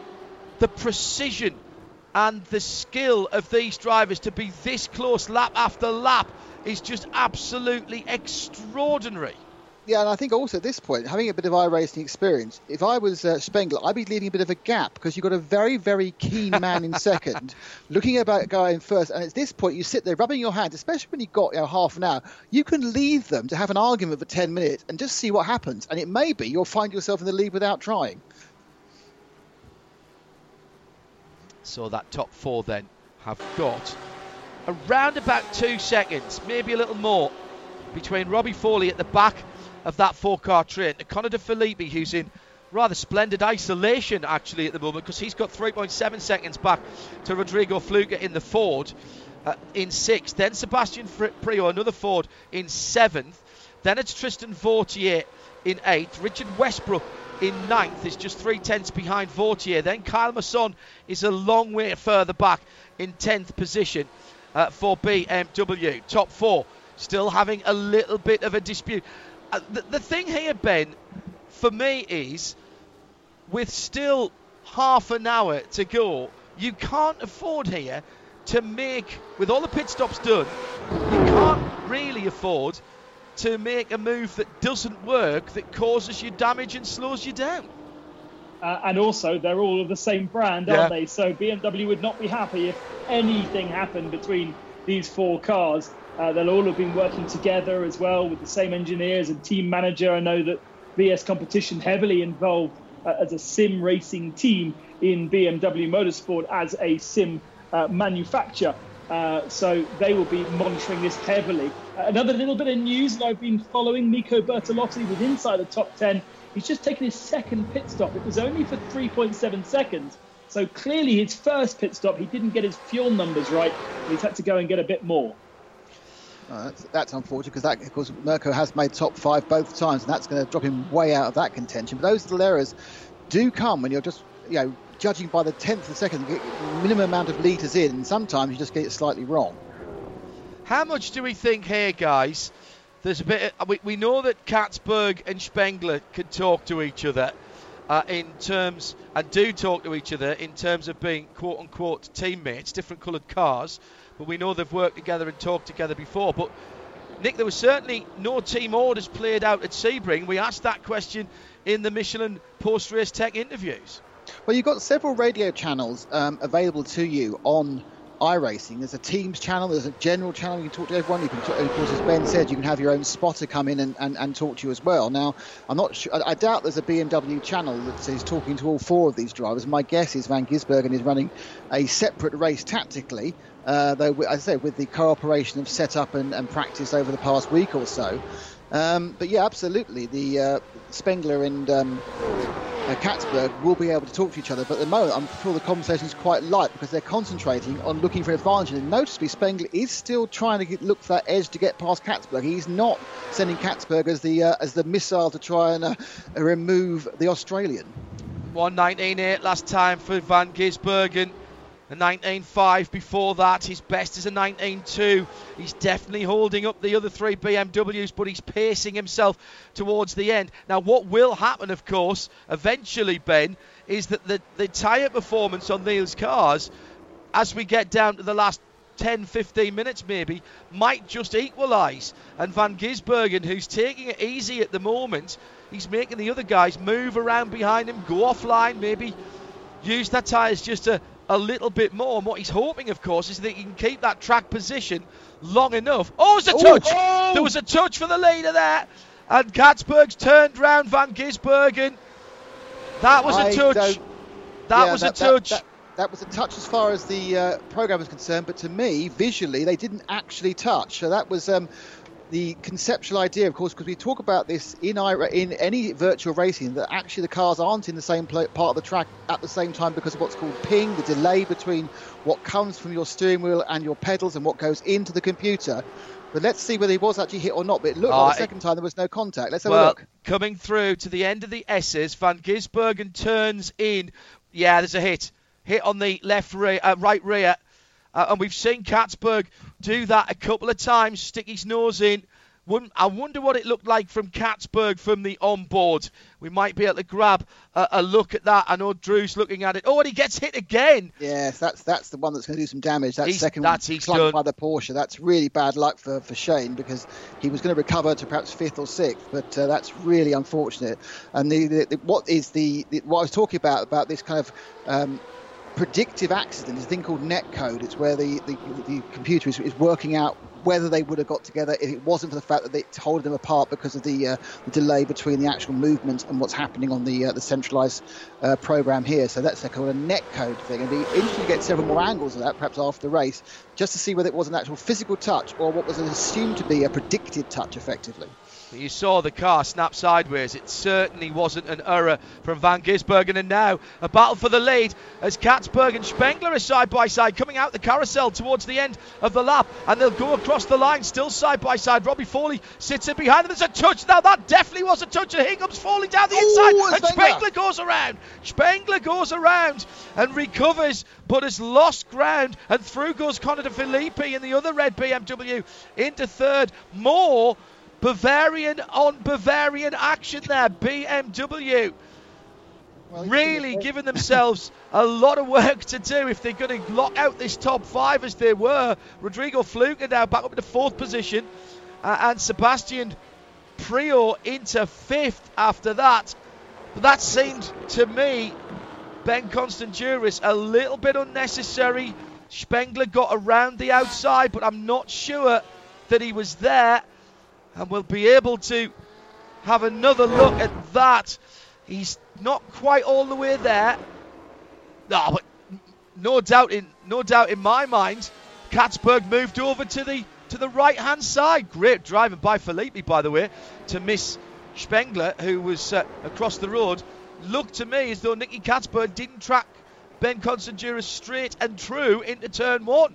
the precision and the skill of these drivers to be this close lap after lap is just absolutely extraordinary. Yeah, and I think also at this point, having a bit of iRacing experience, if I was uh, Spengler, I'd be leaving a bit of a gap because you've got a very, very keen man in (laughs) second, looking about a guy in first, and at this point you sit there rubbing your hands, especially when you've got you know, half an hour. You can leave them to have an argument for 10 minutes and just see what happens, and it may be you'll find yourself in the lead without trying. So that top four then have got around about two seconds, maybe a little more, between Robbie Foley at the back of that four-car train to Connor De Phillippi, who's in rather splendid isolation actually at the moment because he's got 3.7 seconds back to Rodrigo Fluka in the Ford uh, in sixth. Then Sebastian Priaulx, another Ford, in seventh. Then it's Tristan Vautier in eighth. Richard Westbrook in ninth is just three tenths behind Vautier. Then Kyle Masson is a long way further back in tenth position uh, for BMW. Top four still having a little bit of a dispute. Uh, the, the thing here, Ben, for me is with still half an hour to go, you can't afford here to make, with all the pit stops done, you can't really afford to make a move that doesn't work that causes you damage and slows you down. Uh, and also, they're all of the same brand, Yeah. aren't they? So BMW would not be happy if anything happened between these four cars. Uh, they'll all have been working together as well with the same engineers and team manager. I know that VS Competition heavily involved uh, as a sim racing team in BMW Motorsport as a sim uh, manufacturer. Uh, so they will be monitoring this heavily. Uh, another little bit of news that I've been following: Nico Bortolotti was inside the top 10. He's just taken his second pit stop. It was only for 3.7 seconds. So clearly, his first pit stop, he didn't get his fuel numbers right. He's had to go and get a bit more. Uh, that's, that's unfortunate because that, of course, Mirko has made top five both times, and that's going to drop him way out of that contention. But those little errors do come when you're just, you know, judging by the tenth of second, minimum amount of litres in, and sometimes you just get it slightly wrong. How much do we think here, guys? There's a bit. Of, we, we know that Catsburg and Spengler can talk to each other uh, in terms, and do talk to each other in terms of being quote unquote teammates, different coloured cars. But we know they've worked together and talked together before. But Nick, there was certainly no team orders played out at Sebring. We asked that question in the Michelin post-race tech interviews. Well, you've got several radio channels um, available to you on iRacing. There's a Teams channel, there's a general channel. You can talk to everyone. You can, talk, of course, as Ben said, you can have your own spotter come in and, and, and talk to you as well. Now, I'm not sure. I, doubt there's a BMW channel that is talking to all four of these drivers. My guess is Van Gisbergen is running a separate race tactically. Uh, though, as I say, with the cooperation of setup and, and practice over the past week or so. Um, but yeah, absolutely. The uh, Spengler and um, uh, Catsburg will be able to talk to each other. But at the moment, I'm sure the conversation is quite light because they're concentrating on looking for an advantage. And noticeably, Spengler is still trying to get, look for that edge to get past Catsburg. He's not sending Catsburg as the uh, as the missile to try and uh, remove the Australian. 119.8 last time for Van Gisbergen. A 19.5 before that. His best is a 19.2. He's definitely holding up the other three BMWs, but he's pacing himself towards the end. Now, what will happen, of course, eventually, Ben, is that the, the tyre performance on these cars, as we get down to the last 10, 15 minutes maybe, might just equalise. And Van Gisbergen, who's taking it easy at the moment, he's making the other guys move around behind him, go offline, maybe use their tyres just to a little bit more. And what he's hoping, of course, is that he can keep that track position long enough. Oh, there's a touch! Oh! There was a touch for the leader there. And Catsburg's turned round Van Gisbergen. That was a touch. That Yeah, was that, a touch. That, that, that was a touch as far as the uh, program is concerned, but to me, visually, they didn't actually touch. So that was um, the conceptual idea, of course, because we talk about this in in any virtual racing that actually the cars aren't in the same part of the track at the same time because of what's called ping, the delay between what comes from your steering wheel and your pedals and what goes into the computer. But let's see whether he was actually hit or not. But it looked Uh, like the second time there was no contact. Let's have a well, look. coming through to the end of the S's, Van Gisbergen turns in. Yeah, there's a hit. Hit on the left rear, uh, right rear. Uh, and we've seen Catsburg do that a couple of times, stick his nose in. I wonder what it looked like from Catsburg from the onboard. We might be able to grab a, a look at that. I know Drew's looking at it. Oh, and he gets hit again. Yes, that's that's the one that's going to do some damage. That He's- second that's- one he's done. by the Porsche. That's really bad luck for, for Shane because he was going to recover to perhaps fifth or sixth, but uh, that's really unfortunate. And the, the, the what is the, the what I was talking about about this kind of um, predictive accident is a thing called netcode. It's where the, the, the computer is, is working out whether they would have got together if it wasn't for the fact that it's holding them apart because of the, uh, the delay between the actual movement and what's happening on the uh, the centralized uh, program here. So that's of a netcode thing. It'd be interesting to get several more angles of that, perhaps after the race, just to see whether it was an actual physical touch or what was assumed to be a predicted touch, effectively. You saw the car snap sideways. It certainly wasn't an error from Van Gisbergen. And now a battle for the lead as Catsburg and Spengler are side by side coming out the carousel towards the end of the lap. And they'll go across the line still side by side. Robbie Foley sits in behind them. There's a touch. Now that definitely was a touch. And here comes Foley down the Ooh, inside. And Spengler. Goes around. Spengler goes around and recovers but has lost ground. And through goes Connor De Phillippi in the other red BMW into third. More Bavarian on Bavarian action there. BMW Well, really giving (laughs) themselves a lot of work to do if they're going to lock out this top five as they were. Rodrigo Fluker now back up in the fourth position, uh, and Sebastian Priaulx into fifth after that. But that seemed to me, Ben Constanduros, a little bit unnecessary. Spengler got around the outside, but I'm not sure that he was there. And we'll be able to have another look at that. He's not quite all the way there. No, but no doubt in no doubt in my mind, Catsburg moved over to the to the right hand side. Great driving by Felipe, by the way, to miss Spengler, who was uh, across the road. Looked to me as though Nicky Catsburg didn't track Ben Constanduros straight and true into turn one.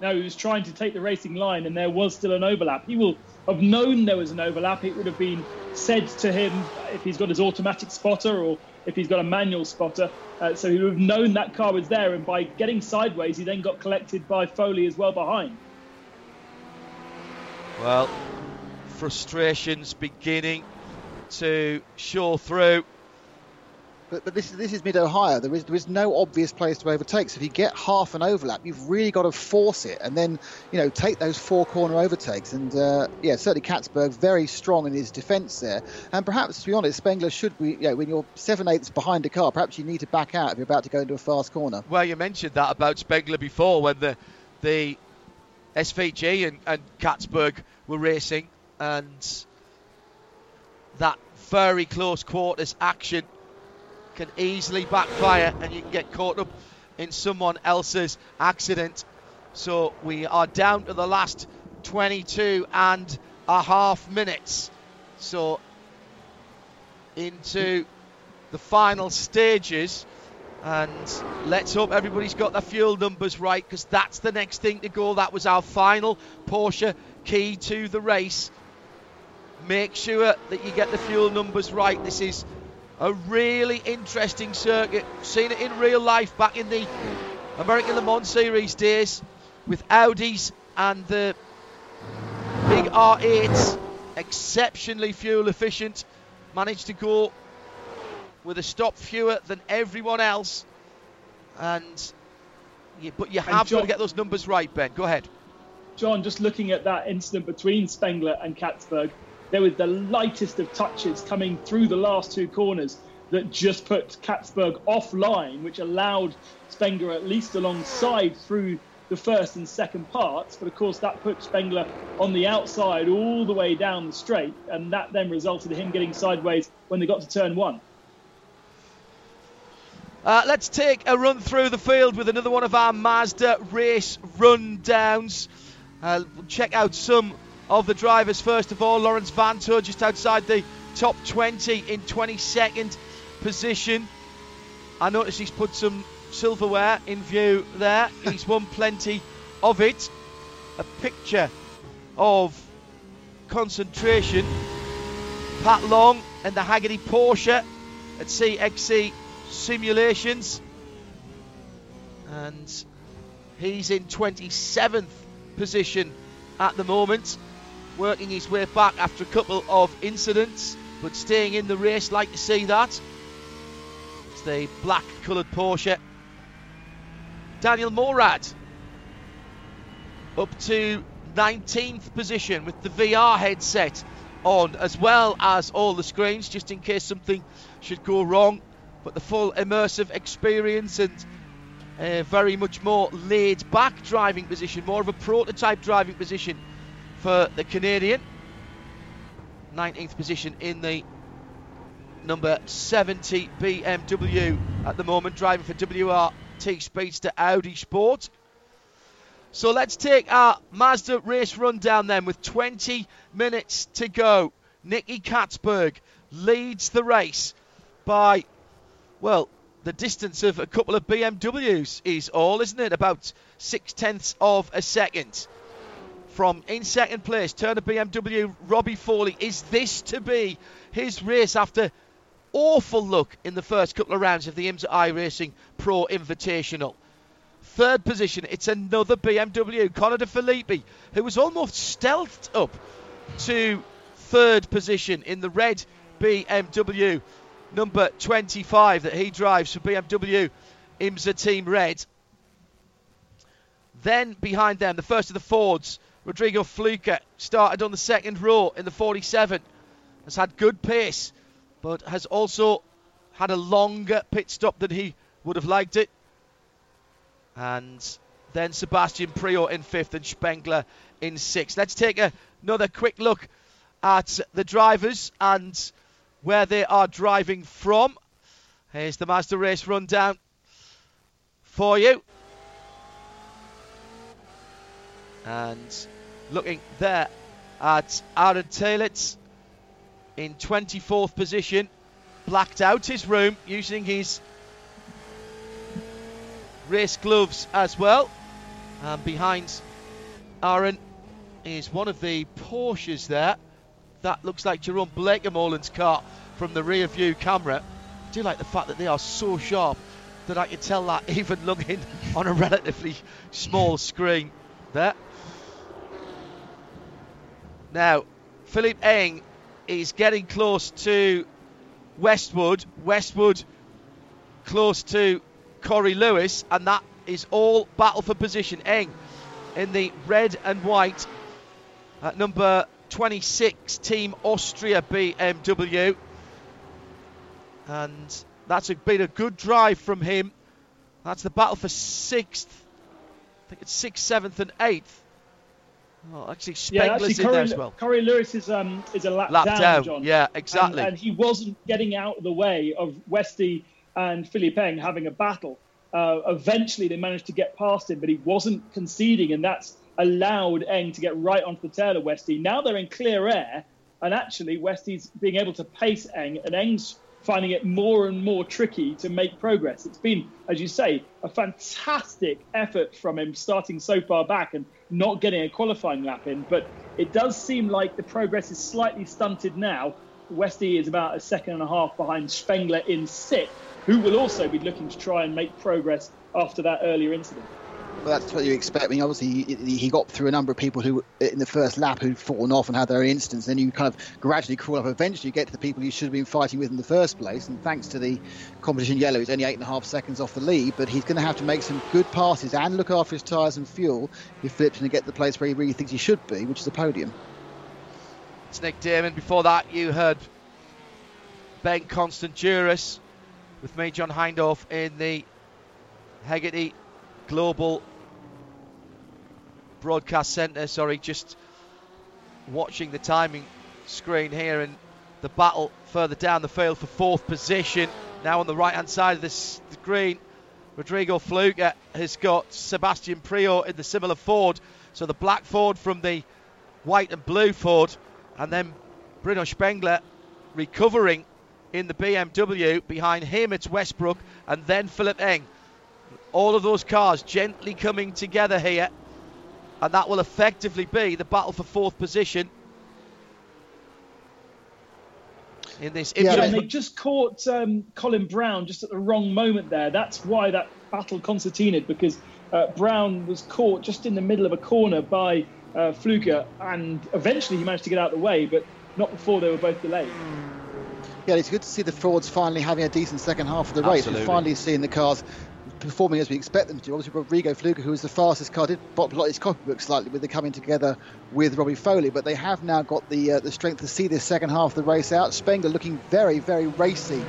No, he was trying to take the racing line, and there was still an overlap. He will have known there was an overlap. It would have been said to him if he's got his automatic spotter or if he's got a manual spotter. Uh, so he would have known that car was there, and by getting sideways, he then got collected by Foley as well behind. Well, frustrations beginning to show through. But, but this is this is mid Ohio. There is there is no obvious place to overtake. So if you get half an overlap, you've really got to force it, and then you know take those four corner overtakes. And uh, yeah, certainly Catsburg very strong in his defence there. And perhaps to be honest, Spengler should be. You know, when you're seven eighths behind a car, perhaps you need to back out if you're about to go into a fast corner. Well, you mentioned that about Spengler before when the the SVG and, and Catsburg were racing, and that very close quarters action can easily backfire, and you can get caught up in someone else's accident. So we are down to the last 22 and a half minutes. So into the final stages. And let's hope everybody's got their fuel numbers right because that's the next thing to go. That was our final Porsche key to the race. Make sure that you get the fuel numbers right. This is a really interesting circuit. Seen it in real life back in the American Le Mans Series days with Audis and the big R8s. Exceptionally fuel efficient. Managed to go with a stop fewer than everyone else. And but you have John, got to get those numbers right, Ben. Go ahead. John, just looking at that incident between Spengler and Catsburg, there was the lightest of touches coming through the last two corners that just put Catsburg offline, which allowed Spengler at least alongside through the first and second parts. But of course, that put Spengler on the outside all the way down the straight, and that then resulted in him getting sideways when they got to turn one. Uh, let's take a run through the field with another one of our Mazda race rundowns. Uh, check out some of the drivers first of all. Laurens Vanthoor just outside the top 20 in 22nd position. I notice he's put some silverware in view there. (laughs) He's won plenty of it. A picture of concentration. Pat Long and the Hagerty Porsche at CXC simulations. And he's in 27th position at the moment, working his way back after a couple of incidents, but staying in the race. Like to see that. It's the black coloured Porsche. Daniel Morad up to 19th position with the VR headset on, as well as all the screens, just in case something should go wrong but the full immersive experience and uh, very much more laid back driving position, more of a prototype driving position for the Canadian. 19th position in the number 70 BMW at the moment, driving for WRT Speedster Audi Sport. So let's take our Mazda race rundown then with 20 minutes to go. Nicky Catsburg leads the race by well, the distance of a couple of BMWs is all, isn't it? About six tenths of a second. From in second place, Turner BMW, Robbie Foley. Is this to be his race after awful luck in the first couple of rounds of the IMSA iRacing Pro Invitational? Third position, it's another BMW, Connor De Filippi, who was almost stealthed up to third position in the red BMW number 25 that he drives for BMW IMSA Team Red. Then behind them, the first of the Fords, Rodrigo Fluker, started on the second row in the 47. Has had good pace, but has also had a longer pit stop than he would have liked it. And then Sebastian Priaulx in fifth and Spengler in sixth. Let's take a, another quick look at the drivers and where they are driving from. Here's the Mazda race rundown for you. And looking there at Aaron Telitz in 24th position, blacked out his room using his race gloves as well. And behind Aaron is one of the Porsches there that looks like Jeroen Bleekemolen's car from the rear view camera. I do like the fact that they are so sharp that I can tell that (laughs) even looking on a relatively small screen there. Now, Philipp Eng is getting close to Westbrook. Westbrook close to Corey Lewis, and that is all battle for position. Eng in the red and white at number 26 Team Austria BMW. And that's a, been a good drive from him. That's the battle for sixth. I think it's sixth, seventh, and eighth. Oh, actually, Spengler's yeah, actually, Corey, in there as well. Corey Lewis is um is a lap, lap down, down, John. Yeah, exactly. And, and, he wasn't getting out of the way of Westy and Philipp Eng having a battle. Uh, eventually, they managed to get past him, but he wasn't conceding, and that's allowed Eng to get right onto the tail of Westy. Now they're in clear air, and actually Westy's being able to pace Eng, and Eng's finding it more and more tricky to make progress. It's been, as you say, a fantastic effort from him starting so far back and not getting a qualifying lap in. But it does seem like the progress is slightly stunted now. Westy is about a second and a half behind Spengler in sixth, who will also be looking to try and make progress after that earlier incident. Well, that's what you expect. I mean, obviously, he, got through a number of people who, in the first lap, who'd fallen off and had their instance. Then you kind of gradually crawl up. Eventually, you get to the people you should have been fighting with in the first place. And thanks to the competition yellow, he's only eight and a half seconds off the lead. But he's going to have to make some good passes and look after his tyres and fuel if Philipp's going to get to the place where he really thinks he should be, which is the podium. It's Nick Daman. Before that, you heard Ben Constanduros with me, John Hindhaugh, in the Hagerty Global Broadcast Centre. Sorry, just watching the timing screen here and the battle further down the field for fourth position. Now on the right hand side of the screen, Rodrigo Fluger has got Sebastian Priaulx in the similar Ford. So the black Ford from the white and blue Ford, and then Bruno Spengler recovering in the BMW. Behind him, it's Westbrook, and then Philipp Eng. All of those cars gently coming together here, and that will effectively be the battle for fourth position. In this, yeah, and they just caught um, Colin Braun just at the wrong moment there. That's why that battle concertinaed because uh, Braun was caught just in the middle of a corner by uh, Fluger, and eventually he managed to get out of the way, but not before they were both delayed. Yeah, it's good to see the Fords finally having a decent second half of the race. Absolutely. We're finally seeing the cars performing as we expect them to. Obviously, Rodrigo Fluger, who was the fastest car, did bottle his copybook slightly with the coming together with Robbie Foley, but they have now got the uh, the strength to see this second half of the race out. Spengler looking very, very racy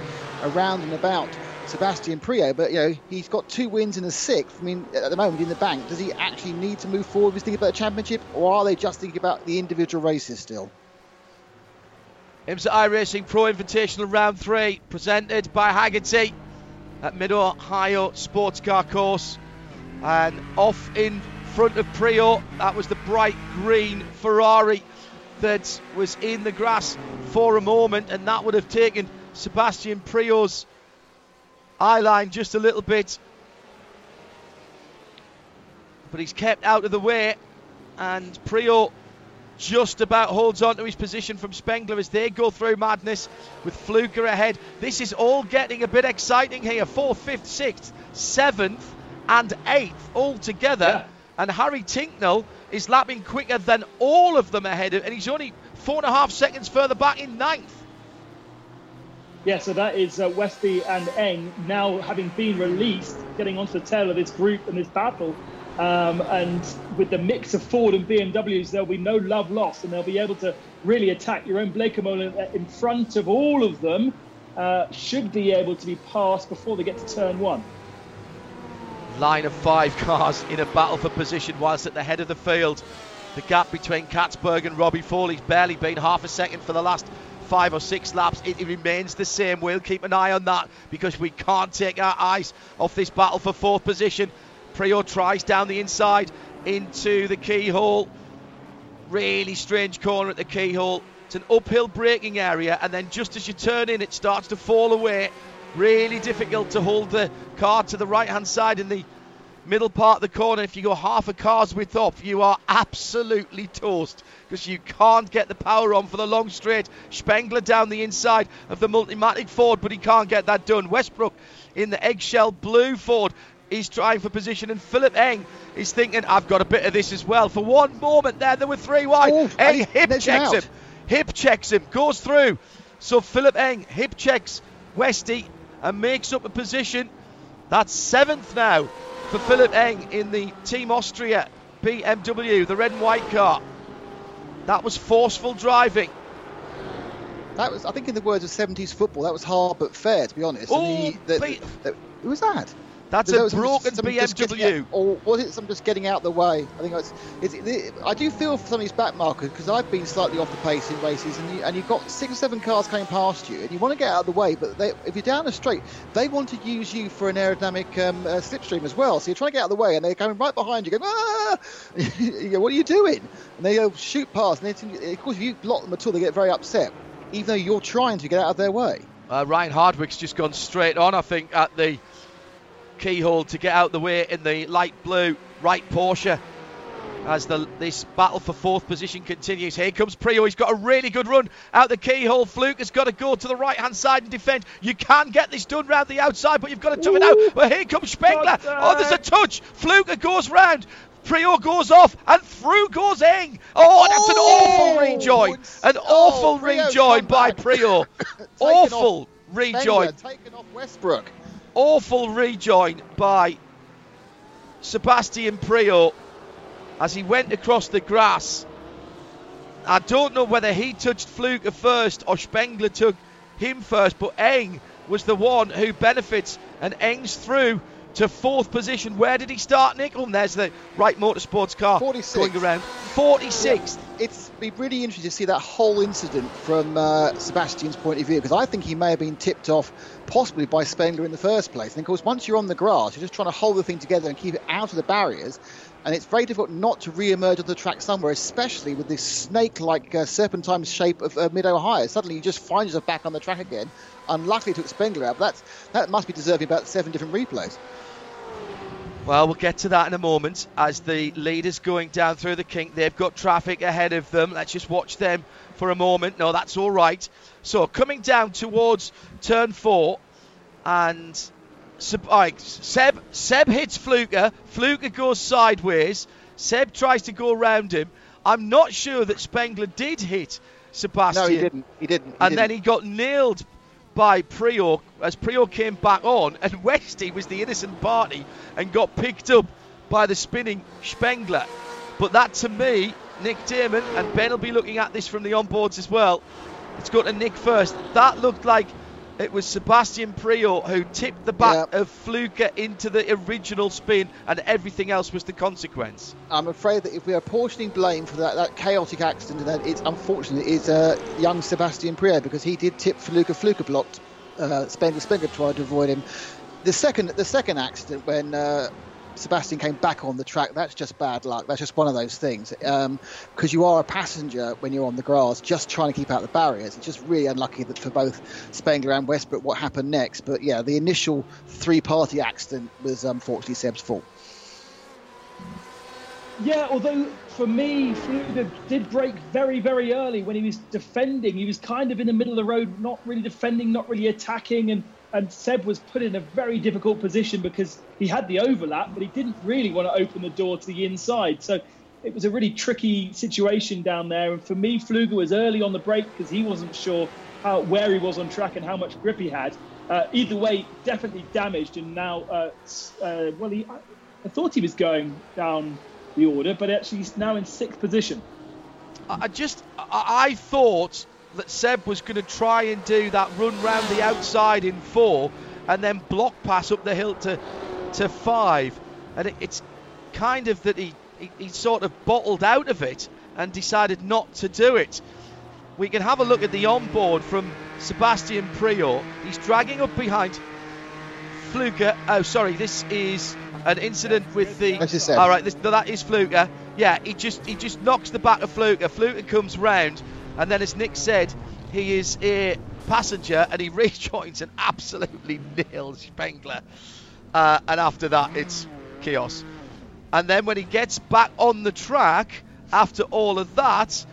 around and about Sebastian Priaulx, but you know he's got two wins and a sixth. I mean, at the moment in the bank, does he actually need to move forward? He's thinking about a championship, or are they just thinking about the individual races still? IMSA iRacing Pro Invitational Round 3, presented by Hagerty at Mid Ohio Sports Car Course. And off in front of Priaulx, that was the bright green Ferrari that was in the grass for a moment, and that would have taken Sebastian Priaulx's eye line just a little bit. But he's kept out of the way, and Priaulx just about holds on to his position from Spengler as they go through madness with Fluger ahead. This is all getting a bit exciting here. Fourth, fifth, sixth, seventh, and eighth all together. Yeah. And Harry Tincknell is lapping quicker than all of them ahead, and he's only four and a half seconds further back in ninth. Yeah, so that is uh, Westy and Eng now having been released, getting onto the tail of this group and this battle. Um, and with the mix of Ford and BMWs, there'll be no love lost, and they'll be able to really attack Jeroen Bleekemolen front of all of them. Uh, should be able to be passed before they get to turn one. Line of five cars in a battle for position, whilst at the head of the field, the gap between Catsburg and Robbie Foley's barely been half a second for the last five or six laps. It, it remains the same. We'll keep an eye on that because we can't take our eyes off this battle for fourth position. Priaulx tries down the inside into the keyhole. Really strange corner at the keyhole. It's an uphill braking area, and then just as you turn in, it starts to fall away. Really difficult to hold the car to the right hand side in the middle part of the corner. If you go half a car's width off, you are absolutely toast because you can't get the power on for the long straight. Spengler down the inside of the Multimatic Ford, but he can't get that done. Westbrook in the eggshell blue Ford He's trying for position, and Philipp Eng is thinking, I've got a bit of this as well. For one moment there, there were three wide. Oh, Eng hip checks him him. Hip checks him, goes through. So Philipp Eng hip checks Westy and makes up a position. That's seventh now for Philipp Eng in the Team Austria BMW, the red and white car. That was forceful driving. That was, I think, in the words of 70s football, that was hard but fair, to be honest. Oh, mean, the- Pete. the- who was that? That's a was some- broken just getting BMW. out- or was it some just getting out of the way? I think it's, it's, it, I do feel for some of these back markers because I've been slightly off the pace in races, and, you, and you've got six or seven cars coming past you, and you want to get out of the way, but they, if you're down a straight, they want to use you for an aerodynamic um, uh, slipstream as well. So you're trying to get out of the way, and they're coming right behind you, going, ah! (laughs) you go, what are you doing? And they go shoot past, and they, of course, if you block them at all, they get very upset, even though you're trying to get out of their way. Uh, Ryan Hardwick's just gone straight on, I think, at the keyhole to get out the way in the light blue Wright Porsche. As the this battle for fourth position continues, here comes Priaulx. He's got a really good run out the keyhole. Fluke has got to go to the right hand side and defend. You can get this done round the outside, but you've got to tough it out. But here comes Spengler. Oh, there's a touch. Fluke goes round. Priaulx goes off and through goes Eng. Oh, that's an awful rejoin. An Oh, awful Priaulx's rejoin by back. Priaulx. (laughs) Awful rejoin. Taken off Westbrook. Awful rejoin by Sebastian Priaulx as he went across the grass. I don't know whether he touched Fluke first or Spengler took him first, but Eng was the one who benefits, and Eng's through to fourth position. Where did he start, Nick? Oh, and there's the Wright Motorsports car 46. going around. 46th. It's be really interesting to see that whole incident from uh, Sebastian's point of view because I think he may have been tipped off possibly by Spengler in the first place. And of course, once you're on the grass, you're just trying to hold the thing together and keep it out of the barriers. And it's very difficult not to re-emerge on the track somewhere, especially with this snake-like uh, serpentine shape of uh, Mid-Ohio. Suddenly, you just find yourself back on the track again. Unluckily, it took Spengler out, but that's, that must be deserving about seven different replays. Well, we'll get to that in a moment as the leaders going down through the kink. They've got traffic ahead of them. Let's just watch them for a moment. No, that's all right. So coming down towards turn four, and Seb, right, Seb, Seb hits Fluker. Fluker goes sideways. Seb tries to go around him. I'm not sure that Spengler did hit Sebastian No, he didn't. He didn't. He and didn't. then he got nailed by Priaulx as Priaulx came back on, and (laughs) Westy was the innocent party and got picked up by the spinning Spengler. But that to me, Nick Daman, and Ben will be looking at this from the onboards as well. Let's go to Nick first. That looked like it was Sebastian Priaulx who tipped the back Yeah. of Fluker into the original spin, and everything else was the consequence. I'm afraid that if we are portioning blame for that, that chaotic accident, then it's unfortunately is uh, young Sebastian Priaulx because he did tip Fluker. Fluker blocked uh, Spengler. Spengler tried to avoid him. The second, the second accident when uh, Sebastian came back on the track, that's just bad luck. That's just one of those things um, because you are a passenger when you're on the grass, just trying to keep out the barriers. It's just really unlucky that for both Spengler and Westbrook what happened next. But yeah, the initial three-party accident was um, unfortunately Seb's fault. Yeah, although for me, Fluger did break very, very early when he was defending. He was kind of in the middle of the road, not really defending, not really attacking, and, and Seb was put in a very difficult position because he had the overlap, but he didn't really want to open the door to the inside. So it was a really tricky situation down there. And for me, Fluger was early on the break because he wasn't sure how where he was on track and how much grip he had. Uh, either way, definitely damaged, and now, uh, uh, well, he, I, I thought he was going down the order, but actually he's now in sixth position. I just I thought that Seb was going to try and do that run round the outside in four and then block pass up the hill to to five, and it, it's kind of that he, he he sort of bottled out of it and decided not to do it. We can have a look at the onboard from Sebastian Priaulx. He's dragging up behind Fluker. Oh, sorry, this is an incident with the. This is Seb. All right, this, no, that is Fluker. Yeah, he just he just knocks the back of Fluker. Fluker comes round, and then as Nick said, he is a passenger, and he (laughs) rejoins and absolutely nails Spengler. Uh, and after that, it's chaos. And then when he gets back on the track after all of that,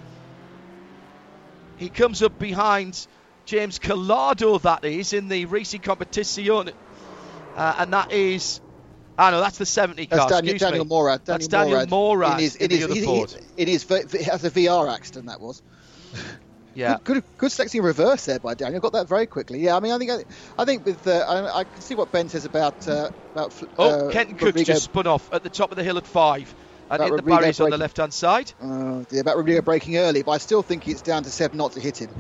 he comes up behind James Calado, that is, in the Racing Competizione. Uh, and that is. Ah, know that's the 70 car. That's Daniel, Daniel. Morad. That's Daniel Daniel Morad in his, in in the other he- Ford. he- in his, v- v- has a VR accident that was. (laughs) Yeah. Good, good, good selecting reverse there by Daniel. Got that very quickly. Yeah, I mean, I think I, think with uh, I, I can see what Ben says about uh, about. Oh, uh, Kenton Koch just spun off at the top of the hill at five and About hit the Rodrigo barriers on the left hand side. Uh, yeah, about Rodrigo breaking early, but I still think it's down to Seb not to hit him.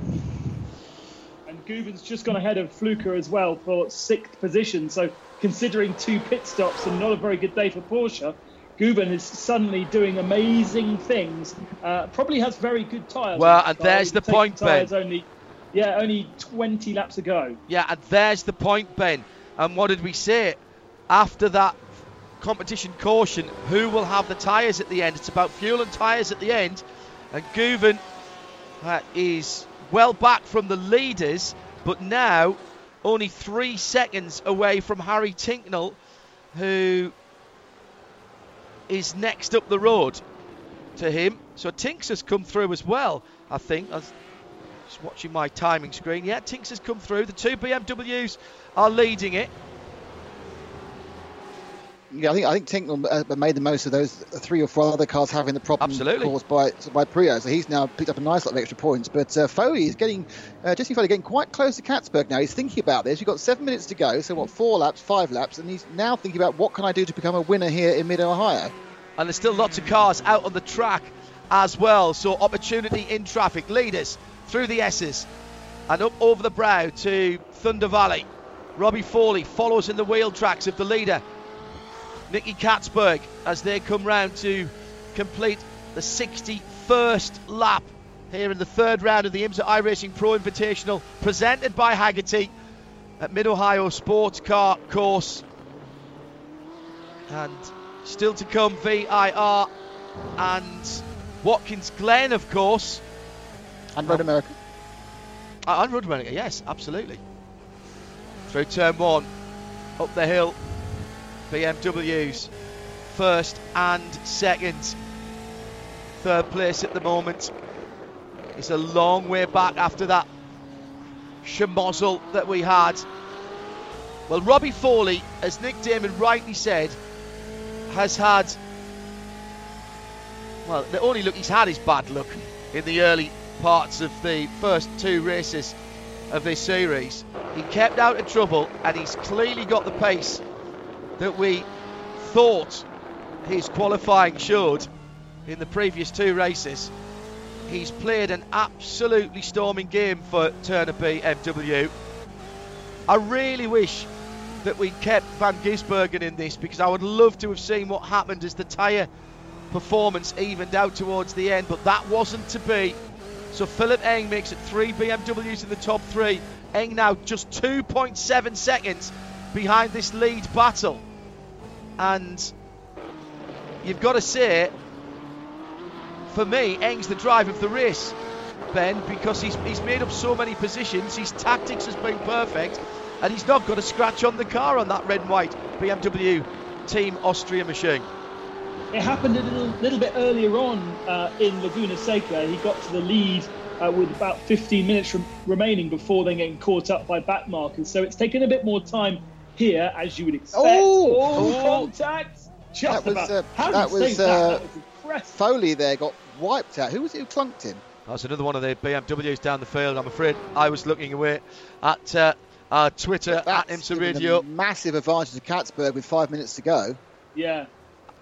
And Guven's just gone ahead of Fluker as well for sixth position. So considering two pit stops and not a very good day for Porsche. Guven is suddenly doing amazing things. Uh, probably has very good tyres. Well, and there's the point, Ben. Only, yeah, only 20 laps ago. Yeah, and there's the point, Ben. And what did we say after that competition caution? Who will have the tyres at the end? It's about fuel and tyres at the end. And Guven uh, is well back from the leaders, but now only three seconds away from Harry Tincknell, who is next up the road to him. So Tinks has come through as well, I think. I just watching my timing screen. Yeah, Tinks has come through. The two BMWs are leading it. Yeah, I think I think Tincknell uh, made the most of those three or four other cars having the problem Absolutely. caused by by Priaulx. So he's now picked up a nice lot of extra points. But uh, Foley is getting uh, Jesse Foley getting quite close to Catsburg now. He's thinking about this. You've got seven minutes to go. So what? Four laps, five laps, and he's now thinking about what can I do to become a winner here in Mid Ohio. And there's still lots of cars out on the track as well. So opportunity in traffic. Leaders through the S's and up over the brow to Thunder Valley. Robbie Foley follows in the wheel tracks of the leader Nicky Catsburg as they come round to complete the 61st lap here in the third round of the IMSA iRacing Pro Invitational presented by Hagerty at Mid Ohio Sports Car Course. And still to come, VIR and Watkins Glen, of course. And Road America. Uh, and Road America, yes, absolutely. Through turn one, up the hill, BMWs first and second. Third place at the moment. It's a long way back after that schmozzle that we had. Well, Robbie Foley, as Nick Daman rightly said, has had. Well, the only look he's had is bad luck in the early parts of the first two races of this series. He kept out of trouble and he's clearly got the pace that we thought his qualifying showed in the previous two races. He's played an absolutely storming game for Turner BMW. I really wish that we'd kept Van Gisbergen in this because I would love to have seen what happened as the tyre performance evened out towards the end, but that wasn't to be. So Philipp Eng makes it three BMWs in the top three. Eng now just 2.7 seconds behind this lead battle. And you've got to say, for me, Eng's the drive of the race, Ben, because he's, he's made up so many positions. His tactics has been perfect, and he's not got a scratch on the car on that red and white BMW Team Austria machine. It happened a little, little bit earlier on uh, in Laguna Seca. He got to the lead uh, with about 15 minutes remaining before then getting caught up by back markers. So it's taken a bit more time here, as you would expect. Oh, oh contact. Just that about. was, uh, How that did was, say that? uh, That was. Foley there got wiped out. Who was it who clunked him? That's another one of the BMWs down the field. I'm afraid I was looking away at uh, our Twitter at That's IMSA given a Radio. massive advantage to Catsburg with five minutes to go. Yeah.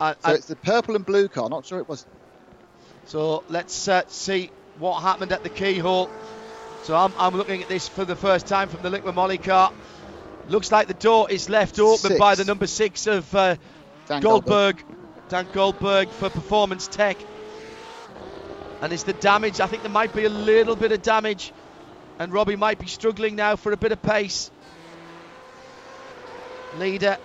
And- So and- it's the purple and blue car. Not sure it was. So let's uh, see what happened at the keyhole. So I'm, I'm looking at this for the first time from the Liqui Moly car. Looks like the door is left open Six. by the number six of uh, Dan Goldburg, Dan Goldburg for Performance Tech. And is the damage? I think there might be a little bit of damage, and Robbie might be struggling now for a bit of pace. Leader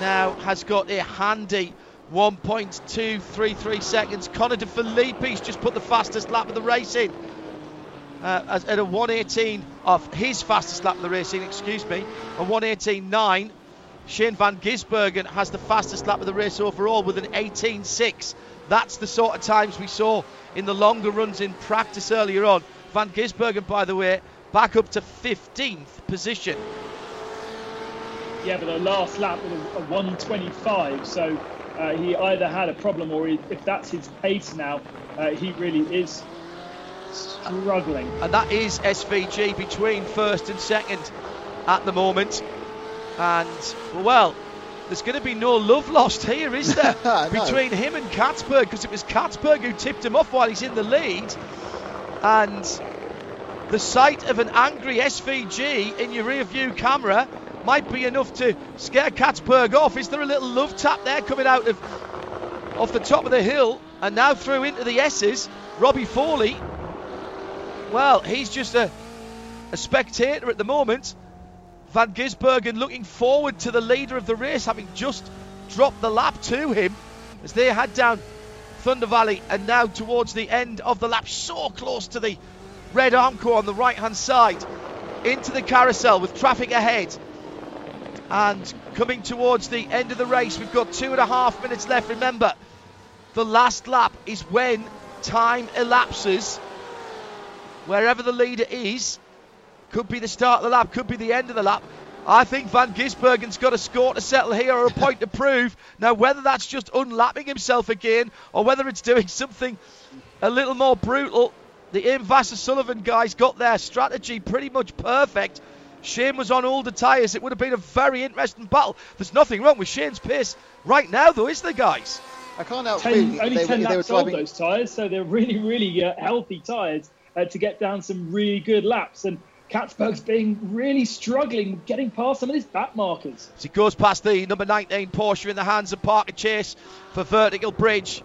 now has got a handy 1.233 seconds. Connor De Phillippi's just put the fastest lap of the race in. Uh, at a 118 of his fastest lap of the race excuse me, a 118.9. Shane Van Gisbergen has the fastest lap of the race overall with an 18.6. That's the sort of times we saw in the longer runs in practice earlier on. Van Gisbergen, by the way, back up to 15th position. Yeah, but the last lap was a, a 125. So uh, he either had a problem or he, if that's his pace now, uh, he really is struggling. and that is SVG between first and second at the moment. And well, there's going to be no love lost here, is there? (laughs) No. between him and Catsburg, because it was Catsburg who tipped him off while he's in the lead. And the sight of an angry SVG in your rear view camera might be enough to scare Catsburg off. Is there a little love tap there coming out of off the top of the hill and now through into the S's? Robbie Foley. Well, he's just a, a spectator at the moment. Van Gisbergen looking forward to the leader of the race, having just dropped the lap to him as they head down Thunder Valley and now towards the end of the lap, so close to the red Armco on the right hand side into the carousel with traffic ahead. And coming towards the end of the race, we've got two and a half minutes left. Remember, the last lap is when time elapses. Wherever the leader is, could be the start of the lap, could be the end of the lap. I think Van Gisbergen's got a score to settle here or a point to prove. Now, whether that's just unlapping himself again or whether it's doing (laughs) something a little more brutal, the AIM Vasser Sullivan guys got their strategy pretty much perfect. Shane was on all the tyres. It would have been a very interesting battle. There's nothing wrong with Shane's pace right now, though, is there, guys? I can't help Ten, only they, ten they were laps old driving. those tyres, so they're really, really uh, healthy tyres uh, to get down some really good laps. And Catsburg's being really struggling getting past some of his back markers. As he goes past the number 19 Porsche in the hands of Parker Chase for Vertical Bridge.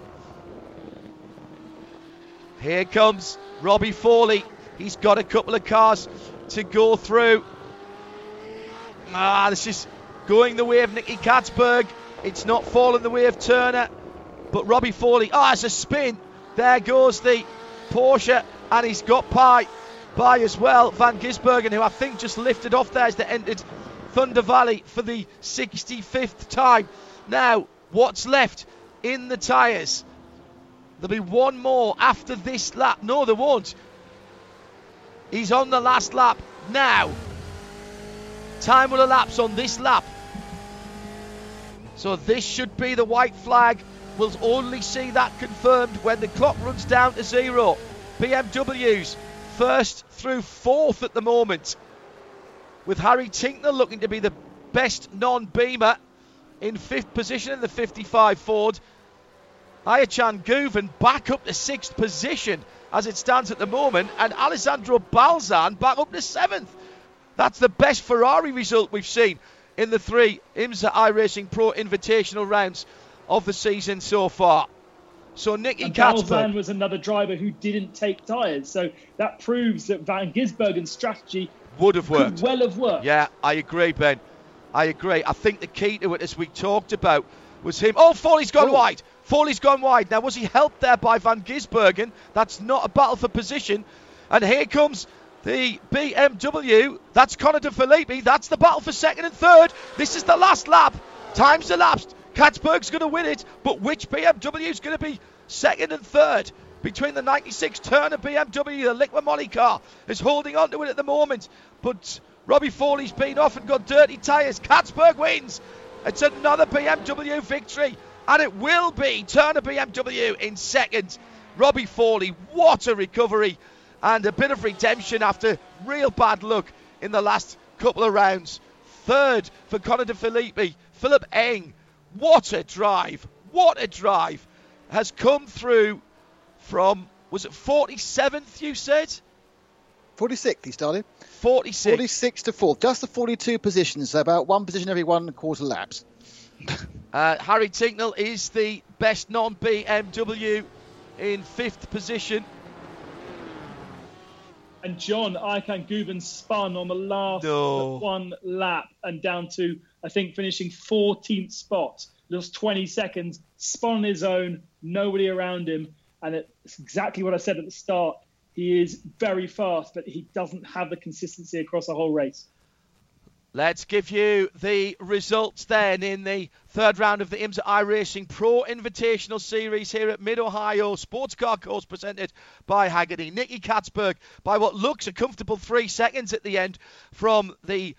Here comes Robbie Foley. He's got a couple of cars to go through. Ah, this is going the way of Nicky Catsburg. It's not falling the way of Turner. But Robbie Foley, ah, it's a spin. There goes the Porsche, and he's got by, by as well. Van Gisbergen, who I think just lifted off there as they entered Thunder Valley for the 65th time. Now, what's left in the tyres? There'll be one more after this lap. No, there won't. He's on the last lap now. Time will elapse on this lap. So this should be the white flag. We'll only see that confirmed when the clock runs down to zero. BMWs first through fourth at the moment. With Harry Tincknell looking to be the best non beamer in fifth position in the 55 Ford. Ayhancan Guven back up to sixth position as it stands at the moment, and Alessandro Balzan back up to seventh. That's the best Ferrari result we've seen in the three IMSA iRacing Pro Invitational rounds of the season so far. So Nicky And Catsburg was another driver who didn't take tyres, so that proves that Van Gisbergen's strategy would have worked. well have worked. Yeah, I agree, Ben. I agree. I think the key to it, as we talked about, was him. Oh, Foley's gone Oh. wide. Foley's gone wide. Now, was he helped there by Van Gisbergen? That's not a battle for position. And here comes the BMW. That's Connor De Phillippi. That's the battle for second and third. This is the last lap. Time's elapsed. Catsburg's going to win it, but which BMW is going to be second and third? Between the 96 Turner BMW, the Liqui Moly car is holding on to it at the moment. But Robbie Foley's been off and got dirty tyres. Catsburg wins. It's another BMW victory, and it will be Turner BMW in second. Robbie Foley, what a recovery and a bit of redemption after real bad luck in the last couple of rounds. Third for Connor De Phillippi. Philipp Eng, what a drive! What a drive! Has come through from, was it 47th you said? 46th he started. 46. 46 to 4th. Just the 42 positions, so about one position every one quarter laps. (laughs) Uh, Harry Tincknell is the best non BMW in fifth position. And Ayhancan Guven spun on the last No. one lap and down to, I think, finishing 14th spot. Lost 20 seconds, spun on his own, nobody around him. And it's exactly what I said at the start. He is very fast, but he doesn't have the consistency across the whole race. Let's give you the results then in the third round of the IMSA iRacing Pro Invitational Series here at Mid Ohio Sports Car Course presented by Hagerty. Nicky Catsburg by what looks a comfortable three seconds at the end from the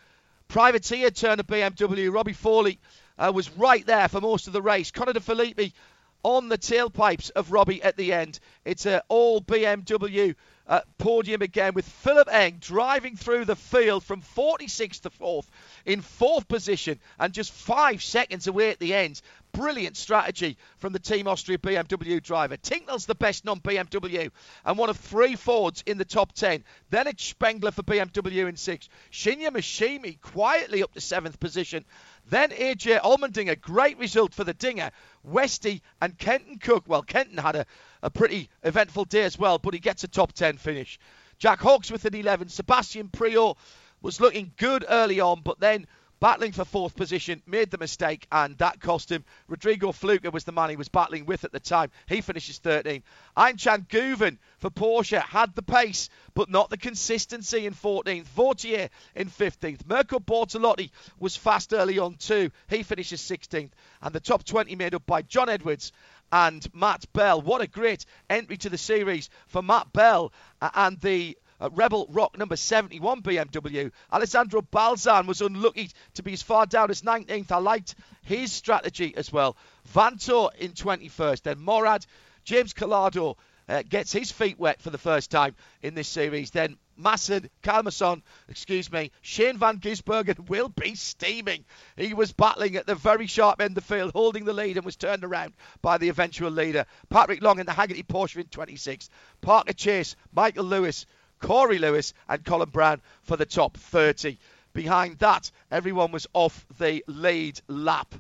privateer Turner BMW. Robbie Foley uh, was right there for most of the race. Connor De Phillippi on the tailpipes of Robbie at the end. It's an all BMW uh, podium again with Philipp Eng driving through the field from 46th to 4th in fourth position and just five seconds away at the end. Brilliant strategy from the Team Austria BMW driver. Tincknell's the best non BMW and one of three Fords in the top 10. Then it's Spengler for BMW in six. Shinya Michimi quietly up to seventh position. Then AJ Allmendinger, great result for the Dinger. Westy and Kenton Koch. Well, Kenton had a, a pretty eventful day as well, but he gets a top 10 finish. Jack Hawks with an 11. Sebastian Priaulx was looking good early on, but then battling for fourth position, made the mistake, and that cost him. Rodrigo Fluker was the man he was battling with at the time. He finishes 13. Ayhancan Guven for Porsche had the pace, but not the consistency in 14th. Vautier in 15th. Mirko Bortolotti was fast early on too. He finishes 16th. And the top 20 made up by John Edwards and Matt Bell. What a great entry to the series for Matt Bell and the uh, Rebel Rock number 71 BMW. Alessandro Balzan was unlucky to be as far down as 19th. I liked his strategy as well. Vanthoor in 21st. Then Morad, James Calado uh, gets his feet wet for the first time in this series. Then Massad, Kalmason, excuse me, Shane Van Gisbergen (laughs) will be steaming. He was battling at the very sharp end of the field, holding the lead, and was turned around by the eventual leader. Patrick Long in the Hagerty Porsche in 26. Parker Chase, Michael Lewis, Corey Lewis, and Colin Braun for the top 30. Behind that, everyone was off the lead lap.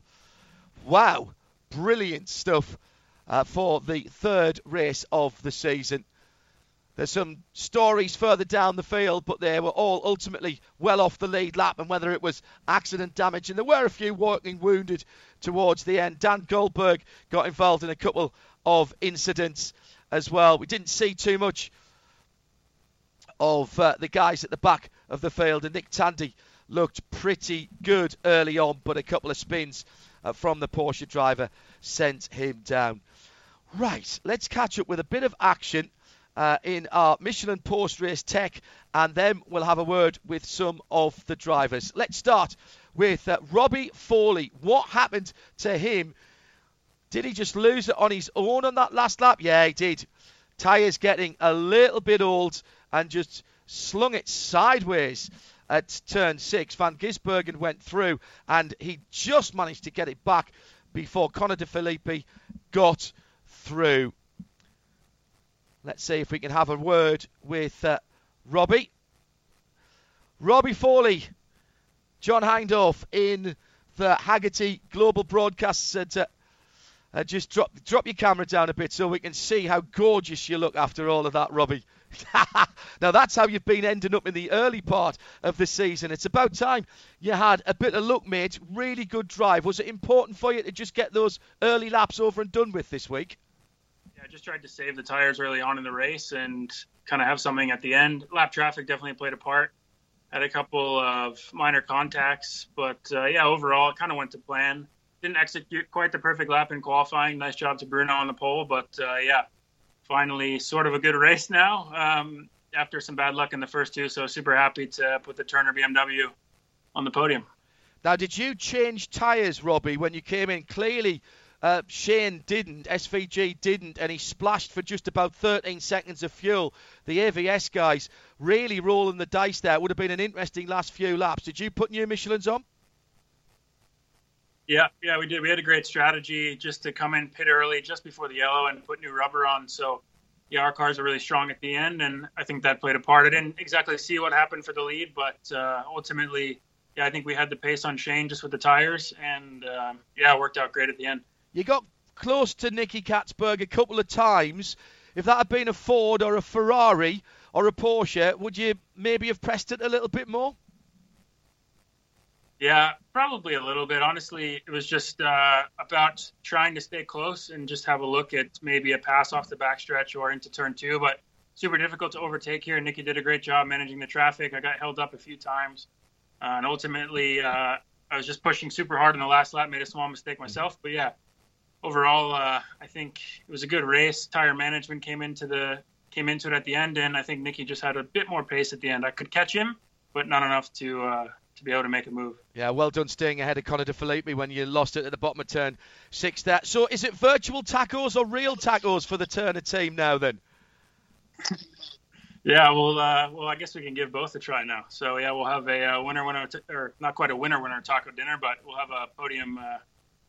Wow, brilliant stuff uh, for the third race of the season. There's some stories further down the field, but they were all ultimately well off the lead lap, and whether it was accident damage, and there were a few walking wounded towards the end. Dan Goldburg got involved in a couple of incidents as well. We didn't see too much of uh, the guys at the back of the field, and Nick Tandy looked pretty good early on, but a couple of spins uh, from the Porsche driver sent him down. Right, let's catch up with a bit of action uh, in our Michelin post race tech, and then we'll have a word with some of the drivers. Let's start with uh, Robbie Foley. What happened to him? Did he just lose it on his own on that last lap? Yeah, he did. Tyres getting a little bit old and just slung it sideways at turn six. Van Gisbergen went through and he just managed to get it back before Connor De Phillippi got through. Let's see if we can have a word with uh, Robbie. Robbie Foley, John Hindhaugh in the Hagerty Global Broadcast Centre. Uh, just drop drop your camera down a bit so we can see how gorgeous you look after all of that, Robbie. (laughs) now that's how you've been ending up in the early part of the season. It's about time you had a bit of luck, mate. Really good drive. Was it important for you to just get those early laps over and done with this week? Yeah, I just tried to save the tires early on in the race and kind of have something at the end. Lap traffic definitely played a part. Had a couple of minor contacts, but uh, yeah, overall it kind of went to plan. Didn't execute quite the perfect lap in qualifying. Nice job to Bruno on the pole, but uh, yeah, finally sort of a good race now um, after some bad luck in the first two. So super happy to put the Turner BMW on the podium. Now, did you change tyres, Robbie, when you came in? Clearly, uh, Shane didn't, SVG didn't, and he splashed for just about 13 seconds of fuel. The AVS guys really rolling the dice there. It would have been an interesting last few laps. Did you put new Michelins on? Yeah, yeah, we did. We had a great strategy just to come in pit early, just before the yellow, and put new rubber on. So, yeah, our cars are really strong at the end, and I think that played a part. I didn't exactly see what happened for the lead, but uh, ultimately, yeah, I think we had the pace on Shane just with the tires, and uh, yeah, it worked out great at the end. You got close to Nicky Catsburg a couple of times. If that had been a Ford or a Ferrari or a Porsche, would you maybe have pressed it a little bit more? Yeah, probably a little bit. Honestly, it was just uh, about trying to stay close and just have a look at maybe a pass off the backstretch or into turn two. But super difficult to overtake here. Nikki did a great job managing the traffic. I got held up a few times, uh, and ultimately uh, I was just pushing super hard in the last lap. Made a small mistake myself, but yeah, overall uh, I think it was a good race. Tire management came into the came into it at the end, and I think Nikki just had a bit more pace at the end. I could catch him, but not enough to uh, to be able to make a move. Yeah, well done staying ahead of Connor De Phillippi when you lost it at the bottom of turn six there. So is it virtual tackles or real tackles for the Turner team now then? (laughs) yeah, well, uh, well, I guess we can give both a try now. So yeah, we'll have a uh, winner winner t- or not quite a winner winner taco dinner, but we'll have a podium uh,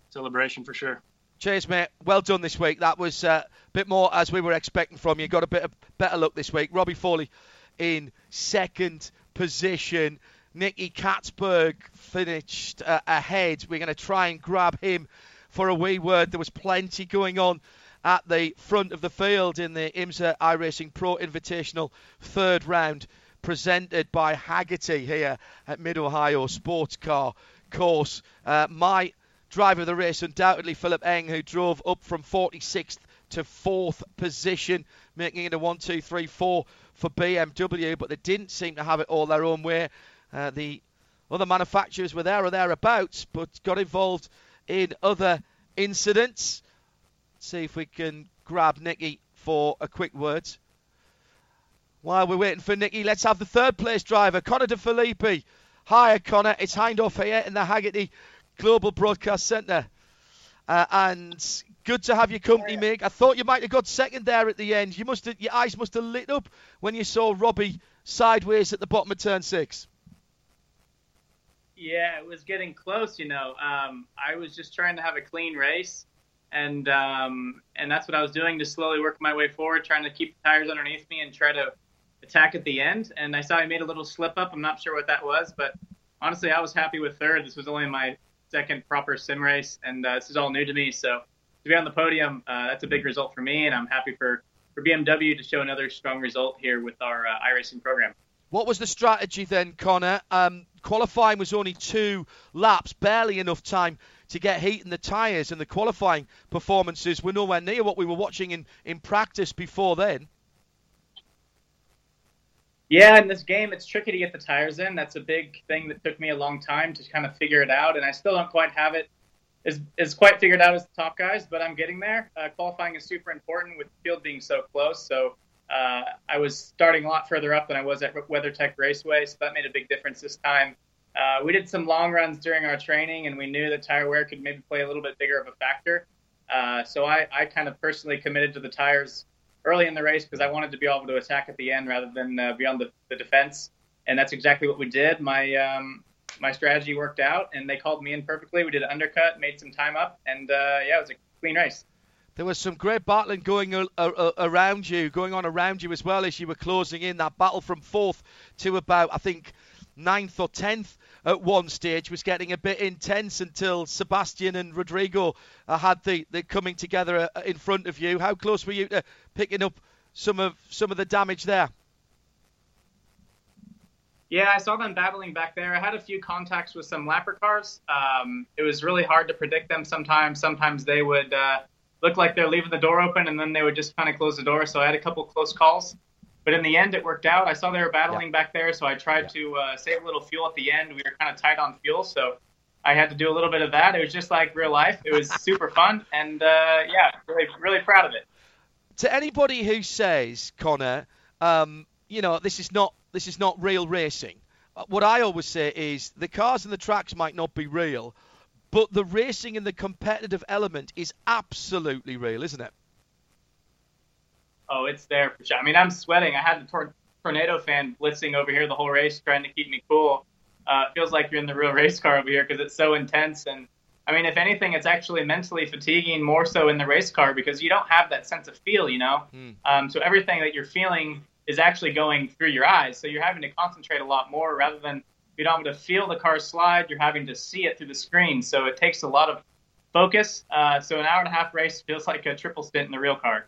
celebration for sure. Cheers, mate. Well done this week. That was uh, a bit more as we were expecting from you. Got a bit of better luck this week. Robbie Foley in second position. Nicky Catsburg finished uh, ahead. We're going to try and grab him for a wee word. There was plenty going on at the front of the field in the IMSA iRacing Pro Invitational third round, presented by Hagerty here at Mid Ohio Sports Car Course. Uh, my driver of the race, undoubtedly Philipp Eng, who drove up from 46th to fourth position, making it a 1 2 3 4 for BMW, but they didn't seem to have it all their own way. Uh, the other manufacturers were there or thereabouts, but got involved in other incidents. Let's see if we can grab Nicky for a quick word. While we're waiting for Nicky, let's have the third place driver, Connor De Phillippi. Hi, Connor. It's Hindhaugh here in the Hagerty Global Broadcast Centre. Uh, and good to have your company, oh, Mick. I thought you might have got second there at the end. You must have, your eyes must have lit up when you saw Robbie sideways at the bottom of turn six. Yeah, it was getting close. You know, um, I was just trying to have a clean race, and um, and that's what I was doing to slowly work my way forward, trying to keep the tires underneath me and try to attack at the end. And I saw I made a little slip up. I'm not sure what that was, but honestly, I was happy with third. This was only my second proper sim race, and uh, this is all new to me. So to be on the podium, uh, that's a big result for me, and I'm happy for, for BMW to show another strong result here with our uh, iRacing program. What was the strategy then, Connor? Um, qualifying was only two laps, barely enough time to get heat in the tyres, and the qualifying performances were nowhere near what we were watching in, in practice before then. Yeah, in this game, it's tricky to get the tires in. That's a big thing that took me a long time to kind of figure it out, and I still don't quite have it is is quite figured out as the top guys, but I'm getting there. Uh, qualifying is super important with the field being so close. So uh, I was starting a lot further up than I was at WeatherTech Raceway, so that made a big difference this time. Uh, we did some long runs during our training, and we knew that tire wear could maybe play a little bit bigger of a factor. Uh, so I, I kind of personally committed to the tires early in the race because I wanted to be able to attack at the end rather than uh, be on the, the defense. And that's exactly what we did. My um, my strategy worked out, and they called me in perfectly. We did an undercut, made some time up, and uh, yeah, it was a clean race. There was some great battling going a- a- around you, going on around you as well as you were closing in. That battle from fourth to about, I think, ninth or tenth at one stage was getting a bit intense until Sebastian and Rodrigo uh, had the, the coming together uh, in front of you. How close were you to picking up some of some of the damage there? Yeah, I saw them battling back there. I had a few contacts with some lapper cars. Um, it was really hard to predict them sometimes. Sometimes they would uh, look like they're leaving the door open and then they would just kind of close the door. So I had a couple close calls. But in the end, it worked out. I saw they were battling yeah. back there, so I tried yeah. to uh, save a little fuel at the end. We were kind of tight on fuel, so I had to do a little bit of that. It was just like real life. It was super (laughs) fun, and uh, yeah, really, really proud of it. To anybody who says, Connor, um, you know, this is not this is not real racing. Uh, what I always say is the cars and the tracks might not be real, but the racing and the competitive element is absolutely real, isn't it? Oh, it's there for sure. I mean, I'm sweating. I had the tor- tornado fan blitzing over here the whole race, trying to keep me cool. Uh, it feels like you're in the real (laughs) race car over here because it's so intense. And I mean, if anything, it's actually mentally fatiguing more so in the race car because you don't have that sense of feel, you know. Mm. Um, so everything that you're feeling is actually going through your eyes. So you're having to concentrate a lot more rather than you don't have to feel the car slide. You're having to see it through the screen. So it takes a lot of focus. Uh, so an hour and a half race feels like a triple stint in the real car.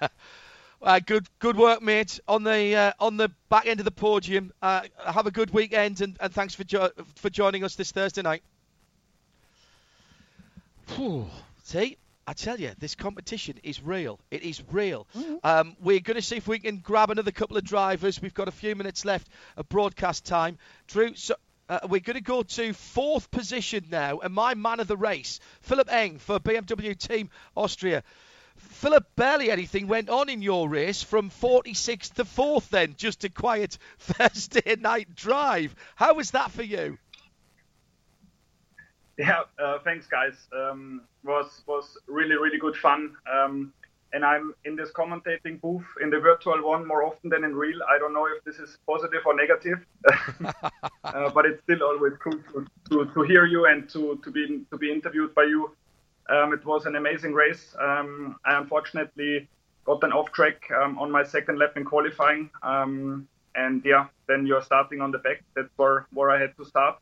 (laughs) uh, good, good work, mate. On the uh, on the back end of the podium. Uh, have a good weekend, and, and thanks for jo- for joining us this Thursday night. Whew. See, I tell you, this competition is real. It is real. Mm-hmm. Um, we're going to see if we can grab another couple of drivers. We've got a few minutes left of broadcast time. Drew, so, uh, we're going to go to fourth position now, and my man of the race, Philipp Eng for BMW Team Austria. Philipp, barely anything went on in your race from 46th to 4th, then, just a quiet (laughs) Thursday night drive. How was that for you? Yeah, uh, thanks, guys. Um, was was really really good fun. Um, and I'm in this commentating booth in the virtual one more often than in real. I don't know if this is positive or negative, (laughs) uh, but it's still always cool to, to, to, hear you and to, to be to be interviewed by you. Um, it was an amazing race. Um, I unfortunately got an off track um, on my second lap in qualifying, um, and yeah, then you're starting on the back. That's where where I had to start.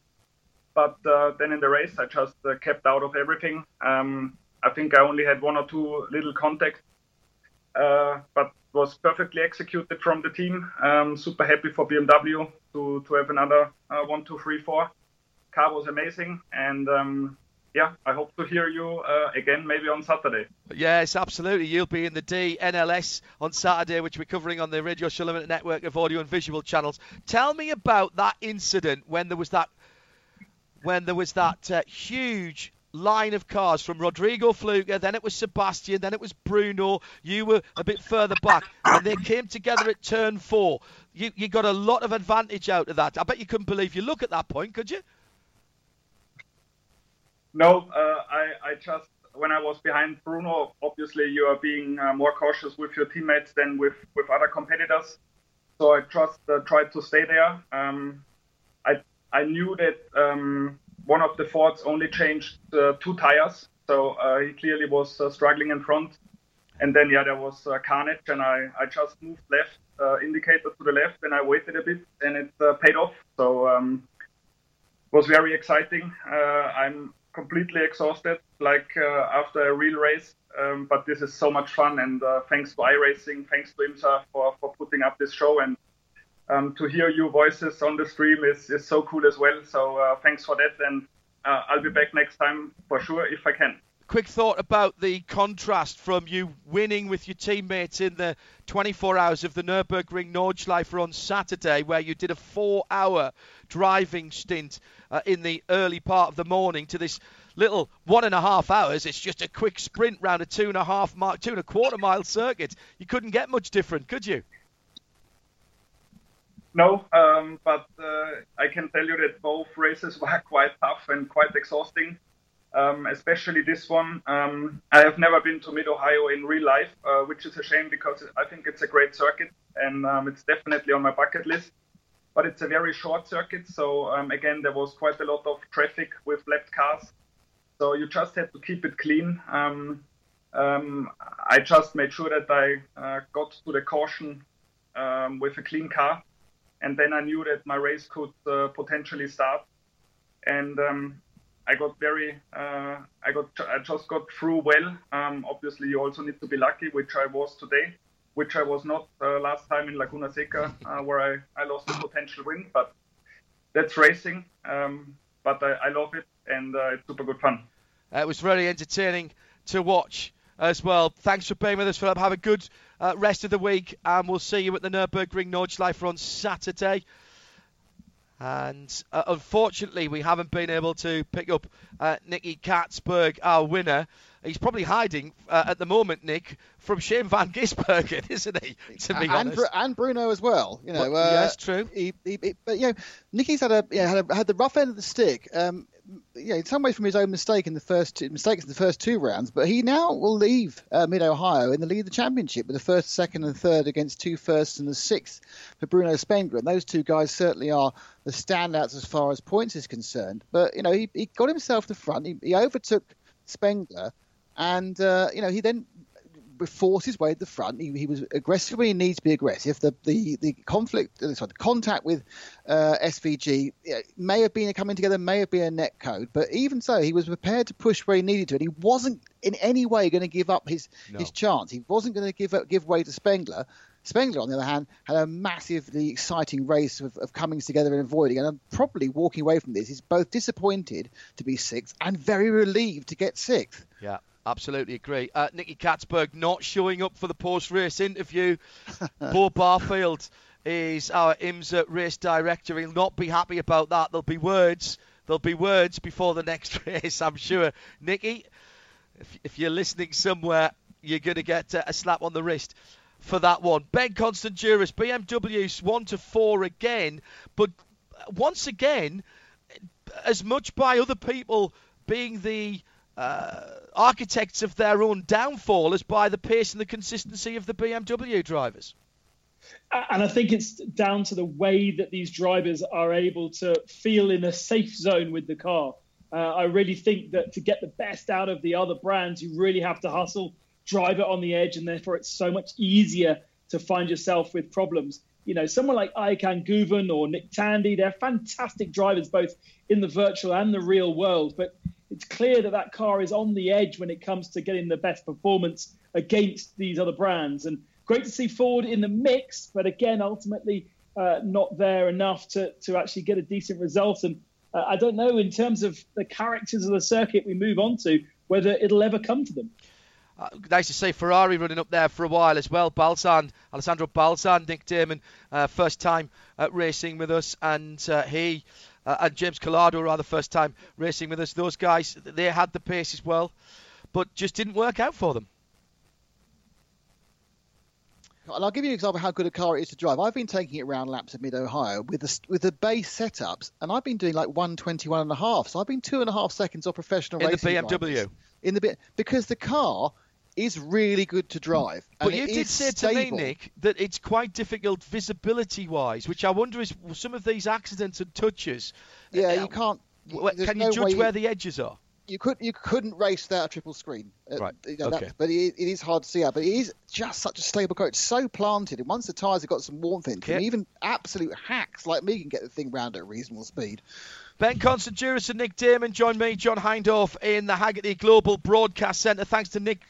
But uh, then in the race, I just uh, kept out of everything. Um, I think I only had one or two little contacts uh, but was perfectly executed from the team. Um, super happy for BMW to, to have another uh, one, two, three, four. Car was amazing, and um, yeah, I hope to hear you uh, again maybe on Saturday. Yes, absolutely. You'll be in the DNLS on Saturday, which we're covering on the Radio Limited network of audio and visual channels. Tell me about that incident when there was that when there was that uh, huge line of cars from Rodrigo Fluger, then it was Sebastian, then it was Bruno. You were a bit further back, and they came together at turn four. You, you got a lot of advantage out of that. I bet you couldn't believe you look at that point, could you? No, uh, I, I just when I was behind Bruno, obviously you are being uh, more cautious with your teammates than with, with other competitors. So I just uh, tried to stay there. Um, I knew that um, one of the Fords only changed uh, two tires, so uh, he clearly was uh, struggling in front. And then yeah, there was carnage, and I, I just moved left, indicator to the left, and I waited a bit, and it paid off. So um, was very exciting. I'm completely exhausted, like after a real race. Um, but this is so much fun, and thanks to iRacing, thanks to IMSA for, for putting up this show, and um, to hear your voices on the stream is, is so cool as well. So uh, thanks for that, and uh, I'll be back next time for sure if I can. Quick thought about the contrast from you winning with your teammates in the 24 hours of the Nürburgring Nordschleife on Saturday, where you did a four-hour driving stint uh, in the early part of the morning, to this little one and a half hours. It's just a quick sprint round a two and a half two and a quarter mile circuit. You couldn't get much different, could you? No, um, but uh, I can tell you that both races (laughs) were quite tough and quite exhausting. Um, especially this one. Um, I have never been to Mid Ohio in real life, uh, which is a shame because I think it's a great circuit and um, it's definitely on my bucket list. But it's a very short circuit, so um, again there was quite a lot of traffic with left cars. So you just had to keep it clean. Um, I just made sure that I uh, got to the caution with a clean car and then I knew that my race could uh, potentially start. And um, I got very, uh, I got, I just got through well. Um, obviously, you also need to be lucky, which I was today, which I was not uh, last time in Laguna Seca, uh, where I, I lost a potential win. But that's racing. Um, but I, I, love it, and uh, it's super good fun. It was very entertaining to watch as well. Thanks for being with us, Philipp. Have a good uh, rest of the week, and we'll see you at the Nürburgring Nordschleife on Saturday. And uh, unfortunately, we haven't been able to pick up uh, Nicky Catsburg, our winner. He's probably hiding uh, at the moment, Nick, from Shane Van Gisbergen, (laughs) isn't he? To be and, honest, and Bruno as well. You know, well, yes, true. He, he, he, but you know, Nicky's had a, you know, had, a, had the rough end of the stick. Um, yeah, in some ways from his own mistake in the first two, mistakes in the first two rounds, but he now will leave uh, Mid Ohio in the lead of the championship with the first, second, and third against two firsts and the sixth for Bruno Spengler. And those two guys certainly are the standouts as far as points is concerned. But you know, he, he got himself the front. He, he overtook Spengler, and uh, you know, he then force his way to the front. He, he, was aggressive when he needs to be aggressive. The the, the conflict, uh, sorry, the contact with uh, SVG may have been a coming together, may have been a net code, but even so, he was prepared to push where he needed to, and he wasn't in any way going to give up his no. his chance. He wasn't going to give up, give way to Spengler. Spengler, on the other hand, had a massively exciting race of, of comings together and avoiding, and I'm probably walking away from this. He's both disappointed to be sixth and very relieved to get sixth. Yeah. Absolutely agree. Uh, Nicky Catsburg not showing up for the post-race interview. (laughs) Beaux Barfield is our IMSA race director. He'll not be happy about that. There'll be words. There'll be words before the next (laughs) race, I'm sure. Nicky, if, if you're listening somewhere, you're going to get uh, a slap on the wrist for that one. Ben Constanduros, BMW's one to four again, but once again, as much by other people being the uh, architects of their own downfall is by the pace and the consistency of the BMW drivers. And I think it's down to the way that these drivers are able to feel in a safe zone with the car. Uh, I really think that to get the best out of the other brands, you really have to hustle, drive it on the edge, and therefore it's so much easier to find yourself with problems. You know, someone like Ayhancan Guven or Nick Tandy, they're fantastic drivers both in the virtual and the real world. But it's clear that that car is on the edge when it comes to getting the best performance against these other brands. And great to see Ford in the mix, but again, ultimately uh, not there enough to, to actually get a decent result. And uh, I don't know, in terms of the characters of the circuit we move on to, whether it'll ever come to them. Uh, nice to see Ferrari running up there for a while as well. Balzan, Alessandro Balzan, Nick Daman, uh, first time racing with us, and uh, he uh, and James Calado are the first time racing with us. Those guys, they had the pace as well, but just didn't work out for them. And I'll give you an example of how good a car it is to drive. I've been taking it around laps of Mid Ohio with the with the base setups, and I've been doing like 121 and a half. So I've been two and a half seconds off professional in racing. In the BMW. Drivers. In the bit because the car is really good to drive. But you did say stable. to me, Nick, that it's quite difficult visibility-wise, which I wonder is some of these accidents and touches. Yeah, uh, you can't. Can you no judge you, where the edges are? You could you couldn't race without a triple screen. Uh, right. You know, okay. but it, it is hard to see out. But it is just such a stable car. It's so planted, and once the tyres have got some warmth into them, even absolute hacks like me can get the thing round at a reasonable speed. Ben Constanduros and Nick Daman join me, John Hindhaugh, in the Hagerty Global Broadcast Centre. Thanks to Nick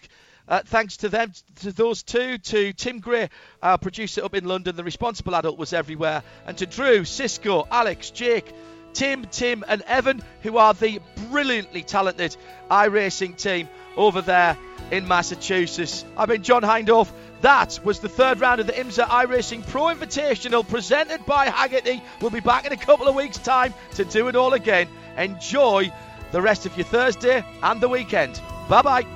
uh, thanks to them, to those two, to Tim Gray, our producer up in London, the responsible adult was everywhere, and to Drew, Cisco, Alex, Jake, Tim, Tim, and Evan, who are the brilliantly talented iRacing team over there in Massachusetts. I've been John Hindhaugh. That was the third round of the IMSA iRacing Pro Invitational presented by Hagerty. We'll be back in a couple of weeks' time to do it all again. Enjoy the rest of your Thursday and the weekend. Bye bye.